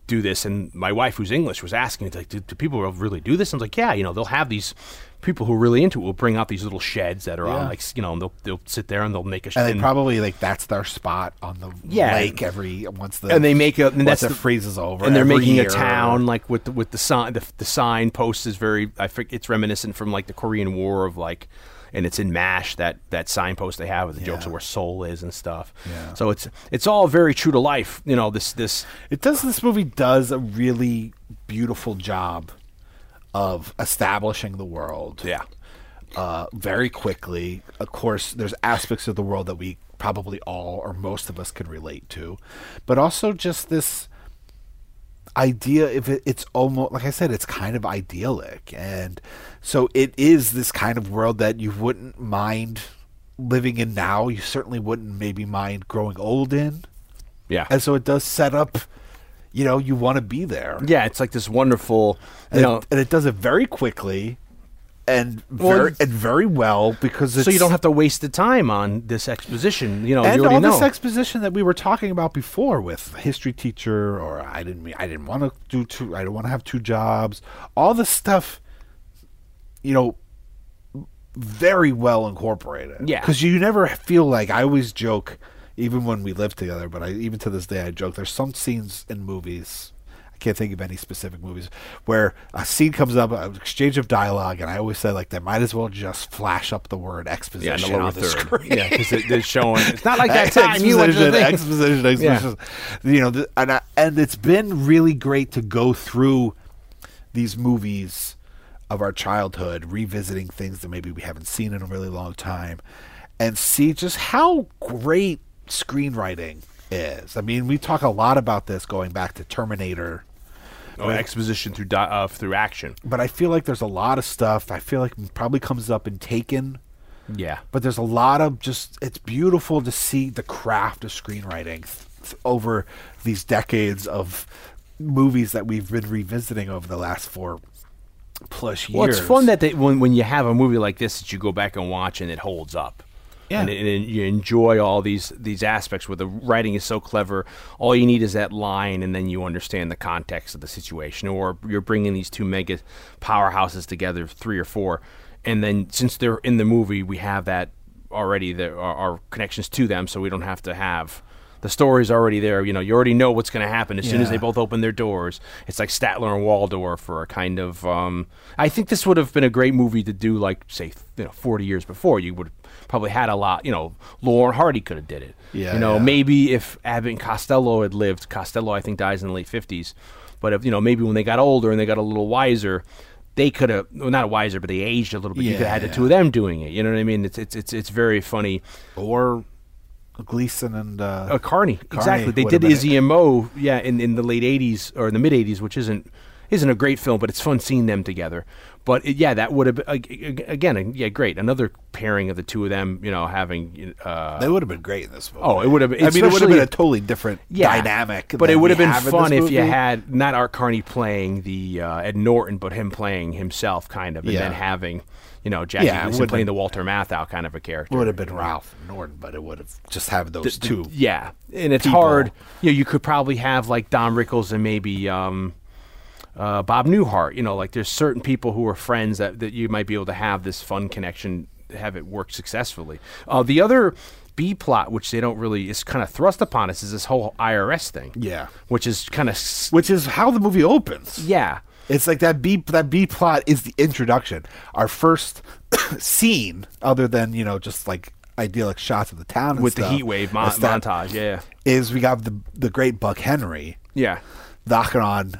do this. And my wife, who's English, was asking, like, do, do people really do this? I was like, yeah. You know, they'll have these people who are really into it will bring out these little sheds that are on like you know, and they'll they'll sit there and they'll make a and they and- probably like that's their spot on the Yeah. lake every once the and they make a and that's the- freezes over and they're making year. a town like with the, with the sign the, the sign post is very I think it's reminiscent from like the Korean War of like and it's in Mash that that signpost they have with the jokes of where Seoul is and stuff. Yeah. So it's it's all very true to life. You know this this It does. This movie does a really beautiful job of establishing the world. yeah Uh, very quickly. Of course, there's aspects of the world that we probably all or most of us can relate to, but also just this idea. If it, it's almost like I said, it's kind of idyllic, and so it is this kind of world that you wouldn't mind living in now. You certainly wouldn't maybe mind growing old in. yeah And so it does set up, you know, you want to be there. yeah. It's like this wonderful you And, know. it, and it does it very quickly and Well, very, and very well because it's, so you don't have to waste the time on this exposition. You know, and you all know. this exposition that we were talking about before with history teacher or I didn't I didn't want to do two I don't want to have two jobs. All this stuff, you know, very well incorporated. Yeah. because you never feel like I always joke, even when we lived together. But I even to this day I joke. There's some scenes in movies. I can't think of any specific movies where a scene comes up, an exchange of dialogue, and I always say like they might as well just flash up the word yeah, in exposition the on the third. screen. Yeah, because they're showing. It's not like that time you went to the exposition, exposition, exposition. You know, th- and I, and it's been really great to go through these movies of our childhood, revisiting things that maybe we haven't seen in a really long time, and see just how great screenwriting is. I mean, we talk a lot about this going back to Terminator Oh, exposition through di- uh, through action. but I feel like there's a lot of stuff. I feel like probably comes up in Taken, Yeah. but there's a lot of just. It's beautiful to see the craft of screenwriting th- over these decades of movies that we've been revisiting over the last four plus years. Well, it's fun that they, when when you have a movie like this that you go back and watch and it holds up. Yeah. And, and you enjoy all these these aspects where the writing is so clever. All you need is that line, and then you understand the context of the situation. Or you're bringing these two mega powerhouses together, three or four, and then since they're in the movie, we have that already. There are, are connections to them, so we don't have to have The story's already there. You know, you already know what's going to happen as soon as they both open their doors. It's like Statler and Waldorf or a kind of. Um, I think this would have been a great movie to do, like say, you know, forty years before. You would probably had a lot. You know, Lauren Hardy could have did it. Yeah, You know, yeah. maybe if Abbott and Costello had lived, Costello I think dies in the late fifties. But if you know, maybe when they got older and they got a little wiser. They could have, well, not wiser, but they aged a little bit. you could have had Yeah, the two of them doing it. You know what I mean? It's it's it's it's very funny. Or Gleason and uh, Uh, Carney, exactly. They did Izzy and Moe, yeah, in, in the late '80s or in the mid '80s, which isn't isn't a great film, but it's fun seeing them together. But it, yeah, that would have been ag- ag- again, yeah, great. Another pairing of the two of them, you know, having uh, They would have been great in this movie. Oh, it would have been- I mean, it would have been a totally different yeah, dynamic. But it would have been have fun if you had not Art Carney playing the uh, Ed Norton, but him playing himself, kind of, and Yeah. then having you know Jackie Yeah, Gleason playing have- the Walter Matthau kind of a character. It would have been Ralph Norton, but it would have just had those the- two. Yeah, and it's people. hard. You know, you could probably have like Don Rickles and maybe um, uh, Bob Newhart. You know, like there's certain people who are friends that, that you might be able to have this fun connection, have it work successfully. Uh, the other B plot, which they don't really is kind of thrust upon us, is this whole IRS thing. Yeah. which is kind of Which is how the movie opens. yeah. It's like that B that B plot is the introduction. Our first scene, other than you know just like idyllic shots of the town and With the heat wave mon- montage, yeah, is we got the the great Buck Henry yeah, knocking on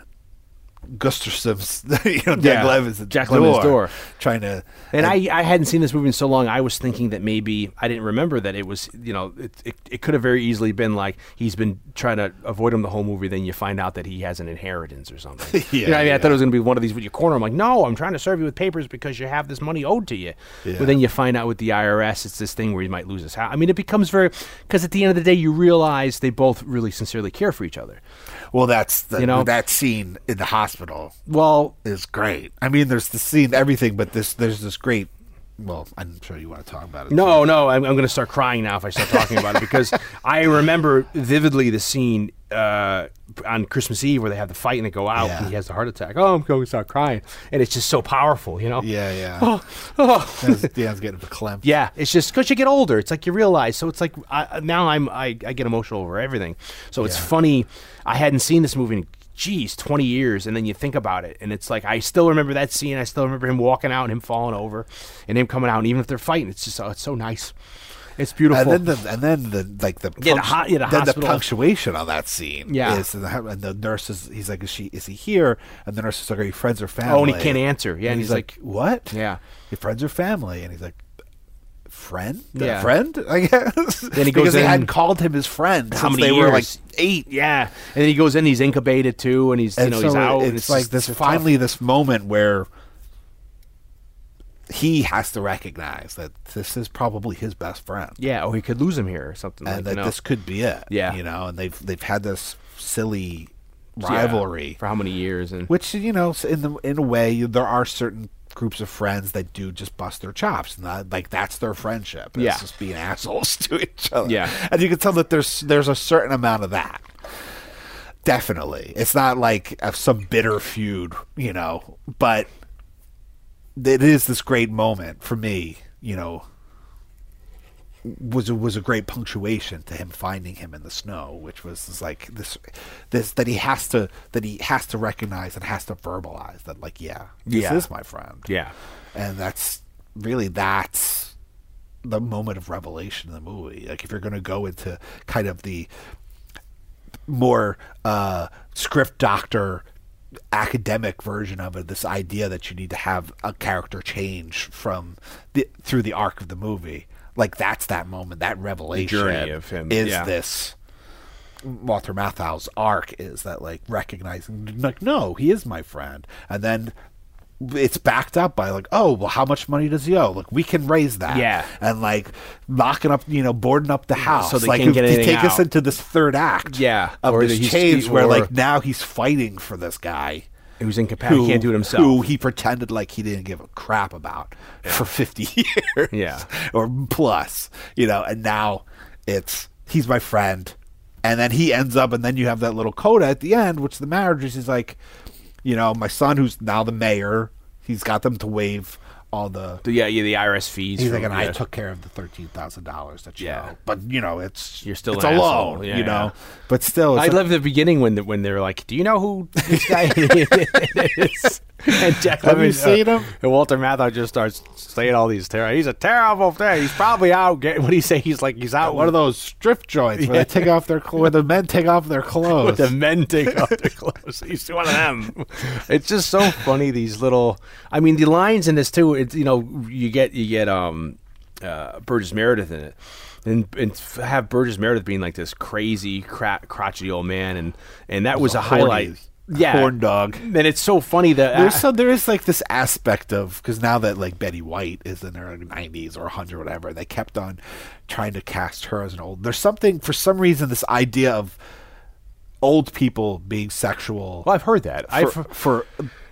Gustafson's, you know, Jack Yeah, Lemmon's Jack door, Lemmon's door. trying to. And I, I hadn't seen this movie in so long. I was thinking that maybe I didn't remember that it was, you know, it, it, it could have very easily been like he's been trying to avoid him the whole movie. Then you find out that he has an inheritance or something. you know, I mean, I thought it was going to be one of these with your corner. I'm like, no, I'm trying to serve you with papers because you have this money owed to you. Yeah. But then you find out with the IRS, it's this thing where you might lose his house. I mean, it becomes very because at the end of the day, you realize they both really sincerely care for each other. Well, that's the, You know? that scene in the hospital Well, is great. I mean, there's the scene, everything, but this there's this great. Well, I'm sure you want to talk about it. No, no, I'm, I'm going to start crying now if I start talking about it because I remember vividly the scene uh, on Christmas Eve where they have the fight and they go out Yeah. and he has the heart attack. Oh, I'm going to start crying, and it's just so powerful, you know. Yeah, yeah. Oh, oh. Dan's, Dan's getting verklempt. Yeah, it's just because you get older. It's like you realize. So it's like I, now I'm I, I get emotional over everything. So it's Yeah. funny. I hadn't seen this movie in geez twenty years, and then you think about it, and it's like I still remember that scene. I still remember him walking out and him falling over, and him coming out. And even if they're fighting, it's just oh, it's so nice. It's beautiful. And then the and then the like the Yeah, the ho- yeah, the then the punctuation on that scene Yeah. is and the, and the nurse is he's like is she is he here and the nurse is like are you friends or family Oh, and he can't answer. Yeah, and he's, he's like, what Yeah. your friends or family and he's like friend Yeah. friend I guess Then he because goes they in- hadn't called him his friend How since many they were like eight yeah, and then he goes in. He's incubated too, and he's you and know so he's out. and it's, like just- this it's finally tough. this moment where he has to recognize that this is probably his best friend Yeah, or he could lose him here or something. and like, that you know. this could be it. Yeah. you know, and they've they've had this silly Yeah, rivalry, for how many years and which you know, in the in a way, there are certain groups of friends that do just bust their chops, and that, like that's their friendship. It's Yeah. just being assholes to each other. Yeah. and you can tell that there's there's a certain amount of that. Definitely, it's not like some bitter feud, you know, but it is this great moment for me, you know, was a, was a great punctuation to him finding him in the snow, which was like this this that he has to that he has to recognize and has to verbalize that like yeah this Yeah. is my friend yeah. and that's really that's the moment of revelation in the movie like if you're going to go into kind of the more uh, script doctor academic version of it this idea that you need to have a character change from the through the arc of the movie like that's that moment that revelation journey of him, is yeah. this Walter Matthau's arc is that like recognizing like no he is my friend. And then it's backed up by like oh well how much money does he owe? Like we can raise that. Yeah. and like locking up you know boarding up the house. So they like can't get anything take us into this third act Yeah, of or this change where or- like now he's fighting for this guy Who's incapacitated? He can't do it himself. who he pretended like he didn't give a crap about for 50 years Yeah. or plus you know and now it's he's my friend and then he ends up and then you have that little coda at the end which the marriage is he's like you know my son who's now the mayor he's got them to wave all the. Yeah, yeah, the IRS fees. He's from- like, and I took care of the thirteen thousand dollars that you Yeah. owe. But you know, it's You're still it's a loan, Yeah, you know. yeah. But still, I like- love the beginning when the, when they're like, "Do you know who this guy is?" and Jack Have you Lemmon, uh, seen him? And Walter Matthau just starts saying all these terrible. He's a terrible thing. He's probably out. Get, what do you say? He's like he's out. one of those strip joints where they take off their cl- where the men take off their clothes. the men take off their clothes. He's one of them. It's just so funny. These little. I mean, the lines in this too. It's you know you get you get um uh, Burgess Meredith in it. And, and have Burgess Meredith being like this crazy, cra- crotchety old man, and and that was a, horny highlight. Yeah, horn dog. And it's so funny that There's uh, so there is like this aspect of because now that like Betty White is in her 90s or 100 whatever, they kept on trying to cast her as an old. There's something for some reason this idea of old people being sexual. well, I've heard that. for, I've for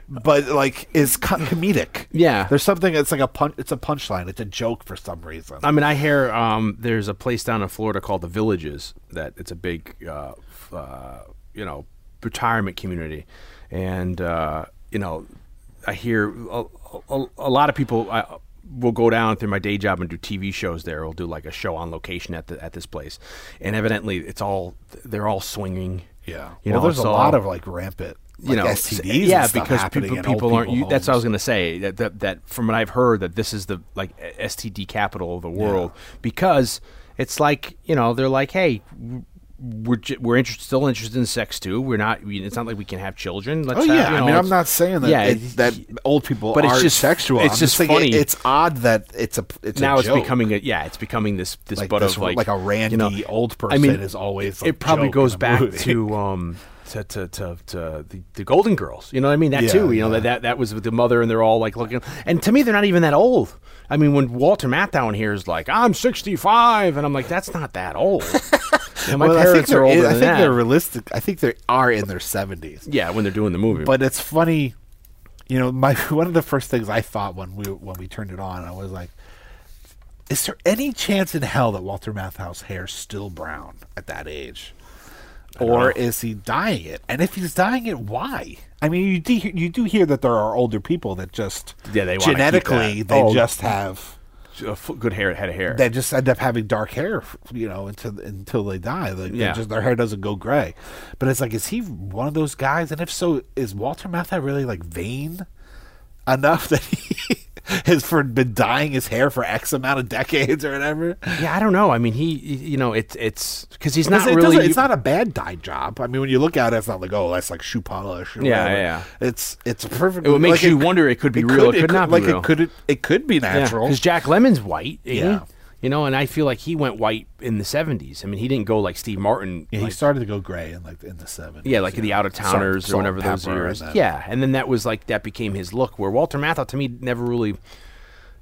but like is co- comedic. Yeah. there's something. It's like a punch. It's a punchline. It's a joke for some reason. I mean, I hear um, there's a place down in Florida called the Villages that it's a big, uh, f- uh, you know, retirement community, and uh, you know, I hear a, a, a lot of people. I, will go down through my day job and do TV shows there. We'll do like a show on location at the at this place, and evidently it's all they're all swinging. yeah, you well, know, there's a lot of like rampant. You like know, STDs. yeah, because happening people people aren't. people u- That's what I was going to say. That, that that from what I've heard that this is the like STD capital of the world because it's like you know they're like, hey, we're we're interested, still interested in sex too. We're not. we- It's not like we can have children. Let's Oh have, yeah, you know, I mean, I'm not saying that yeah, it- it- that old people but it's just- sexual. it's I'm just it- funny. it's odd that it's a it's now a it's becoming a yeah, it's becoming this this like butt this, of like like a randy you know, old person I mean, is always. it probably goes back movie. to um to to to, to the, the Golden Girls. You know what I mean? That Yeah, too. You know yeah. that, that that was with the mother, and they're all like looking. And to me, they're not even that old. I mean, when Walter Matthau in here is like, "I'm 65," and I'm like, "That's not that old." And my Well, I think parents are older I than think that. they're realistic. I think they are in their seventies. yeah, when they're doing the movie. But it's funny, you know. My one of the first things I thought when we when we turned it on, I was like, "Is there any chance in hell that Walter Matthau's hair's still brown at that age, or is he dying it? And if he's dying it, why?" I mean, you do you do hear that there are older people that just Yeah, they genetically they Oh. just have good hair, head of hair. they just end up having dark hair, you know, until until they die. Like, Yeah. just their hair doesn't go gray. But it's like, is he one of those guys? And if so, is Walter Matthau really like vain enough that he has for been dyeing his hair for X amount of decades or whatever? yeah, I don't know. I mean, he, you know, it's it's because he's not it really. it's not a bad dye job. I mean, when you look at it, it's not like oh, that's like shoe polish. Or Yeah, whatever. yeah. It's it's a perfect. It makes like you wonder it could be real, it could not be like real. it could it could be natural. Because Jack Lemmon's white, Yeah. he? You know, and I feel like he went white in the '70s. I mean, he didn't go like Steve Martin. Yeah, he started to go gray in like in the seventies. Yeah, like in the out of towners or whatever those years. and Yeah, and then that was like that became his look. Where Walter Matthau to me never really,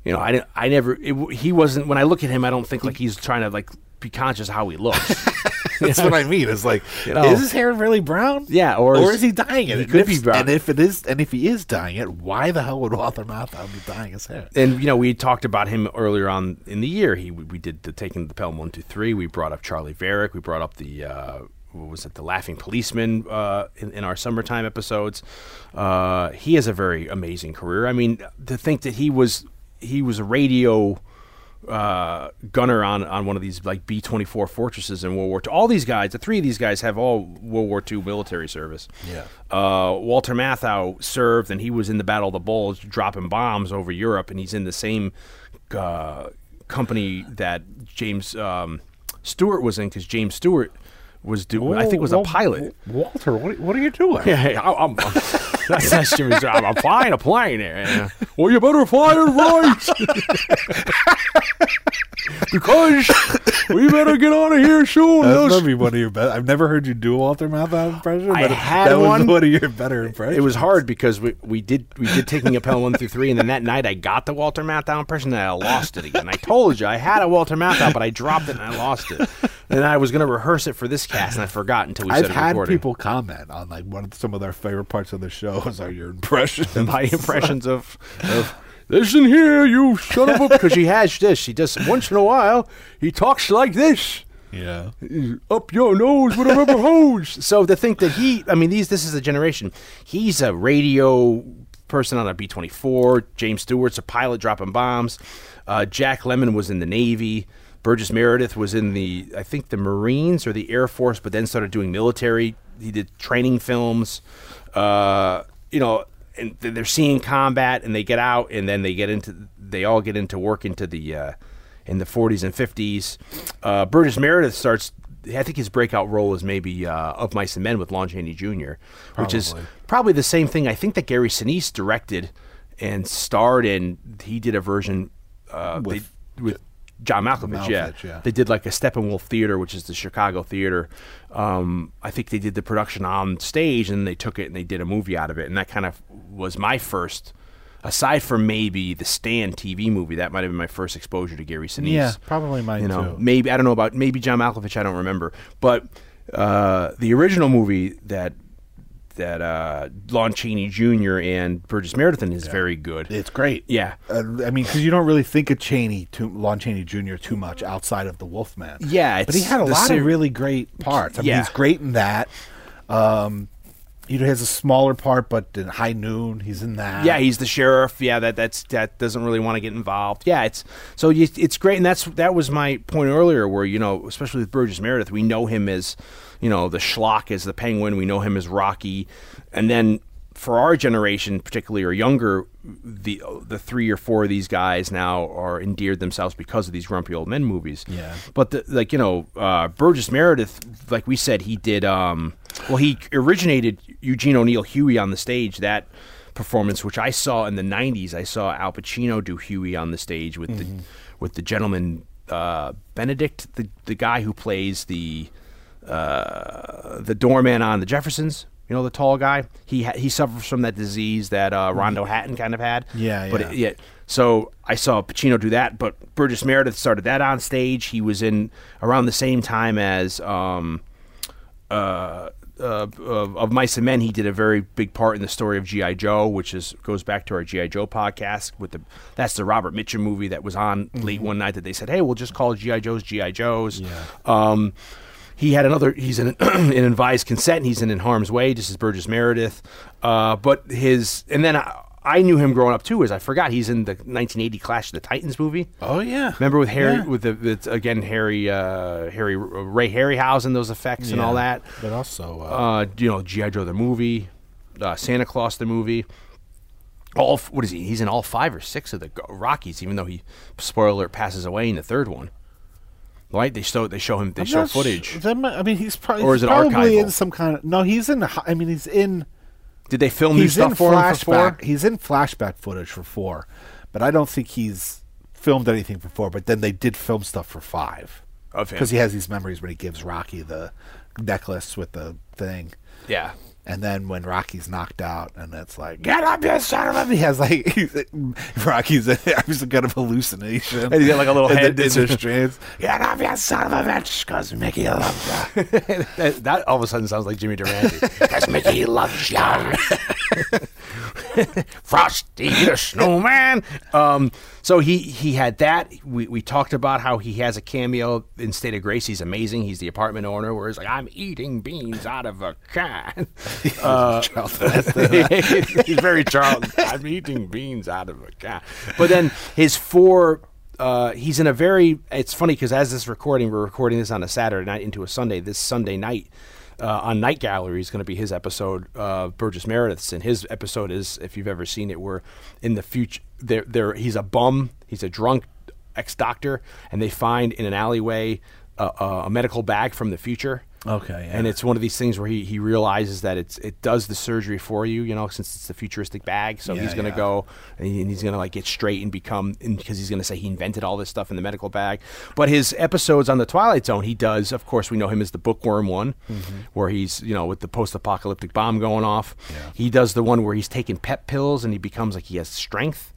you know, I didn't, I never. It, he wasn't. When I look at him, I don't think like he's trying to like be conscious how he looks. That's what I mean. It's like, You know. is his hair really brown? Yeah, or or is- he dying it? he And could if- be brown. And if it is, and if he is dying it, why the hell would Walter Matthau be dying his hair? and you know, we talked about him earlier on in the year. He we did the taking the Pelham one two three. We brought up Charley Varrick. We brought up the. Uh, what was it? The Laughing Policeman uh, in, in our summertime episodes. Uh, he has a very amazing career. I mean, to think that he was he was a radio uh, gunner on, on one of these like B twenty four fortresses in World War II. All these guys, the three of these guys, have all World War II military service. Yeah. Uh, Walter Matthau served, and he was in the Battle of the Bulge, dropping bombs over Europe, and he's in the same uh, company that James um, Stewart was in because James Stewart was do I think was a pilot. Walter, what, what are you doing? Yeah, hey, I, I'm, I'm, that's, that's Jimmy's job. I'm flying a plane there. Yeah. Well, you better fly it right. because we better get out of here soon. That's Those- maybe one of your best. I've never heard you do a Walter Matthau impression, I but had that was one. one of your better impressions. it was hard because we, we did we did taking a Pelham one through three, and then that night I got the Walter Matthau impression, and I lost it again. I told you I had a Walter Matthau, but I dropped it and I lost it. And I was going to rehearse it for this cast, and I forgot until we I've started had recording. people comment on like one of some of their favorite parts of the shows are your impressions. my impressions of, of listen here, you son of a because he has this. He does once in a while. He talks like this. yeah. Up your nose with a rubber hose. So to think that he, I mean, these this is a generation. He's a radio person on a B twenty four. James Stewart's a pilot dropping bombs. Uh, Jack Lemmon was in the Navy. Burgess Meredith was in the I think the Marines or the Air Force, but then started doing military. He did training films. Uh, you know, and they're seeing combat, and they get out, and then they get into they all get into work into the uh, in the 40s and 50s. Uh, Burgess Meredith starts. I think his breakout role is maybe uh, of Mice and Men with Lon Chaney Jr., which is Probably. probably the same thing. I think that Gary Sinise directed and starred in. He did a version uh, With- they, with John Malkovich. yeah. Malkovich, yeah. they did like a Steppenwolf Theater, which is the Chicago theater. Um, I think they did the production on stage, and they took it and they did a movie out of it, and that kind of was my first. Aside from maybe the Stand TV movie, that might have been my first exposure to Gary Sinise. Yeah, probably mine You know, too. maybe I don't know about maybe John Malkovich. I don't remember, but uh, the original movie that that uh, Lon Chaney Jr. and Burgess Meredith is very good. It's great. Yeah. Uh, I mean, because you don't really think of Chaney, too, Lon Chaney Jr. too much outside of the Wolfman. Yeah, but he had a lot ser- of really great parts. I mean, Yeah. he's great in that. Um, he has a smaller part, but in High Noon, he's in that. Yeah, he's the sheriff. Yeah, that that's that doesn't really want to get involved. Yeah, it's so you, it's great, and that's that was my point earlier, where you know, especially with Burgess Meredith, we know him as you know the schlock as the Penguin. We know him as Rocky, and then for our generation, particularly or younger, the the three or four of these guys now are endeared themselves because of these grumpy old men movies. Yeah. But the, like you know, uh, Burgess Meredith, like we said, he did. Um, well, he originated Eugene O'Neill Hughie on the stage. That performance, which I saw in the '90s, I saw Al Pacino do Hughie on the stage with the with the gentleman uh, Benedict, the the guy who plays the uh, the doorman on the Jeffersons. You know, the tall guy. He ha- he suffers from that disease that uh, Rondo Hatton kind of had. Yeah, But yeah. it- yeah. So I saw Pacino do that, but Burgess Meredith started that on stage. He was in around the same time as um, uh, uh, of, of Mice and Men. He did a very big part in the story of GI Joe, which is goes back to our GI Joe podcast. With the that's the Robert Mitchum movie that was on late one night that they said, hey, we'll just call GI Joes GI Joes. Yeah. Um, he had another. He's in, in advised consent. He's in in harm's way, just as Burgess Meredith. Uh, but his and then I, I knew him growing up too. As I forgot, he's in the 1980 Clash of the Titans movie. Oh yeah. Remember with Harry, Yeah. with the with, again Harry, uh, Harry Ray Harryhausen, those effects and all that. But also, uh, Uh, you know, GI Joe the movie, uh, Santa Claus the movie. All what is he? He's in all five or six of the Rockies, even though he spoiler alert passes away in the third one. Right? They show they show him they I'm show sh- footage. might- I mean, he's probably Or is it probably archival? in some kind of. No, he's in. I mean, he's in. Did they film new stuff for him for flashback. four? He's in flashback footage for four, but I don't think he's filmed anything for four. But then they did film stuff for five Of him. because he has these memories when he gives Rocky the necklace with the thing. Yeah. And then when Rocky's knocked out, and it's like, get up, you son of a... Bitch He has like, he's, Rocky's some kind of hallucination. And he's got, like, a little And head in that's- the. Get up, you son of a bitch, because Mickey loves you. that, that all of a sudden sounds like Jimmy Durante. Because Mickey loves you. Frosty the Snowman. Um, so he he had that. We, we talked about how he has a cameo in State of Grace. He's amazing. He's the apartment owner where he's like, I'm eating beans out of a can. Uh, he's very Charlton. I'm eating beans out of a can. But then his four. Uh, he's in a very. It's funny because as this recording, we're recording this on a Saturday night into a Sunday. This Sunday night uh, on Night Gallery is going to be his episode. Uh, Burgess Meredith's, and his episode is, if you've ever seen it, we're in the future. There, there. He's a bum. He's a drunk ex doctor, and they find in an alleyway a, a medical bag from the future. Okay, yeah. And it's one of these things where he, he realizes that it's it does the surgery for you, you know, since it's the futuristic bag. So Yeah, he's going to yeah. go and, he- and he's going to like get straight and become because he's going to say he invented all this stuff in the medical bag. But his episodes on the Twilight Zone, he does. Of course, we know him as the bookworm one, Mm-hmm. where he's you know with the post-apocalyptic bomb going off. He does the one where he's taking pep pills and he becomes like he has strength.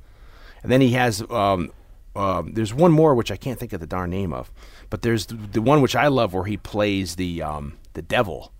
And then he has um, um, there's one more which I can't think of the darn name of, but there's the, the one which I love where he plays the um, the devil.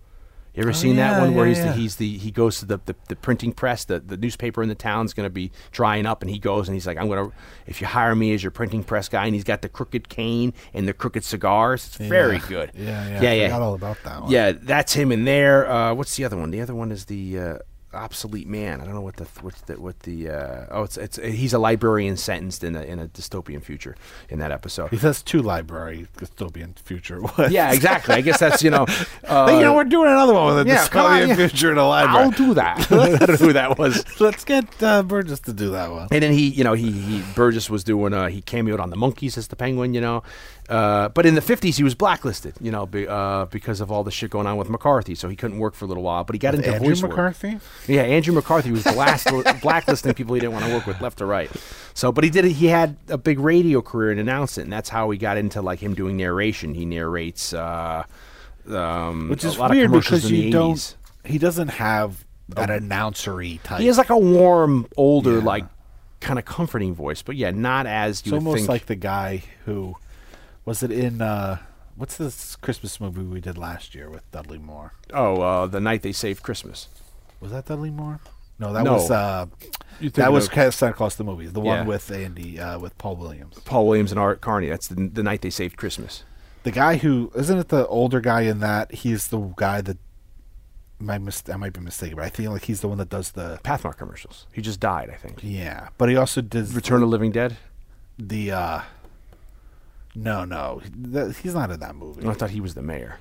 You ever seen that yeah, one where yeah, he's yeah. the, he's the he goes to the, the, the printing press the, the newspaper in the town's going to be drying up and he goes and he's like I'm going to if you hire me as your printing press guy and he's got the crooked cane and the crooked cigars it's very good Yeah, yeah, yeah I yeah forgot all about that one. yeah that's him in there uh, what's the other one the other one is the uh, obsolete man. I don't know what the what's the what the uh, oh it's it's he's a librarian sentenced in a in a dystopian future in that episode. He says two library dystopian future. What? yeah, exactly. I guess that's you know. Uh, you know, we're doing another one with a yeah, on, dystopian yeah. future in a library. I'll do that. I don't know who that was. Let's get uh, Burgess to do that one. And then he, you know, he, he Burgess was doing, uh, he cameoed on the Monkees as the Penguin, you know. Uh, but in the 50s, he was blacklisted, you know, be, uh, because of all the shit going on with McCarthy. So he couldn't work for a little while. But he got into Andrew voice work. McCarthy. Yeah, Andrew McCarthy was blast, blacklisting people he didn't want to work with left or right. So, but he did. He had a big radio career and announced it, and that's how he got into like him doing narration. He narrates, uh, um, Which is weird because you don't. 80s. He doesn't have that announcery type. He has like a warm, older, Yeah. like kind of comforting voice, but yeah, not as you it's almost think. like the guy who was it in. uh What's this Christmas movie we did last year with Dudley Moore? oh, uh, the night they saved Christmas. Was that Dudley Moore? No, that No. was uh, that was of- Ca- Santa Claus the movie, the Yeah. one with Andy uh, with Paul Williams. Paul Williams and Art Carney. That's the, the night they saved Christmas. The guy who isn't it the older guy in that? He's the guy that. My mis- I might be mistaken, but I feel like he's the one that does the Pathmark commercials. He just died, I think. yeah. But he also does Return of the Living Dead. the. uh No, no, Th- he's not in that movie. I thought he was the mayor.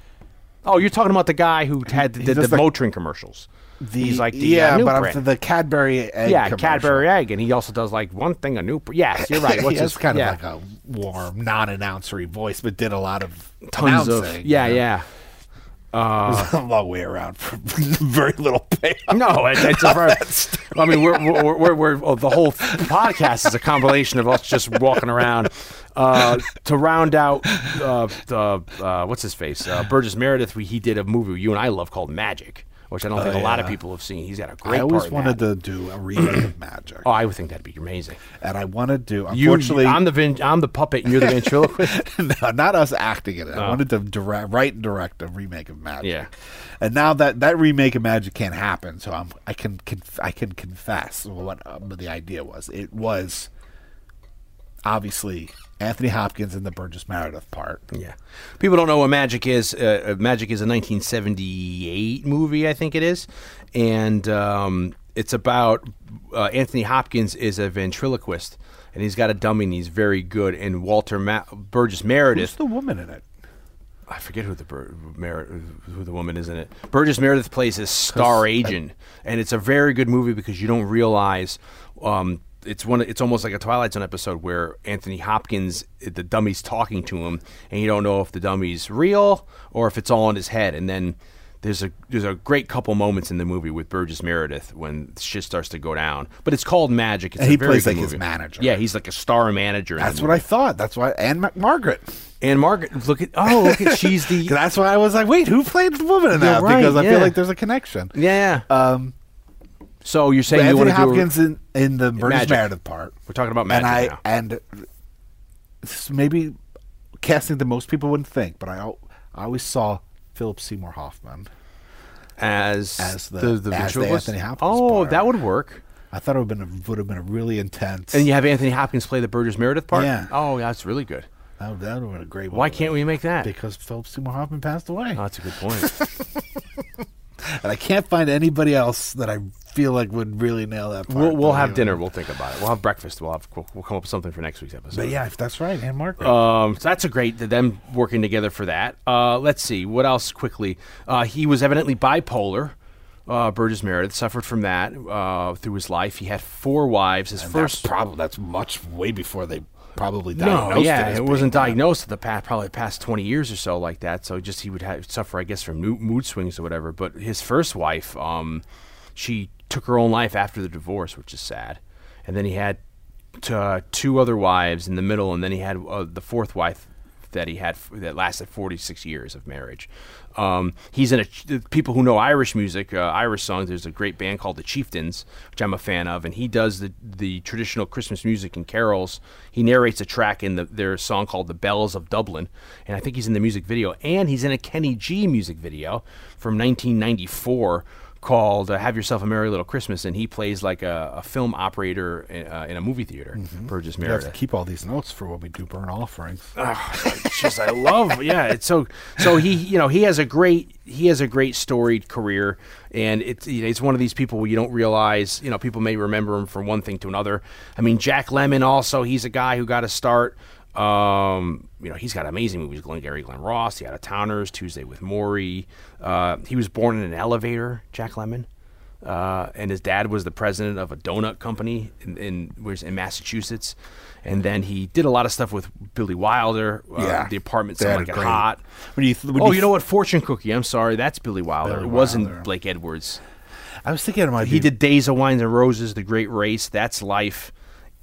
Oh, you're talking about the guy who had he did the does the- Motrin commercials. The, He's like the yeah, uh, new but I'm brand. th- the Cadbury egg. yeah, commercial. Cadbury egg, and he also does like one thing a new. Pr- yes, you're right. What's he has his kind yeah. of like a warm, non-announcery voice, but did a lot of tons of announcing, yeah, you know? yeah. Uh, a long way around for very little pay. No, it, it's a very, I mean, we're, we're, we're, we're, the whole podcast is a compilation of us just walking around. Uh, to round out uh, the uh, what's his face uh, Burgess Meredith, we, he did a movie you and I love called Magic, which I don't think a lot of people have seen. He's got a great. I always wanted to do a remake of Magic, Oh, I would think that'd be amazing. and I want to do. You, Unfortunately, I'm the vin- I'm the puppet, and you're the ventriloquist. no, not us acting in it. I wanted to direct, write and direct a remake of Magic. Yeah. And now that that remake of Magic can't happen, so I'm I can conf- I can confess what um, the idea was. It was obviously Anthony Hopkins in the Burgess Meredith part. Yeah, people don't know what Magic is. Uh, uh, Magic is a 1978 movie, I think it is, and um, it's about uh, Anthony Hopkins is a ventriloquist, and he's got a dummy, and he's very good. And Walter Ma- Burgess Meredith, Who's the woman in it? I forget who the Bur- Mer- who the woman is in it. Burgess Meredith plays his star agent, and it's a very good movie because you don't realize. Um, it's one. It's almost like a Twilight Zone episode where Anthony Hopkins, the dummy's talking to him, and you don't know if the dummy's real or if it's all in his head. And then there's a there's a great couple moments in the movie with Burgess Meredith when shit starts to go down. But it's called Magic. It's he plays like his manager. Yeah, he's like a star manager. That's what I thought. That's why. And Mac- Margaret. Ann-Margret, look at oh, look at she's the. That's why I was like, wait, who played the woman in You're that? right, because I yeah. feel like there's a connection. Yeah. Um, So you're saying you Anthony want to do? A, Hopkins in, in the Burgess Magic. Meredith part. we're talking about and I now. and maybe casting that most people wouldn't think, but I, I always saw Philip Seymour Hoffman. As as the- the, as the? Anthony Hopkins Oh, part. that would work. I thought it would have been a, would have been a really intense. And you have Anthony Hopkins play the Burgess Meredith part. Yeah. Oh, yeah, that's really good. that would, that would have been a great. Why can't we make that? Because Philip Seymour Hoffman passed away, Oh, that's a good point. and I can't find anybody else that I feel like would really nail that. Part. we'll we'll have dinner. We'll think about it. We'll have breakfast. We'll have we'll, we'll come up with something for next week's episode. But yeah, if that's right, Ann-Margret. Um, so that's a great them working together for that. Uh, let's see what else quickly. Uh, he was evidently bipolar. Uh, Burgess Meredith suffered from that uh, through his life. He had four wives. His And first that's probably that's much way before they probably diagnosed. No, yeah, it. it wasn't diagnosed in the past, probably past twenty years or so, like that. So just he would have, suffer, I guess, from mood, mood swings or whatever. But his first wife, um, she took her own life after the divorce, which is sad. And then he had t- uh, two other wives in the middle, and then he had uh, the fourth wife that he had f- that lasted 46 years of marriage. Um, he's in a ch- people who know Irish music, uh, Irish songs. There's a great band called the Chieftains, which I'm a fan of, and he does the the traditional Christmas music and carols. He narrates a track in the, their song called "The Bells of Dublin," and I think he's in the music video, and he's in a Kenny G music video from 1994 called uh, "Have Yourself a Merry Little Christmas," and he plays like a, a film operator in, uh, in a movie theater. Burgess You have to Meredith. keep all these notes for when we do burn offerings. It's just I love yeah it's so so he you know he has a great he has a great storied career and it's you know, it's one of these people where you don't realize you know people may remember him from one thing to another I mean Jack Lemmon also he's a guy who got to start um, you know he's got amazing movies Glengarry Glen Ross the Out of Towners Tuesday with Morrie uh, he was born in an elevator Jack Lemmon uh, and his dad was the president of a donut company in, in was in Massachusetts, and then he did a lot of stuff with Billy Wilder. Uh, Yeah. the apartment had like great- hot. When you when Oh, you you know what? Fortune Cookie. I'm sorry, that's Billy Wilder. Billy it wasn't Wilder. Blake Edwards. I was thinking it might He be did Days of Wines and Roses, The Great Race, That's Life,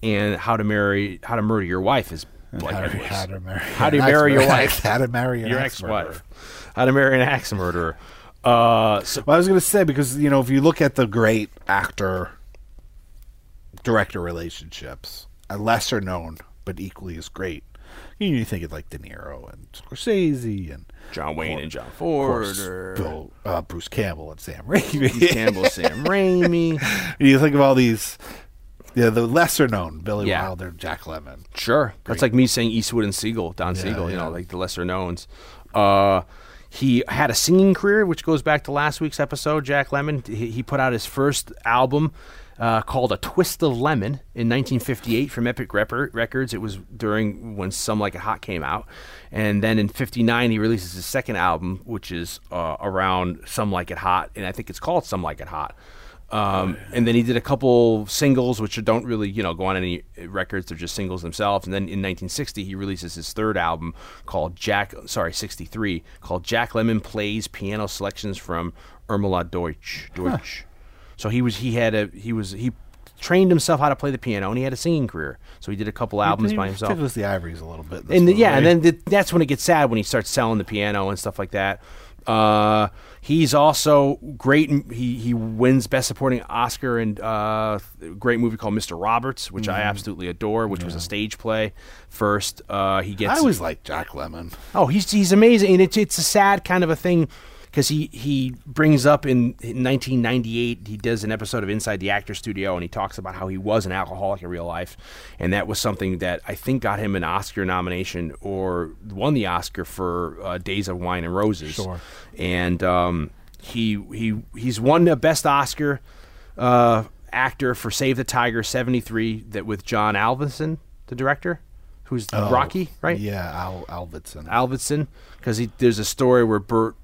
and How to Marry How to Murder Your Wife is Blake how, Edwards. how to marry How to marry your wife. how to marry an Your ex-murderer. ex-wife. How to Marry an Axe Murderer. Uh, so Well, I was going to say because you know if you look at the great actor director relationships, a lesser known but equally as great. You, you think of like De Niro and Scorsese and John Wayne and John Ford, course, or Bill, uh, Bruce Campbell and Sam Raimi. Campbell, Sam Raimi. you think of all these, yeah, the lesser known Billy Yeah. Wilder, Jack Lemmon. Sure. That's like me saying Eastwood and Siegel, Don Siegel, you know, like the lesser knowns. Uh, he had a singing career, which goes back to last week's episode. Jack Lemmon, he, he put out his first album uh, called A Twist of Lemmon in 1958 from Epic Records. It was during when Some Like It Hot came out. And then in 59, he releases his second album, which is uh, around Some Like It Hot. And I think it's called Some Like It Hot. Um, and then he did a couple singles, which don't really, you know, go on any records. They're just singles themselves. And then in 1960, he releases his third album called Jack. Sorry, 63, called Jack Lemmon Plays Piano Selections from Ermela Deutsch. Douce. So he was he had a he was he trained himself how to play the piano, and he had a singing career. So he did a couple albums He by himself. tickles the ivories a little bit. And the, yeah, and then the, that's when it gets sad when he starts selling the piano and stuff like that. Uh, he's also great. He he wins Best Supporting Oscar in uh, a great movie called Mr. Roberts, which Mm-hmm. I absolutely adore, which was a stage play. First, uh, he gets I always like Jack Lemmon. Oh, he's he's amazing, and it's it's a sad kind of a thing because he he brings up in, in 1998 he does an episode of Inside the Actor Studio, and he talks about how he was an alcoholic in real life, and that was something that I think got him an Oscar nomination or won the Oscar for uh, Days of Wine and Roses. Sure. and um, he he he's won the best Oscar. Uh, actor for Save the Tiger 73 that with John Avildsen the director who's Rocky right Oh, Yeah, Al Avildsen. Avildsen because there's a story where Burt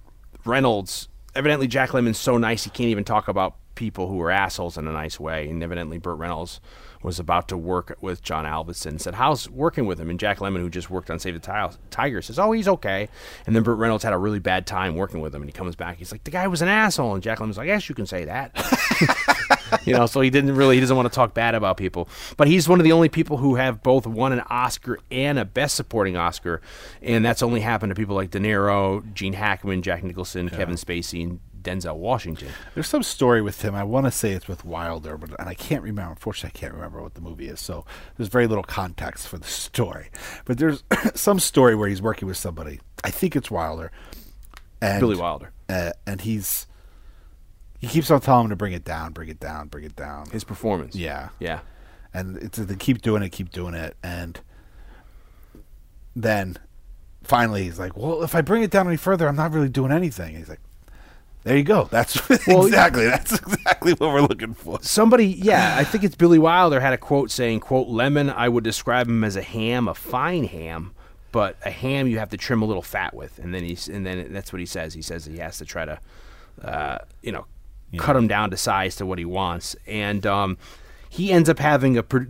Reynolds, evidently Jack Lemmon's so nice he can't even talk about people who are assholes in a nice way, and evidently Burt Reynolds was about to work with John Avildsen and said, "How's working with him?" And Jack Lemmon, who just worked on Save the Ti- Tiger, says, "Oh, he's okay." And then Burt Reynolds had a really bad time working with him, and he comes back, he's like, "The guy was an asshole," and Jack Lemmon's like, "Yes, you can say that." you know, so he didn't really he doesn't want to talk bad about people. But he's one of the only people who have both won an Oscar and a Best Supporting Oscar, and that's only happened to people like De Niro, Gene Hackman, Jack Nicholson, Kevin Spacey, and Denzel Washington. There's some story with him. I want to say it's with Wilder, but and I can't remember. Unfortunately, I can't remember what the movie is. So there's very little context for the story. But there's some story where he's working with somebody. I think it's Wilder. And, Billy Wilder. Uh, and he's he keeps on telling him to bring it down, bring it down, bring it down. His performance. Yeah. Yeah. and it's they keep doing it, keep doing it, and then finally he's like, "Well, if I bring it down any further, I'm not really doing anything." he's like, "There you go. That's Well, exactly that's exactly what we're looking for." Somebody, yeah, I think it's Billy Wilder had a quote saying, "quote Lemmon, I would describe him as a ham, a fine ham, but a ham you have to trim a little fat with." And then he's, and then that's what he says. He says he has to try to, uh, you know, cut him down to size to what he wants, and um, he ends up having a. pro-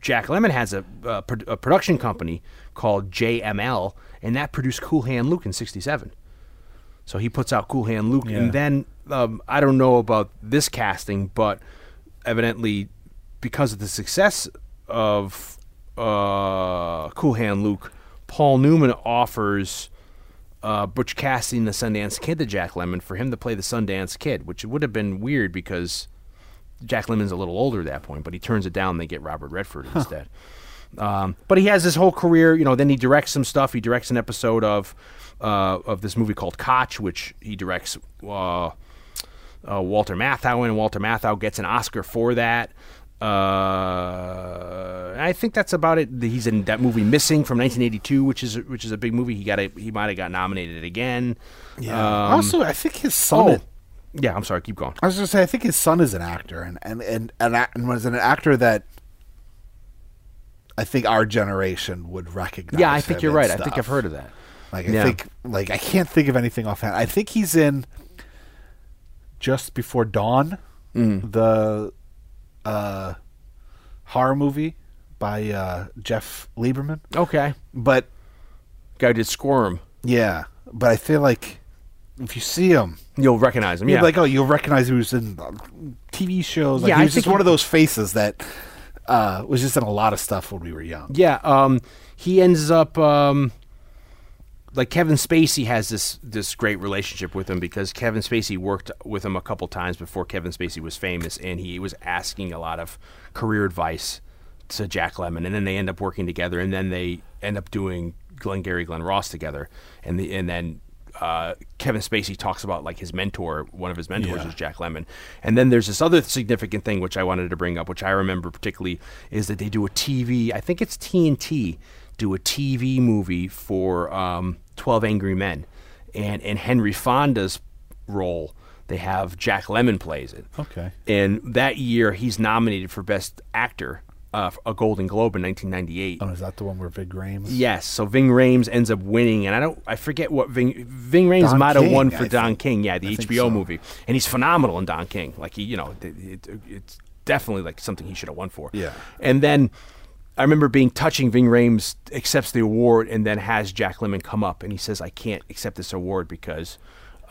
Jack Lemmon has a, a, pro- a production company called JML, and that produced Cool Hand Luke in '67. So he puts out Cool Hand Luke, Yeah. and then um, I don't know about this casting, but evidently because of the success of uh, Cool Hand Luke, Paul Newman offers uh, Butch Cassidy and the Sundance Kid to Jack Lemmon for him to play the Sundance Kid, which would have been weird because Jack Lemmon's a little older at that point, but he turns it down. and They get Robert Redford instead. Um, but he has his whole career, you know. Then he directs some stuff. He directs an episode of uh, of this movie called Kotch, which he directs uh, uh, Walter Matthau in, and Walter Matthau gets an Oscar for that. Uh, I think that's about it. He's in that movie Missing from 1982, which is which is a big movie. He got a, he might have got nominated again. Um, also, I think his son. oh, yeah. I'm sorry. Keep going. I was going to say, I think his son is an actor, and and and and, and was an actor that I think our generation would recognize. Yeah, I think you're right. I think. I've heard of that. Like I Yeah. think, like I can't think of anything offhand. I think he's in just before dawn, Mm. the uh, horror movie by uh, Jeff Lieberman. Okay. But Guy did Squirm. yeah, but I feel like if you see him, You'll recognize him. Yeah. like, oh, you'll recognize he was in uh, TV shows. Like, Yeah, he I was just one he- of those faces that uh, was just in a lot of stuff when we were young. Yeah, um, he ends up um, like Kevin Spacey has this this great relationship with him because Kevin Spacey worked with him a couple times before Kevin Spacey was famous, and he was asking a lot of career advice to Jack Lemmon, and then they end up working together, and then they end up doing Glengarry Glen Ross together, and the and then. Uh, Kevin Spacey talks about like his mentor. One of his mentors Yeah. is Jack Lemmon, and then there's this other significant thing which I wanted to bring up, which I remember particularly, is that they do a TV. I think it's TNT do a TV movie for um, Twelve Angry Men, and in Henry Fonda's role, they have Jack Lemmon plays it. Okay. And that year, he's nominated for Best Actor, uh, a Golden Globe in 1998. Oh, is that the one where Ving Rhames? Yes, so Ving Rhames ends up winning, and I don't, I forget what Ving Ving Rhames Don might have won for I Don think. King, yeah, the I HBO so. movie, and he's phenomenal in Don King. Like he, you know, it, it, it's definitely like something he should have won for. Yeah. and then I remember being touching. Ving Rhames accepts the award, and then has Jack Lemmon come up, and he says, "I can't accept this award because."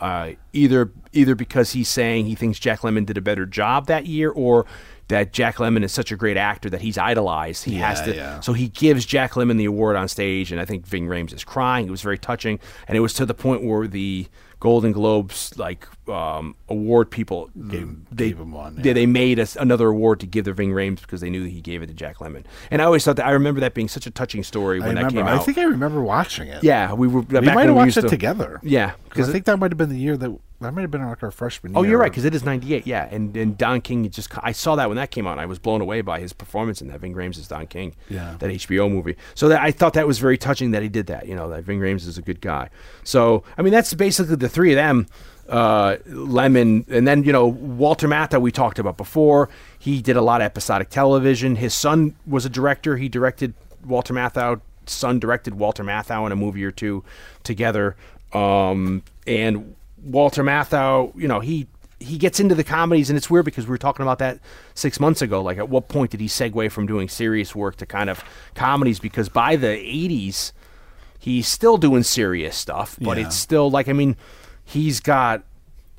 Uh, either either because he's saying he thinks Jack Lemmon did a better job that year, or that Jack Lemmon is such a great actor that he's idolized. He has to. yeah. So he gives Jack Lemmon the award on stage, and I think Ving Rhames is crying. It was very touching, and it was to the point where the Golden Globes like um, award people Gave- they gave him one, yeah. yeah. they made us another award to give to Ving Rhames because they knew that he gave it to Jack Lemmon. And I always thought that I remember that being such a touching story I when that remember. came I out. think I remember watching it. yeah, we were. we might have watched it to- together. Yeah, because I think that might have been the year that that might have been like our freshman. Year. Oh, year. you're right because it is '98. Yeah, and and Don King just I saw that when that came out. I was blown away by his performance in that. Ving Rhames is Don King. Yeah. that HBO movie. So that I thought that was very touching that he did that. You know that Ving Rhames is a good guy. So I mean that's basically the three of them. Uh, Lemmon, and then you know Walter Matthau we talked about before. He did a lot of episodic television. His son was a director. He directed Walter Matthau. Son directed Walter Matthau in a movie or two together. Um, and Walter Matthau, you know, he he gets into the comedies, and it's weird because we were talking about that six months ago. Like, at what point did he segue from doing serious work to kind of comedies? Because by the '80s, he's still doing serious stuff, but Yeah. it's still like, I mean, he's got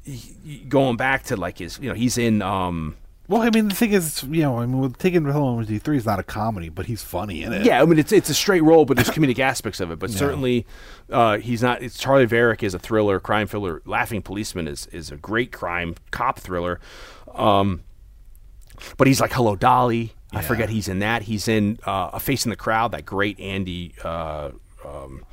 he- going back to like his, you know, he's in. um Well, I mean, the thing is, you know, I mean, with Taking Home D three is not a comedy, but he's funny in it. Yeah, I mean it's it's a straight role, but there's comedic aspects of it. But certainly, uh, he's not. It's Charley Varrick is a thriller, crime thriller. Laughing Policeman is is a great crime cop thriller. Um, but he's like Hello Dolly. I forget he's in that. He's in uh, A Face in the Crowd, that great Andy. Uh, um,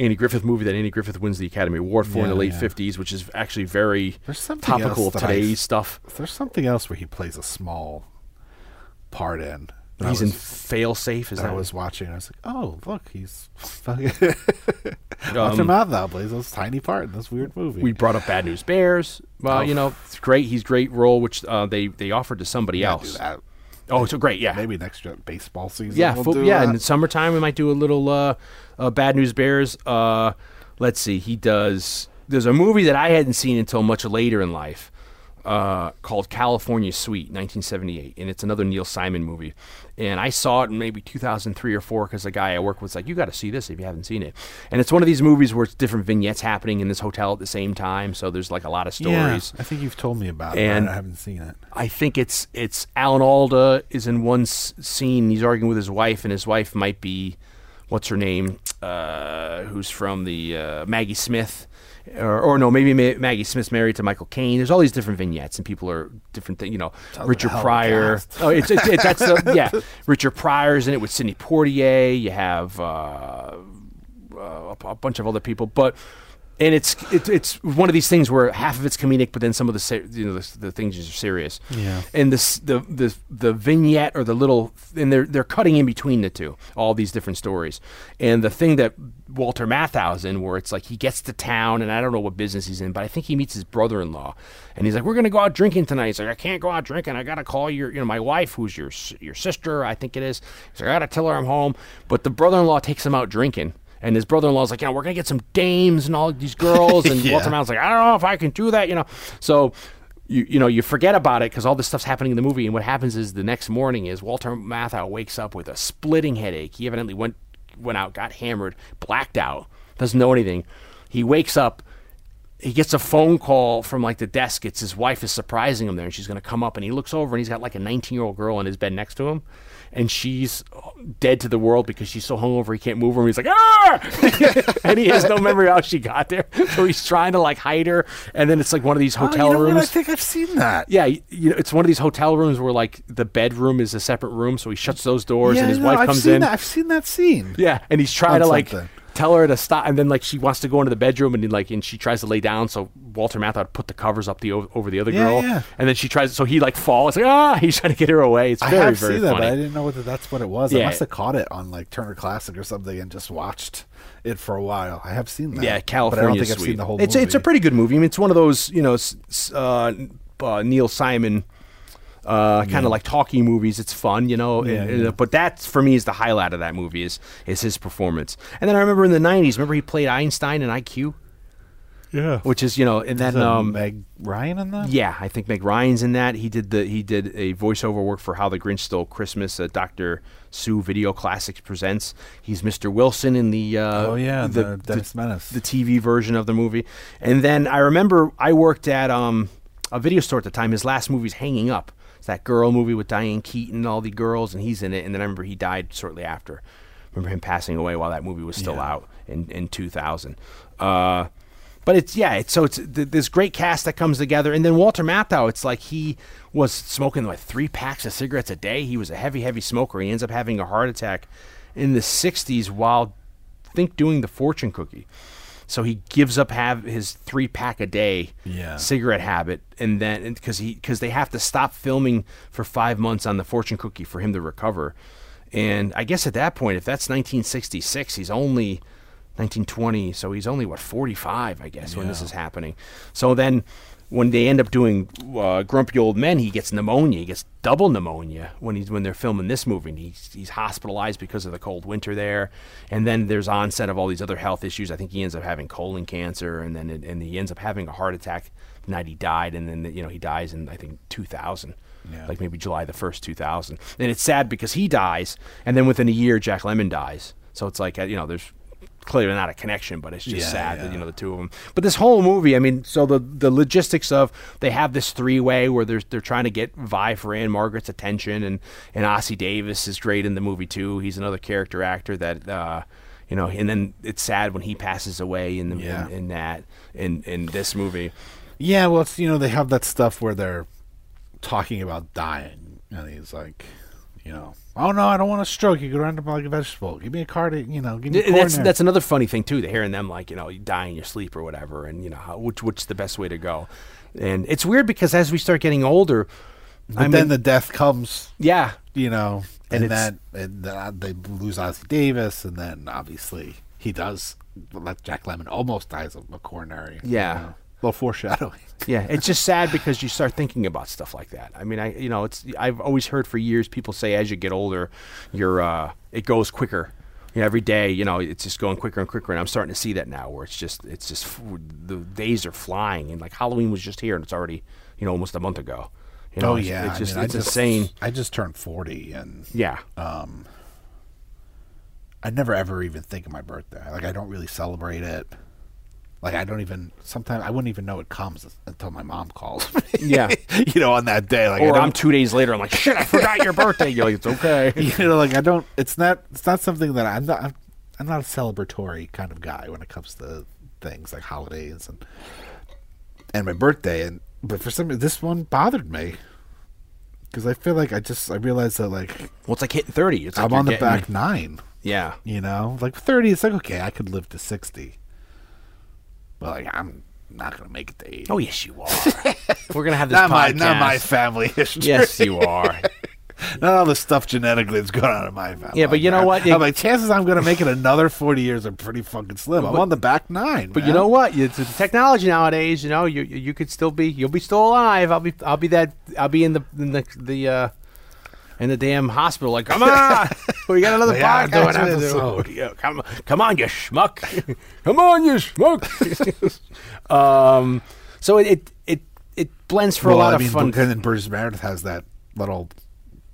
Andy Griffith movie that Andy Griffith wins the Academy Award for in the late yeah. '50s, which is actually very topical of that I- today's stuff. There's something else where he plays a small part in. He's in was- Fail Safe. Is that that I was watching. I was like, oh, look, he's fucking. Um, Walter Matthau plays this tiny part in this weird movie. We brought up Bad News Bears. Well, Oh. you know, it's great. He's great role, which uh, they they offered to somebody Yeah, else. Oh, so great. Yeah, Maybe next year, baseball season. yeah, we'll fo- do yeah. that. In the summertime, we might do a little uh, uh, Bad News Bears. Uh, let's see. He does. There's a movie that I hadn't seen until much later in life. Uh, called California Suite, 1978, and it's another Neil Simon movie. And I saw it in maybe 2003 or four because the guy I work with was like, "You got to see this if you haven't seen it." And it's one of these movies where it's different vignettes happening in this hotel at the same time, so there's like a lot of stories. Yeah, I think you've told me about it. And- but I haven't seen it. I think it's it's Alan Alda is in one s- scene. He's arguing with his wife, and his wife might be what's her name, uh, who's from the uh, Maggie Smith, or, or no, maybe Ma- Maggie Smith's married to Michael Caine. There's all these different vignettes, and people are different things. You know, Richard a hell of a Pryor. Oh, it's, it's, it's that's the, yeah. Richard Pryor's in it with Sidney Poitier. You have. Uh, uh, a, a bunch of other people, but and it's it, it's one of these things where half of it's comedic, but then some of the se- you know the, the things are serious. Yeah. And this the the the vignette or the little and they're they're cutting in between the two, all these different stories. And the thing that Walter Matthau's in, where it's like he gets to town, and I don't know what business he's in, but I think he meets his brother-in-law, and he's like, "We're gonna go out drinking tonight." He's like, "I can't go out drinking. I gotta call your you know my wife, who's your your sister, I think it is." He's like, "I gotta tell her I'm home." But the brother-in-law takes him out drinking. And his brother-in-law's like, yeah, we're gonna get some dames and all these girls. And Yeah. Walter Matthau's like, I don't know if I can do that, you know. So, you you know, you forget about it because all this stuff's happening in the movie. And what happens is the next morning is Walter Matthau wakes up with a splitting headache. He evidently went went out, got hammered, blacked out, doesn't know anything. He wakes up. He gets a phone call from like the desk. It's his wife is surprising him there, and she's going to come up. And he looks over, and he's got like a 19 year old girl in his bed next to him, and she's dead to the world because she's so hungover he can't move her. And he's like, ah, and he has no memory how she got there. So he's trying to like hide her, and then it's like one of these Oh, hotel you know what? rooms. I think I've seen that. Yeah, you know, it's one of these hotel rooms where like the bedroom is a separate room, so he shuts those doors Yeah, and his no, wife I've comes seen in. That. I've seen that scene. Yeah, and he's trying to like something. Tell her to stop, and then like she wants to go into the bedroom, and like and she tries to lay down, so Walter Matthau put the covers up the over the other Yeah, girl, yeah. and then she tries, so he like falls, like ah, he's trying to get her away. It's I very have very seen that, funny. but I didn't know that that's what it was. Yeah. I must have caught it on like Turner Classic or something and just watched it for a while. I have seen that. Yeah, But I California. don't think I've seen the whole it's movie. it's a pretty good movie. I mean, it's one of those you know s- s- uh, uh, Neil Simon. Uh, kind of like talking movies. It's fun, you know. Yeah, and- yeah. But that for me is the highlight of that movie is is his performance. And then I remember in the '90s, remember he played Einstein in IQ, yeah. which is you know, and then um, Meg Ryan in that? Yeah, I think Meg Ryan's in that. He did the he did a voiceover work for How the Grinch Stole Christmas. Uh, Doctor Seuss Video Classics presents. He's Mr. Wilson in the uh, Oh yeah, the, Dennis Menace. the TV version of the movie. And then I remember I worked at um, a video store at the time. His last movie's Hanging Up. That girl movie with Diane Keaton and all the girls, and he's in it. And then I remember he died shortly after. remember him passing away while that movie was still Yeah. out in, in 2000. Uh, but it's yeah, it's so it's th- this great cast that comes together, and then Walter Matthau. It's like he was smoking like three packs of cigarettes a day. He was a heavy, heavy smoker. He ends up having a heart attack in the '60s while think doing the fortune cookie. So he gives up have his three pack a day Yeah. cigarette habit, and then because he because they have to stop filming for five months on the fortune cookie for him to recover. And I guess at that point, if that's 1966, he's only 1920, so he's only what 45, I guess, when this is happening. So then, when they end up doing uh, Grumpy Old Men, he gets pneumonia. He gets double pneumonia when he's when they're filming this movie. And he's he's hospitalized because of the cold winter there, and then there's onset of all these other health issues. I think he ends up having colon cancer, and then it, and he ends up having a heart attack the night he died, and then you know he dies in I think 2000 Yeah. like maybe July the first, two thousand. And it's sad because he dies, and then within a year, Jack Lemmon dies. So it's like uh, you know, there's clearly not a connection, but it's just Yeah, sad that you know the two of them. But this whole movie, I mean, so the the logistics of they have this three way where they're they're trying to get vie for Ann-Margret's attention, and and Ossie Davis is great in the movie too. He's another character actor that. uh you know, and then it's sad when he passes away in the Yeah. in, in that in in this movie. Yeah, well, it's you know they have that stuff where they're talking about dying, and he's like, you know, oh no, I don't want a stroke. You could end up like a vegetable. Give me a card, you know, give me. a that's coronary." that's another funny thing too. They're hearing them like you know you die in your sleep or whatever, and you know how, which which is the best way to go. And it's weird because as we start getting older, I mean, then the death comes, yeah, you know, And and, that and then they lose Ossie Davis, and then obviously he does. Like Jack Lemmon almost dies of a coronary. you Yeah. know. Little foreshadowing. yeah, it's just sad because you start thinking about stuff like that. I mean, I you know it's I've always heard for years people say as you get older, your uh, it goes quicker. You know, every day, you know, it's just going quicker and quicker, and I'm starting to see that now, where it's just, it's just, f- the days are flying, and like Halloween was just here, and it's already, you know, almost a month ago. You know, oh it's, yeah, it's just, I mean, it's I just, insane. I just turned forty, and Yeah, um, I never ever even think of my birthday. Like I don't really celebrate it. Like I don't even. Sometimes I wouldn't even know it comes until my mom calls me. Yeah. you know, on that day. Like or I'm two days later. I'm like, shit, I forgot your birthday. You're like, it's okay. you know, like I don't. It's not. It's not something that I'm not. I'm, I'm not a celebratory kind of guy when it comes to things like holidays and and my birthday. And but for some reason, this one bothered me because I feel like I just I realized that like Well, it's like hitting thirty. It's like I'm on the getting- back nine. Yeah, You know, like thirty, it's like okay, I could live to sixty. But like, I'm not gonna make it to eighty. Oh yes, you are. We're gonna have this not my not my family history. Yes, you are. not all the stuff genetically that's going on in my family. Yeah, but you know what? I'm like chances I'm gonna make it another forty years are pretty fucking slim. I'm But- on the back nine. But you know what? It's the technology nowadays. You know, you you you could still be. You'll be still alive. I'll be. I'll be that. I'll be in the in the the. Uh, in the damn hospital, like, come on, we got another Yeah, do an podcast to do. episode. Yeah, come, come on, you schmuck, come on, you schmuck. um, so it, it it it blends for well, a lot I of fun. And then Bruce Meredith has that little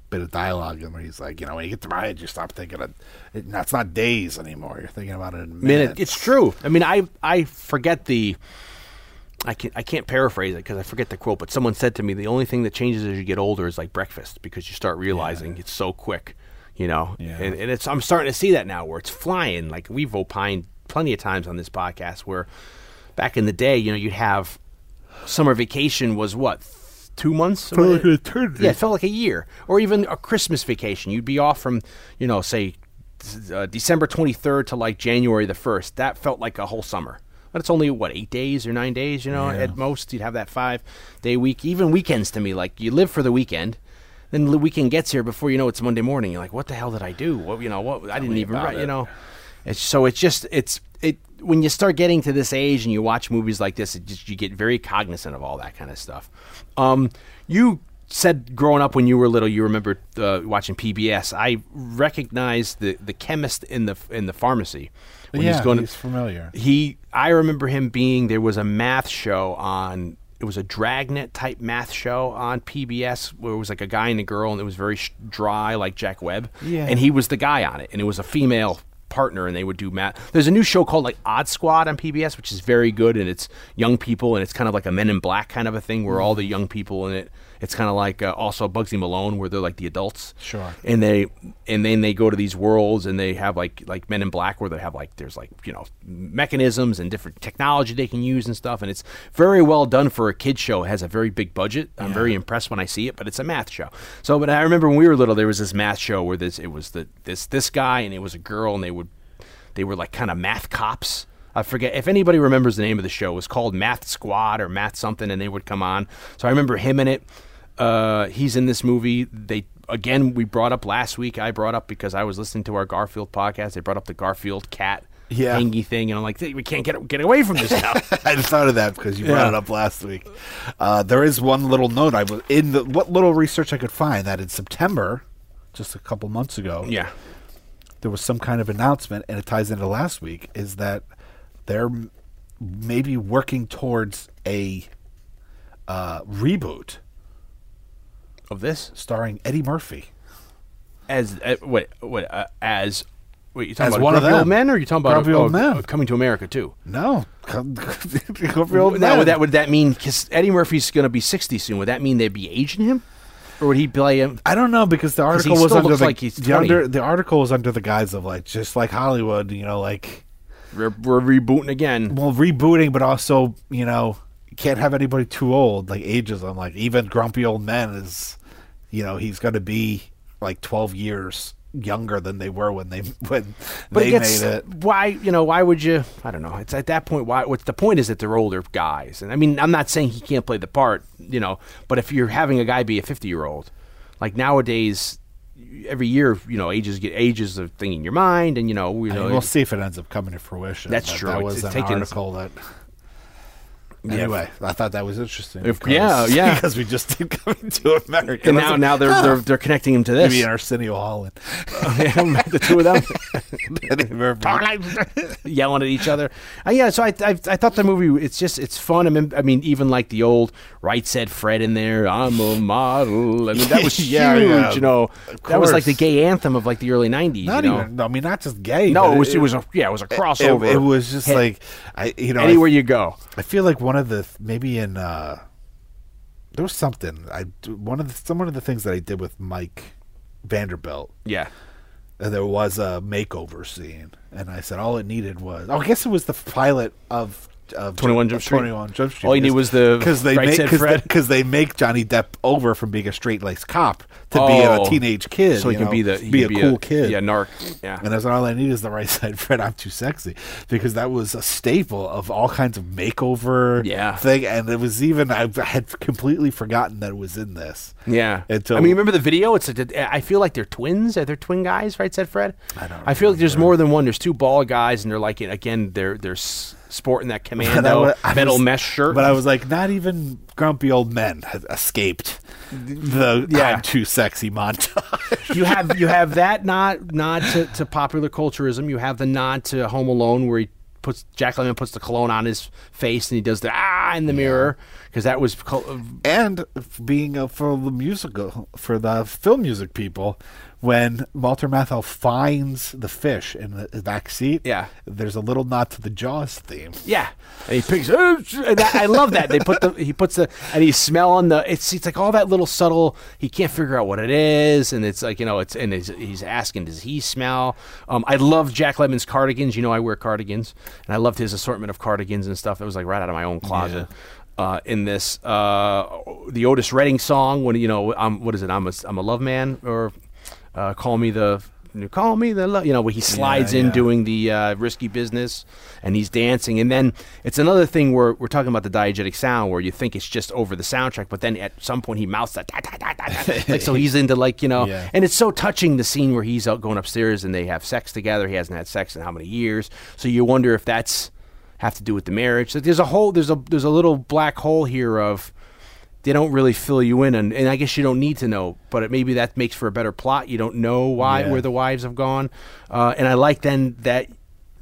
bit of dialogue in where he's like, you know, when you get to my age, you stop thinking of it. that's not days anymore. You're thinking about it in minutes. minute. It's true. I mean, I I forget the. I can't I can't paraphrase it because I forget the quote. But someone said to me, the only thing that changes as you get older is like breakfast because you start realizing it's so quick, you know. Yeah. And, and it's I'm starting to see that now where it's flying. Like we've opined plenty of times on this podcast where back in the day, you know, you'd have summer vacation was what two months. Felt like an eternity. Yeah, it felt like a year, or even a Christmas vacation. You'd be off from, you know, say uh, December 23rd to like January the 1st. That felt like a whole summer. But it's only what eight days or nine days, you know. Yeah. At most, you'd have that five day week. Even weekends to me, like you live for the weekend. Then the weekend gets here before you know it's Monday morning. You're like, what the hell did I do? What you know? What I didn't even write. You know. It's, so it's just it's it when you start getting to this age and you watch movies like this, it just you get very cognizant of all that kind of stuff. Um, you said growing up when you were little, you remember uh, watching PBS. I recognized the the chemist in the in the pharmacy when yeah, he's going. he's familiar. he, I remember him being there was a math show on. It was a dragnet type math show on PBS where it was like a guy and a girl, and it was very sh- dry, like Jack Webb. Yeah. And he was the guy on it, and it was a female partner, and they would do math. There's a new show called like Odd Squad on PBS, which is very good, and it's young people, and it's kind of like a Men in Black kind of a thing, where mm. all the young people in it. It's kind of like uh, also Bugsy Malone, where they're like the adults. Sure. And they and then they go to these worlds, and they have like like Men in Black, where they have like there's like you know mechanisms and different technology they can use and stuff, and it's very well done for a kid show. It has a very big budget. I'm very impressed when I see it, but it's a math show. So, but I remember when we were little, there was this math show where this it was the this this guy and it was a girl, and they would they were like kind of math cops. I forget if anybody remembers the name of the show. It was called Math Squad or Math something, and they would come on. So I remember him in it. Uh, he's in this movie. They again we brought up last week. I brought up because I was listening to our Garfield podcast. They brought up the Garfield cat Yeah. hangy thing, and I'm like, we can't get get away from this now. I just thought of that because you brought Yeah. it up last week. Uh, there is one little note I was in the what little research I could find that in September, just a couple months ago, yeah, there was some kind of announcement, and it ties into last week, is that they're maybe working towards a uh, reboot of this starring Eddie Murphy. as uh, what what uh, as. Wait, you talking As about one of Old. Men, or are you talking about oh, Old Men. Coming to America too? No, Grumpy Old Now, Man. would that would that mean because Eddie Murphy's going to be sixty soon? Would that mean they'd be aging him, or would he play him? I don't know because the he article was under looks the, like he's the under the article was under the guise of like just like Hollywood, you know, like We're, we're rebooting again. well rebooting, but also you know can't have anybody too old like ageism. Like even Grumpy Old Men is, you know, he's going to be like twelve years younger than they were when they when But they it gets, made it. why you know why would you? I don't know. It's at that point. Why? What's the point? Is that they're older guys, and I mean I'm not saying he can't play the part, you know. But if you're having a guy be a 50 year old, like nowadays, every year you know ages get ages of thing in your mind, and you know I know mean, we'll see if it ends up coming to fruition. That's but true. That It's- was it's an taken- article that. Anyway, I thought that was interesting. If- because- yeah, yeah. because we just did coming to America. and now a- now they're, they're they're connecting him to this. maybe in Arsenio Hall and the two of them. Yelling at each other. Uh, yeah, so I, I I thought the movie it's just it's fun. I mean, I mean even like the old right said Fred in there. I'm a model. I mean that was Yeah, huge. yeah, you know, that was like the gay anthem of like the early '90s. Not you know? even. I mean, not just gay. No, it was it was a yeah, it was a crossover. it was just Hey, like I, you know, anywhere I, you go. I feel like one of the maybe in uh there was something I one of the some one of the things that I did with Mike Vanderbilt. Yeah, And there was a makeover scene, and I said all it needed was. Oh, I guess it was the pilot of of 21 Jump Street? 21 Jump Street. All you need was the because they Right make because they, they make Johnny Depp over from being a straight laced cop to being Oh. a teenage kid, so he can know, be the he be a cool kid. Yeah, narc. Yeah. And that's all I need is the right side Fred. I'm too sexy because that was a staple of all kinds of makeover Yeah. thing, and it was even I had completely forgotten that it was in this. Yeah. Until- I mean, remember the video? It's like, I feel like they're twins. Are they twin guys? Right, said Fred. I don't I feel like there's more than one. There's two bald guys, and they're like again, they're they're sporting that commando wa- I metal was- mesh shirt. But I was like, not even grumpy old men escaped the Yeah. "I'm too sexy" montage. you have you have that nod nod to, to popular culturism. You have the nod to Home Alone where he puts Jack Lemmon puts the cologne on his face and he does the ah in the mirror because that was col- and being uh, for the musical for the film music people when Walter Matthau finds the fish in the back seat Yeah. there's a little nod to the Jaws theme yeah. And he picks. "Oh, and that- I love that they put the he puts the and he's smelling the it's it's like all that little subtle. He can't figure out what it is, and it's like you know it's and it's, he's asking does he smell? Um, I love Jack Lemmon's cardigans. You know I wear cardigans, and I loved his assortment of cardigans and stuff. It was like right out of my own closet. Uh, in this, uh, the Otis Redding song, when you know, I'm what is it? I'm a I'm a love man, or uh, call me the call me the love. You know, where he slides in yeah. doing the uh, risky business, and he's dancing, and then it's another thing where we're talking about the diegetic sound, where you think it's just over the soundtrack, but then at some point he mouths that, da, da, da. like so he's into like you know, Yeah. and it's so touching the scene where he's out going upstairs and they have sex together. He hasn't had sex in how many years, so you wonder if that's have to do with the marriage. So there's a whole there's a there's a little black hole here of they don't really fill you in, and, and I guess you don't need to know, but it, maybe that makes for a better plot. You don't know why Yeah. where the wives have gone, uh, and I like then that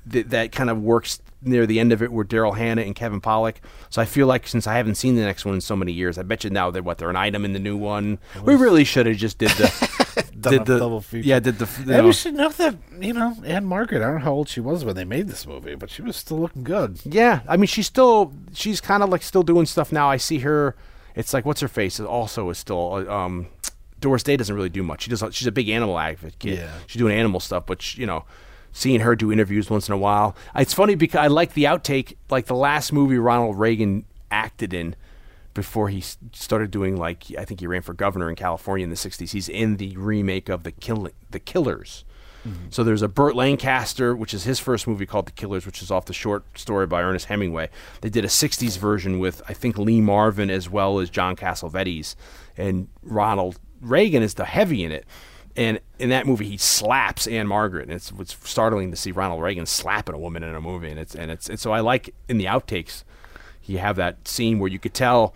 that, that kind of works near the end of it with Daryl Hannah and Kevin Pollak. So I feel like since I haven't seen the next one in so many years, I bet you now they're what they're an item in the new one. We really should have just did the did the double feature. yeah did the you know, we should know that you know Ann-Margret I don't know how old she was when they made this movie but she was still looking good Yeah, I mean, she's still she's kind of like still doing stuff now. I see her. It's like what's her face also is still. Um, Doris Day doesn't really do much. She does. She's a big animal advocate. Yeah. she's doing animal stuff, but you know, seeing her do interviews once in a while. It's funny because I like the outtake, like the last movie Ronald Reagan acted in before he started doing like I think he ran for governor in California in the '60s. He's in the remake of the Kill the Killers. So there's a Burt Lancaster, which is his first movie called The Killers, which is off the short story by Ernest Hemingway. They did a '60s version with I think Lee Marvin as well as John Cassavetes, and Ronald Reagan is the heavy in it. And in that movie, he slaps Ann-Margret, and it's, it's startling to see Ronald Reagan slapping a woman in a movie. And it's and it's and so I like in the outtakes, you have that scene where you could tell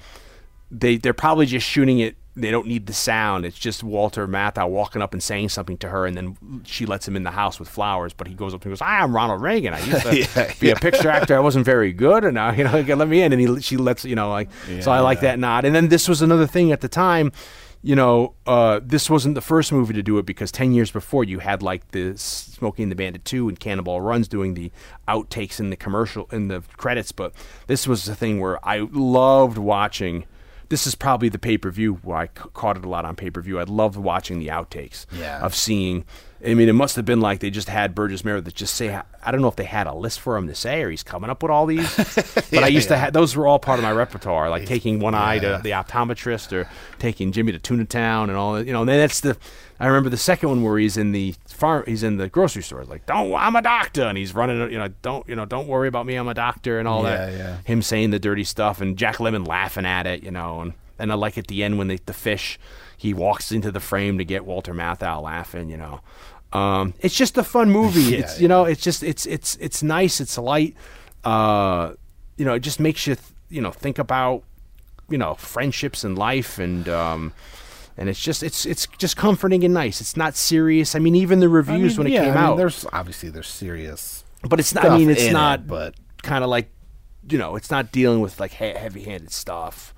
they they're probably just shooting it. They don't need the sound. It's just Walter Matthau walking up and saying something to her, and then she lets him in the house with flowers. But he goes up and goes, "I'm Ronald Reagan. I used to Yeah, be a picture actor. I wasn't very good, and now you know, let me in." And he she lets you know like so. I like Yeah. that nod. And then this was another thing at the time. You know, uh, this wasn't the first movie to do it because ten years before you had like the Smoking the Bandit two and Cannonball Runs doing the outtakes in the commercial in the credits. But this was the thing where I loved watching this is probably the pay per view where I c- caught it a lot on pay per view. I loved watching the outtakes Yeah. of seeing. I mean, it must have been like they just had Burgess Meredith just say. I don't know if they had a list for him to say, or he's coming up with all these. but I used to have those were all part of my repertoire, like taking one eye to the optometrist or taking Jimmy to Tuna Town and all. that. You know, and then that's the. I remember the second one where he's in the farm. He's in the grocery store. Like, don't. I'm a doctor, and he's running. You know, don't. You know, don't worry about me. I'm a doctor, and all that Yeah, yeah. him saying the dirty stuff and Jack Lemmon laughing at it, you know, and and I like at the end when they, the fish he walks into the frame to get Walter Matthau laughing, you know. Um, it's just a fun movie. Yeah, it's you know, it's just it's it's it's nice. It's light. Uh, you know, it just makes you th- you know think about you know friendships and life and. Um, and it's just it's it's just comforting and nice. It's not serious. I mean, even the I reviews mean, when it came I mean, out, there's obviously there's serious but it's not. I mean, it's not. it, but kind of like, you know, it's not dealing with like he- heavy-handed stuff.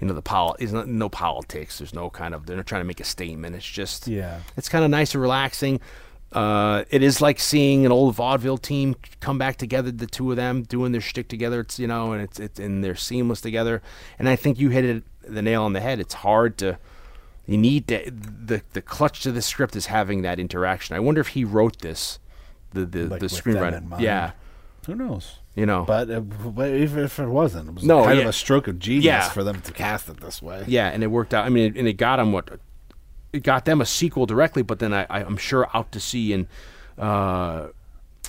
You know, the pol. There's not, no politics. There's no kind of. They're not trying to make a statement. It's just. Yeah. It's kind of nice and relaxing. Uh, it is like seeing an old vaudeville team come back together. The two of them doing their shtick together. It's you know, and it's it's and they're seamless together. And I think you hit it the nail on the head. It's hard to. You need to, the the clutch to the script is having that interaction. I wonder if he wrote this, the the Like the in screenwriter. mind. Yeah, Who knows? You know, But, uh, but even if it wasn't, it was No, kind yeah. of a stroke of genius Yeah. for them to cast it this way. Yeah, and it worked out. I mean, and it got them what it got them a sequel directly, but then I, I, I'm sure out to sea and uh,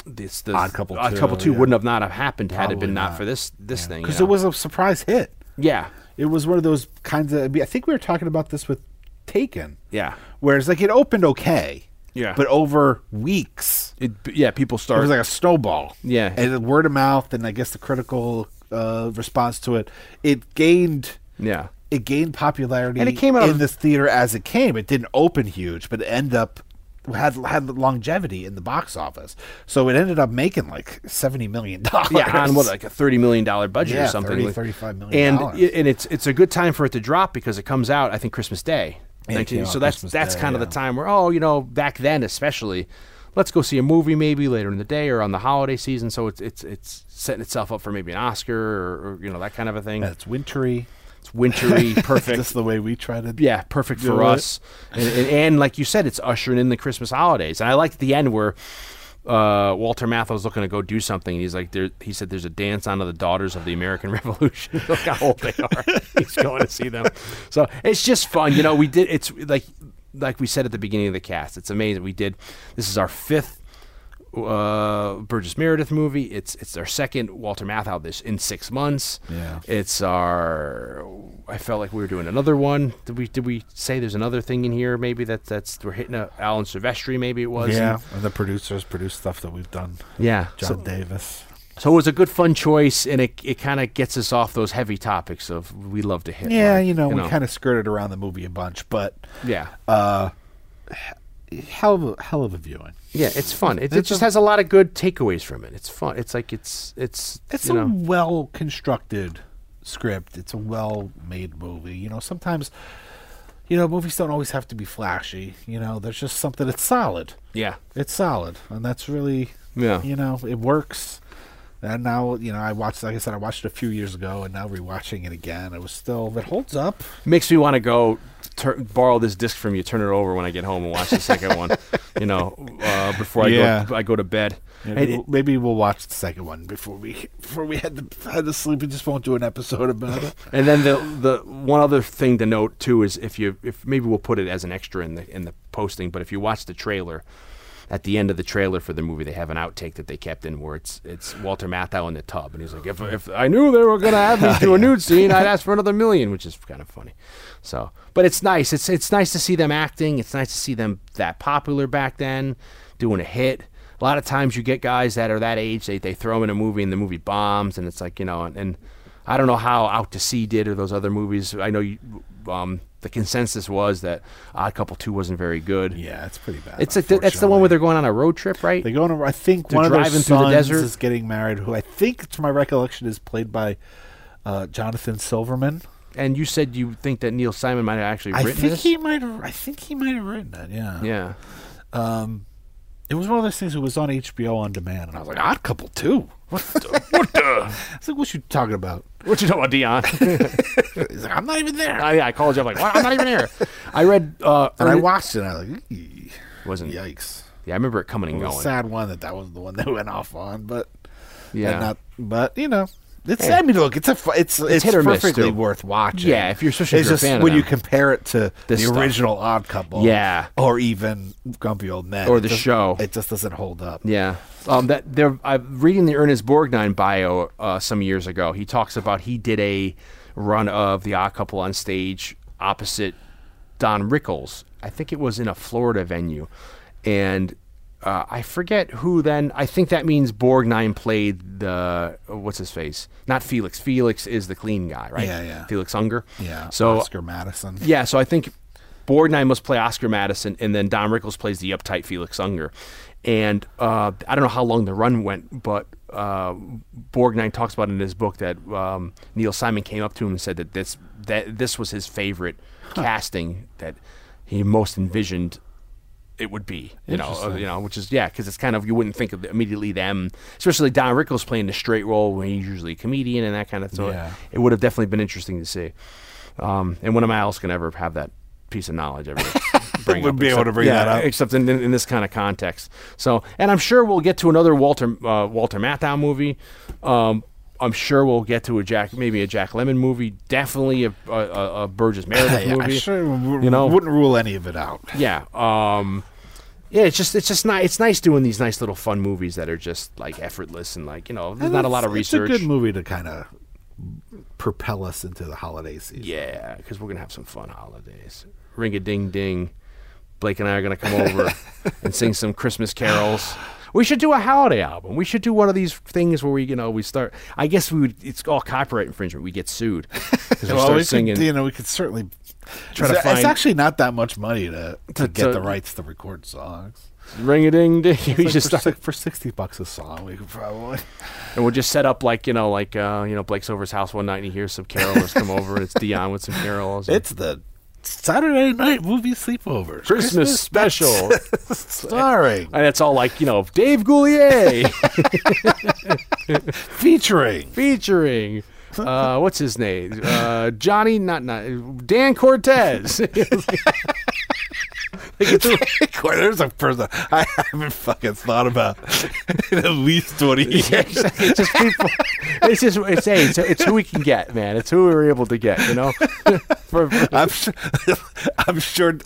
this the Odd Couple Odd 2, Couple Two yeah. wouldn't have not have happened had it been not, not. for this this thing. Because you it was a surprise hit. yeah, It was one of those kinds of. I think we were talking about this with Taken. yeah, Whereas, like, it opened okay. Yeah. But over weeks, it, yeah. People started it was like a snowball. Yeah. And the word of mouth, and I guess the critical uh, response to it, it gained. yeah, It gained popularity And it came out in of- this theater as it came. It didn't open huge, but it ended up had had longevity in the box office. So it ended up making like seventy million dollars. yeah, on what like a thirty million dollar budget Yeah, or something. 30, like- 35 million and it- and it's it's a good time for it to drop because it comes out I think Christmas Day. Yeah, it 19 so that's Christmas that's Day, kind of yeah. the time where oh you know back then especially let's go see a movie maybe later in the day or on the holiday season so it's it's it's setting itself up for maybe an Oscar or, or you know that kind of a thing. And it's wintry. It's wintry, perfect. Just the way we try to. Yeah, perfect for it. us. And, and, and like you said, it's ushering in the Christmas holidays. And I liked the end where uh, Walter Matthau was looking to go do something. He's like, there, he said, "There's a dance on of the daughters of the American Revolution. Look how old they are. he's going to see them. So it's just fun. You know, we did. It's like like we said at the beginning of the cast. It's amazing. We did. This is our fifth uh, Burgess Meredith movie. It's it's our second Walter Matthau this in six months. Yeah. It's our. I felt like we were doing another one. Did we did we say there's another thing in here? Maybe that that's we're hitting a Alan Silvestri. Maybe it was. Yeah, and the producers produce stuff that we've done. yeah. John So, Davis. so it was a good fun choice, and it it kind of gets us off those heavy topics of we love to hit. Yeah, like, you know, we kind of skirted around the movie a bunch, but yeah. Hell of a hell of a viewing. Yeah, it's fun. It, it just a- has a lot of good takeaways from it. It's fun. It's like it's it's It's a know well constructed script. It's a well made movie. You know, sometimes you know, movies don't always have to be flashy. You know, there's just something that's solid. yeah It's solid. And that's really Yeah. you know, it works. And now, you know, I watched like I said, I watched it a few years ago and now rewatching it again, it was still it holds up. makes me want to go tur- borrow this disc from you, turn it over when I get home and watch the second one. You know, uh, before I Yeah. go I go to bed. Maybe, And it- we'll, maybe we'll watch the second one before we before we head to head to sleep. We just won't do an episode about it. And then the the one other thing to note too is if you if maybe we'll put it as an extra in the in the posting, but if you watch the trailer, at the end of the trailer for the movie, they have an outtake that they kept in where it's it's Walter Matthau in the tub, and he's like, if if I knew they were gonna have me do a nude scene, I'd ask for another million, which is kind of funny. So, but it's nice. It's it's nice to see them acting. It's nice to see them that popular back then, doing a hit. A lot of times you get guys that are that age, they, they throw them in a movie and the movie bombs, and it's like, you know, and, and I don't know how Out to Sea did or those other movies. I know you, um, the consensus was that Odd Couple 2 wasn't very good. Yeah, it's pretty bad. It's like that's the one where they're going on a road trip, right? They go on. I think They're one of their driving through the desert? is getting married. Who I think, to my recollection, is played by uh, Jonathan Silverman. and you said you think that Neil Simon might have actually I written think this. he might have. I think he might have written that. Yeah. yeah, It was one of those things that was on HBO on demand, and I was like, Odd Couple Two. What the? what the? I was like, what you talking about? What you know about Dion? He's like, I'm not even there. I, I called you. I'm like, what? I'm not even here. I read. Uh, and I Ernest- watched it. and I was like, "Eee." wasn't. yikes. Yeah, I remember it coming It and was going. a sad one that that was the one that went off on, but Yeah. not. But you know, it's. I mean, look, it's a. It's it's, miss, perfectly worth watching. Yeah, if you're- especially if you're a just fan of when you compare it to the stuff. original Odd Couple. Yeah. or even Grumpy Old Men, Or the just- show. It just doesn't hold up. Yeah. Um, that there, I'm reading the Ernest Borgnine bio uh, some years ago. He talks about he did a run of the Odd Couple on stage opposite Don Rickles. I think it was in a Florida venue, and uh, I forget who. Then I think that means Borgnine played the what's his face, not Felix. Felix is the clean guy, right? Yeah, yeah. Felix Unger. Yeah, So Oscar Madison. yeah, so I think Borgnine must play Oscar Madison, and then Don Rickles plays the uptight Felix Unger. And uh, I don't know how long the run went, but uh, Borgnine talks about in his book that um, Neil Simon came up to him and said that this that this was his favorite casting that he most envisioned it would be, you know, uh, you know, which is yeah, because it's kind of you wouldn't think of immediately them, especially Don Rickles playing the straight role when he's usually a comedian and that kind of thing. Yeah. it would have definitely been interesting to see. Um, and when am I else gonna ever have that piece of knowledge ever bring Would up, be able to bring yeah, that up. except in, in, in this kind of context. So, and I'm sure we'll get to another Walter uh, Walter Matthau movie. Um, I'm sure we'll get to a Jack, maybe a Jack Lemmon movie. Definitely a, a, a, Burgess Meredith Yeah, I movie. sure w- you know? wouldn't rule any of it out. Yeah. Um, yeah, it's just it's just nice. It's nice doing these nice little fun movies that are just like effortless and like you know, there's not a lot of research. It's a good movie to kind of propel us into the holiday season. Yeah, because we're gonna have some fun holidays. Ring a ding ding. Blake and I are gonna come over and sing some Christmas carols. We should do a holiday album. We should do one of these things where we, you know, we start. I guess we would. It's all copyright infringement. We get sued 'Cause we Well, start we singing. could, you know, we could certainly Try it's, to find- It's actually not that much money to, to, To- get to- the rights to record songs. Ring a ding ding. We Like just for, start, for sixty bucks a song, we could probably. and we'll just set up like you know, like uh, you know, Blake's over his house one night and he hears some carolers come over and it's Dion with some carols. and- It's the Saturday night movie sleepovers, Christmas special. starring, and it's all like you know, Dave Coulier. featuring featuring uh, what's his name? Uh, Johnny, not not Dan Cortese. There's a person I haven't fucking thought about in at least twenty years. it's just people. It's just it's hey, it's, it's who we can get, man. It's who we were able to get. You know, for, for- I'm sure, I'm sure,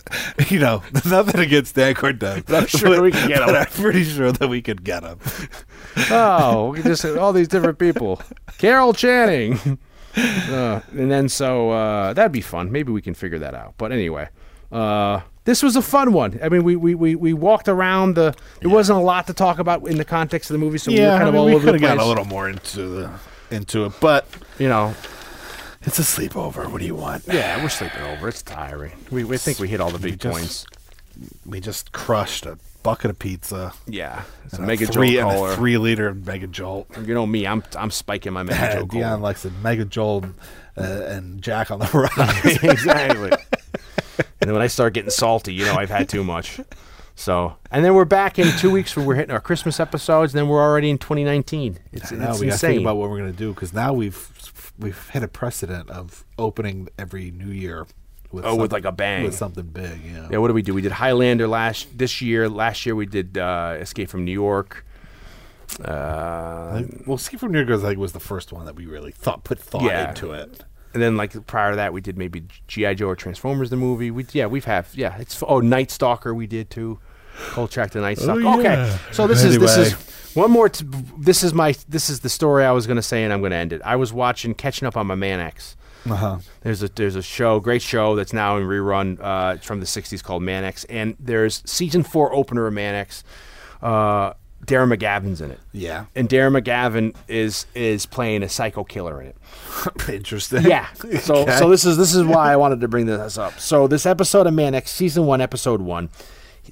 you know, nothing against Dan Cortese. But I'm sure we can get him. I'm pretty sure that we could get him. oh, we could just all these different people. Carol Channing. Uh, and then so uh, that'd be fun. Maybe we can figure that out. But anyway, uh, this was a fun one. I mean, we we, we, we walked around the. There wasn't a lot to talk about in the context of the movie, so we were Yeah, kind I of mean, all we over could the have place. gotten a little more into the into it, but you know, it's a sleepover. What do you want? yeah, we're sleeping over. It's tiring. We we think we hit all the big just- points. We just crushed a bucket of pizza, Yeah, it's a mega three, jolt and a three liter Mega Jolt. You know me, I'm I'm spiking my mega jolt Dion likes a Mega Jolt uh, and Jack on the Rocks. exactly. And then when I start getting salty, you know I've had too much. So, and then we're back in two weeks when we're hitting our Christmas episodes. And then we're already in 2019. It's, now it's we got to insane. think about what we're going to do because now we've we've hit a precedent of opening every New Year with Oh, with like a bang. with something big. Yeah. yeah, what do we do? We did Highlander last this year. Last year we did uh, Escape from New York. Uh, Like, well, Escape from New York was like was the first one that we really thought put thought Yeah. into it. And then like prior to that, we did maybe GI Joe or Transformers the movie. We yeah we've have yeah it's oh Night Stalker we did too. Kolchak the Night Stalker. yeah. Okay, so this is this is one more. T- this is my this is the story I was going to say, and I'm going to end it. I was watching catching up on my Mannix. Uh huh. There's a there's a show, great show that's now in rerun. Uh, it's from the '60s called Mannix, and there's season four opener of Mannix. Uh, Darren McGavin's in it, Yeah. and Darren McGavin is is playing a psycho killer in it. Interesting. Yeah. So Okay. so this is this is why I wanted to bring this up. So this episode of Mannix, season one, episode one.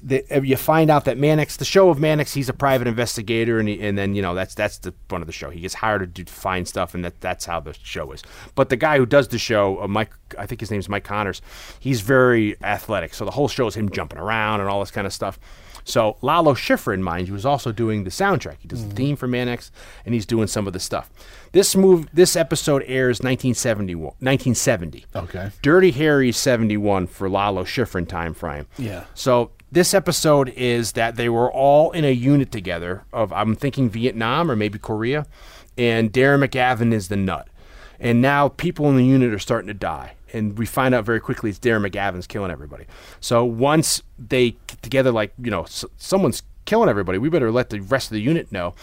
The, you find out that Mannix, the show of Mannix, he's a private investigator, and he, and then you know that's that's the fun of the show. He gets hired to do, to find stuff, and that that's how the show is. But the guy who does the show, uh, Mike, I think his name's Mike Connors. He's very athletic, so the whole show is him jumping around and all this kind of stuff. So Lalo Schifrin, mind you, is also doing the soundtrack. He does the mm. theme for Mannix, and he's doing some of the stuff. This move, this episode airs 1971, 1970. Okay. Dirty Harry's 71 for Lalo Schifrin time frame. Yeah. So this episode is that they were all in a unit together of I'm thinking Vietnam or maybe Korea, and Darren McGavin is the nut. And now people in the unit are starting to die. And we find out very quickly it's Darren McGavin's killing everybody. So once they get together, like, you know, s- someone's killing everybody, we better let the rest of the unit know.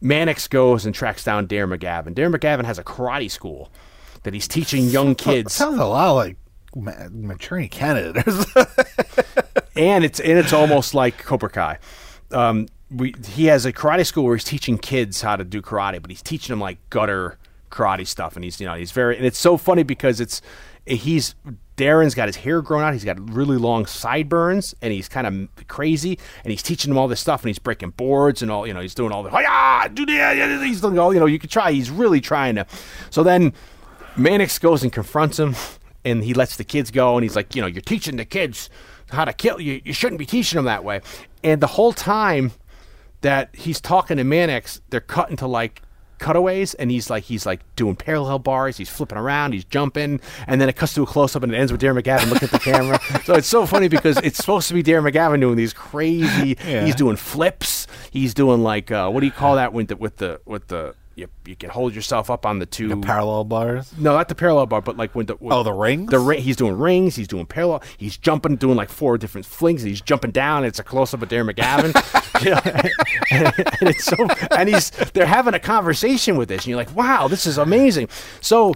Mannix goes and tracks down Darren McGavin. Darren McGavin has a karate school that he's teaching young kids. Sounds a lot like Ma- maturing candidates. and it's and it's almost like Cobra Kai. Um, we he has a karate school where he's teaching kids how to do karate, but he's teaching them like gutter karate stuff, and he's you know he's very and it's so funny because it's he's Darren's got his hair grown out, he's got really long sideburns, and he's kind of crazy, and he's teaching them all this stuff, and he's breaking boards and all you know he's doing all the "Hi-ya, do that, he's doing all you know you could try, he's really trying to. So then Mannix goes and confronts him, and he lets the kids go, and he's like, you know, you're teaching the kids how to kill. You, you shouldn't be teaching them that way. And the whole time that he's talking to Mannix, they're cutting to like cutaways, and he's like he's like doing parallel bars. He's flipping around. He's jumping, and then it cuts to a close up, and it ends with Darren McGavin looking at the camera. so it's so funny because it's supposed to be Darren McGavin doing these crazy. Yeah. He's doing flips. He's doing like uh, what do you call that with the with the with the you, you can hold yourself up on the two the Parallel bars. no, not the parallel bar, but like when the Oh, the rings? The ring. He's doing rings. He's doing parallel. He's jumping, doing like four different flings. He's jumping down. It's a close up of Darren McGavin. You know, and, it's so, and he's they're having a conversation with this, and you're like, wow, this is amazing. So.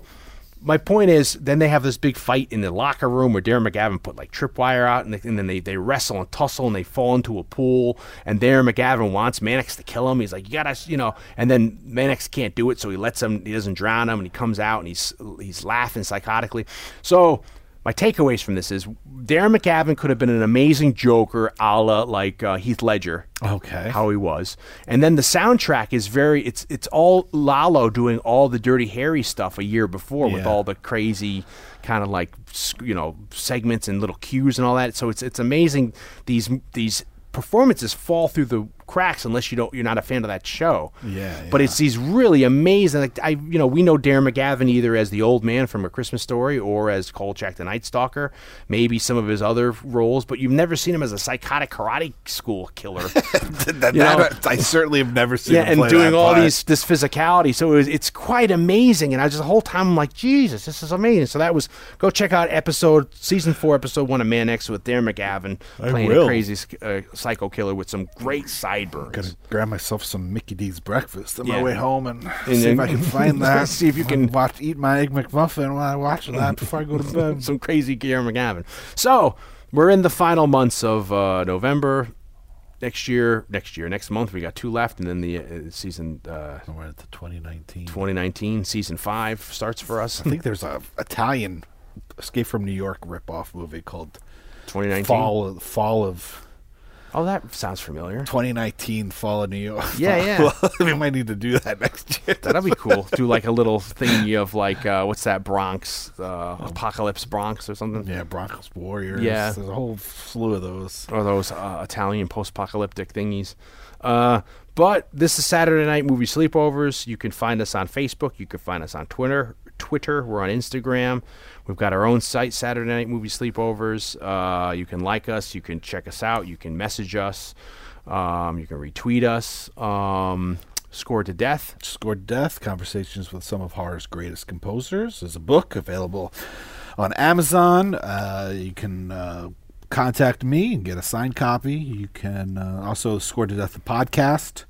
My point is, then they have this big fight in the locker room where Darren McGavin put like tripwire out, and, they, and then they, they wrestle and tussle, and they fall into a pool. And Darren McGavin wants Mannix to kill him. He's like, you gotta, you know. And then Mannix can't do it, so he lets him. He doesn't drown him, and he comes out and he's he's laughing psychotically. So my takeaways from this is Darren McGavin could have been an amazing Joker, a la like uh, Heath Ledger. Okay. How he was, and then the soundtrack is very. It's it's all Lalo doing all the Dirty Harry stuff a year before with all the crazy kind of like you know segments and little cues and all that. So it's it's amazing these these performances fall through the cracks unless you don't you're not a fan of that show. Yeah, But yeah. it's these really amazing. Like I, you know, we know Darren McGavin either as the old man from A Christmas Story or as Kolchak the Night Stalker, maybe some of his other roles, but you've never seen him as a psychotic karate school killer. That- You know- I certainly have never seen. yeah, him and doing all part. these this physicality. So it was, it's quite amazing. And I just the whole time I'm like, Jesus, this is amazing. So that was go check out episode season four, episode one of Mannix with Darren McGavin playing a crazy uh, psycho killer with some great sideburns. Gotta grab myself some Mickey D's breakfast on Yeah. my way home and, And see then- if I can find that. See if you can- watch, eat my egg McMuffin while I watch that before I go to bed. some crazy Guillermo McGavin. So we're in the final months of uh, November. Next year, next year, next month, we got two left, and then the uh, season uh, We're at the 2019. 2019, season five starts for us. I think there's a Italian Escape from New York ripoff movie called 2019. Fall Fall of Oh, that sounds familiar. 2019 Fall of New York. Yeah, yeah. Well, we might need to do that next year. That'd be cool. Do like a little thingy of like uh, what's that Bronx uh, Apocalypse Bronx or something. Yeah, Bronx Warriors. Yeah. there's a whole slew of those. or those uh, Italian post-apocalyptic thingies. Uh, but this is Saturday Night Movie Sleepovers. You can find us on Facebook. You can find us on Twitter. Twitter. We're on Instagram. We've got our own site, Saturday Night Movie Sleepovers. Uh, you can like us. You can check us out. You can message us. Um, you can retweet us. Um, Score to Death. Score to Death Conversations with Some of Horror's Greatest Composers is a book available on Amazon. Uh, you can uh, contact me and get a signed copy. You can uh, also Score to Death the podcast.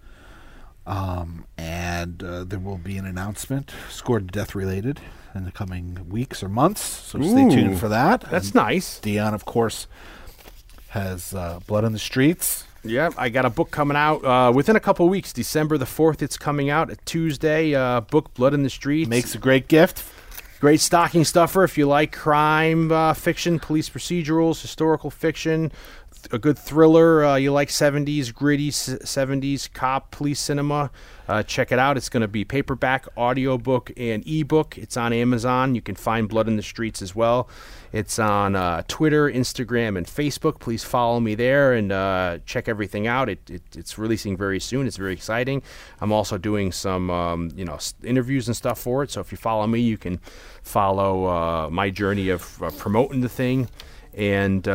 Um, and uh, there will be an announcement, Score to Death related, in the coming weeks or months. So stay tuned for that. That's And nice. Dion, of course, has uh, Blood on the Streets. Yeah, I got a book coming out uh, within a couple weeks. December the 4th, it's coming out. A Tuesday, uh, book Blood in the Streets. Makes a great gift. Great stocking stuffer if you like crime uh, fiction, police procedurals, historical fiction, a good thriller. Uh, you like 70s, gritty 70s cop police cinema. Uh, check it out. It's going to be paperback, audiobook, and ebook. It's on Amazon. You can find Blood in the Streets as well. It's on uh, Twitter, Instagram, and Facebook. Please follow me there and uh, check everything out. It, it, it's releasing very soon. It's very exciting. I'm also doing some um, you know interviews and stuff for it. So if you follow me, you can follow uh, my journey of uh, promoting the thing. And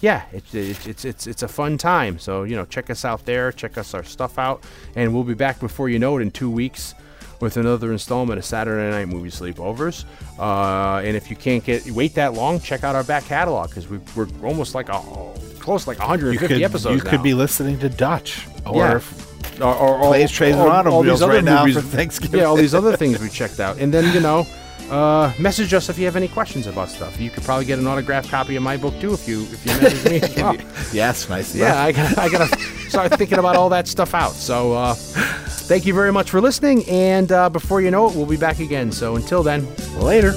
yeah, it, it, it's it's it's a fun time. So you know, check us out there. Check us our stuff out, and we'll be back before you know it in two weeks with another installment of Saturday Night Movie Sleepovers. Uh, and if you can't get wait that long, check out our back catalog because we, we're almost like a close like 150 episodes. you could be listening to Dutch or Yeah. or, or, or Plays, Trains, and or- all these other right now for Thanksgiving. Yeah, all these other things we checked out, and then you know. Uh, message us if you have any questions about stuff. You could probably get an autographed copy of my book too if you if you message me. as well. yes, nice. yeah, I gotta, I gotta start thinking about all that stuff out. So uh, thank you very much for listening, and uh, before you know it, we'll be back again. So until then, Later.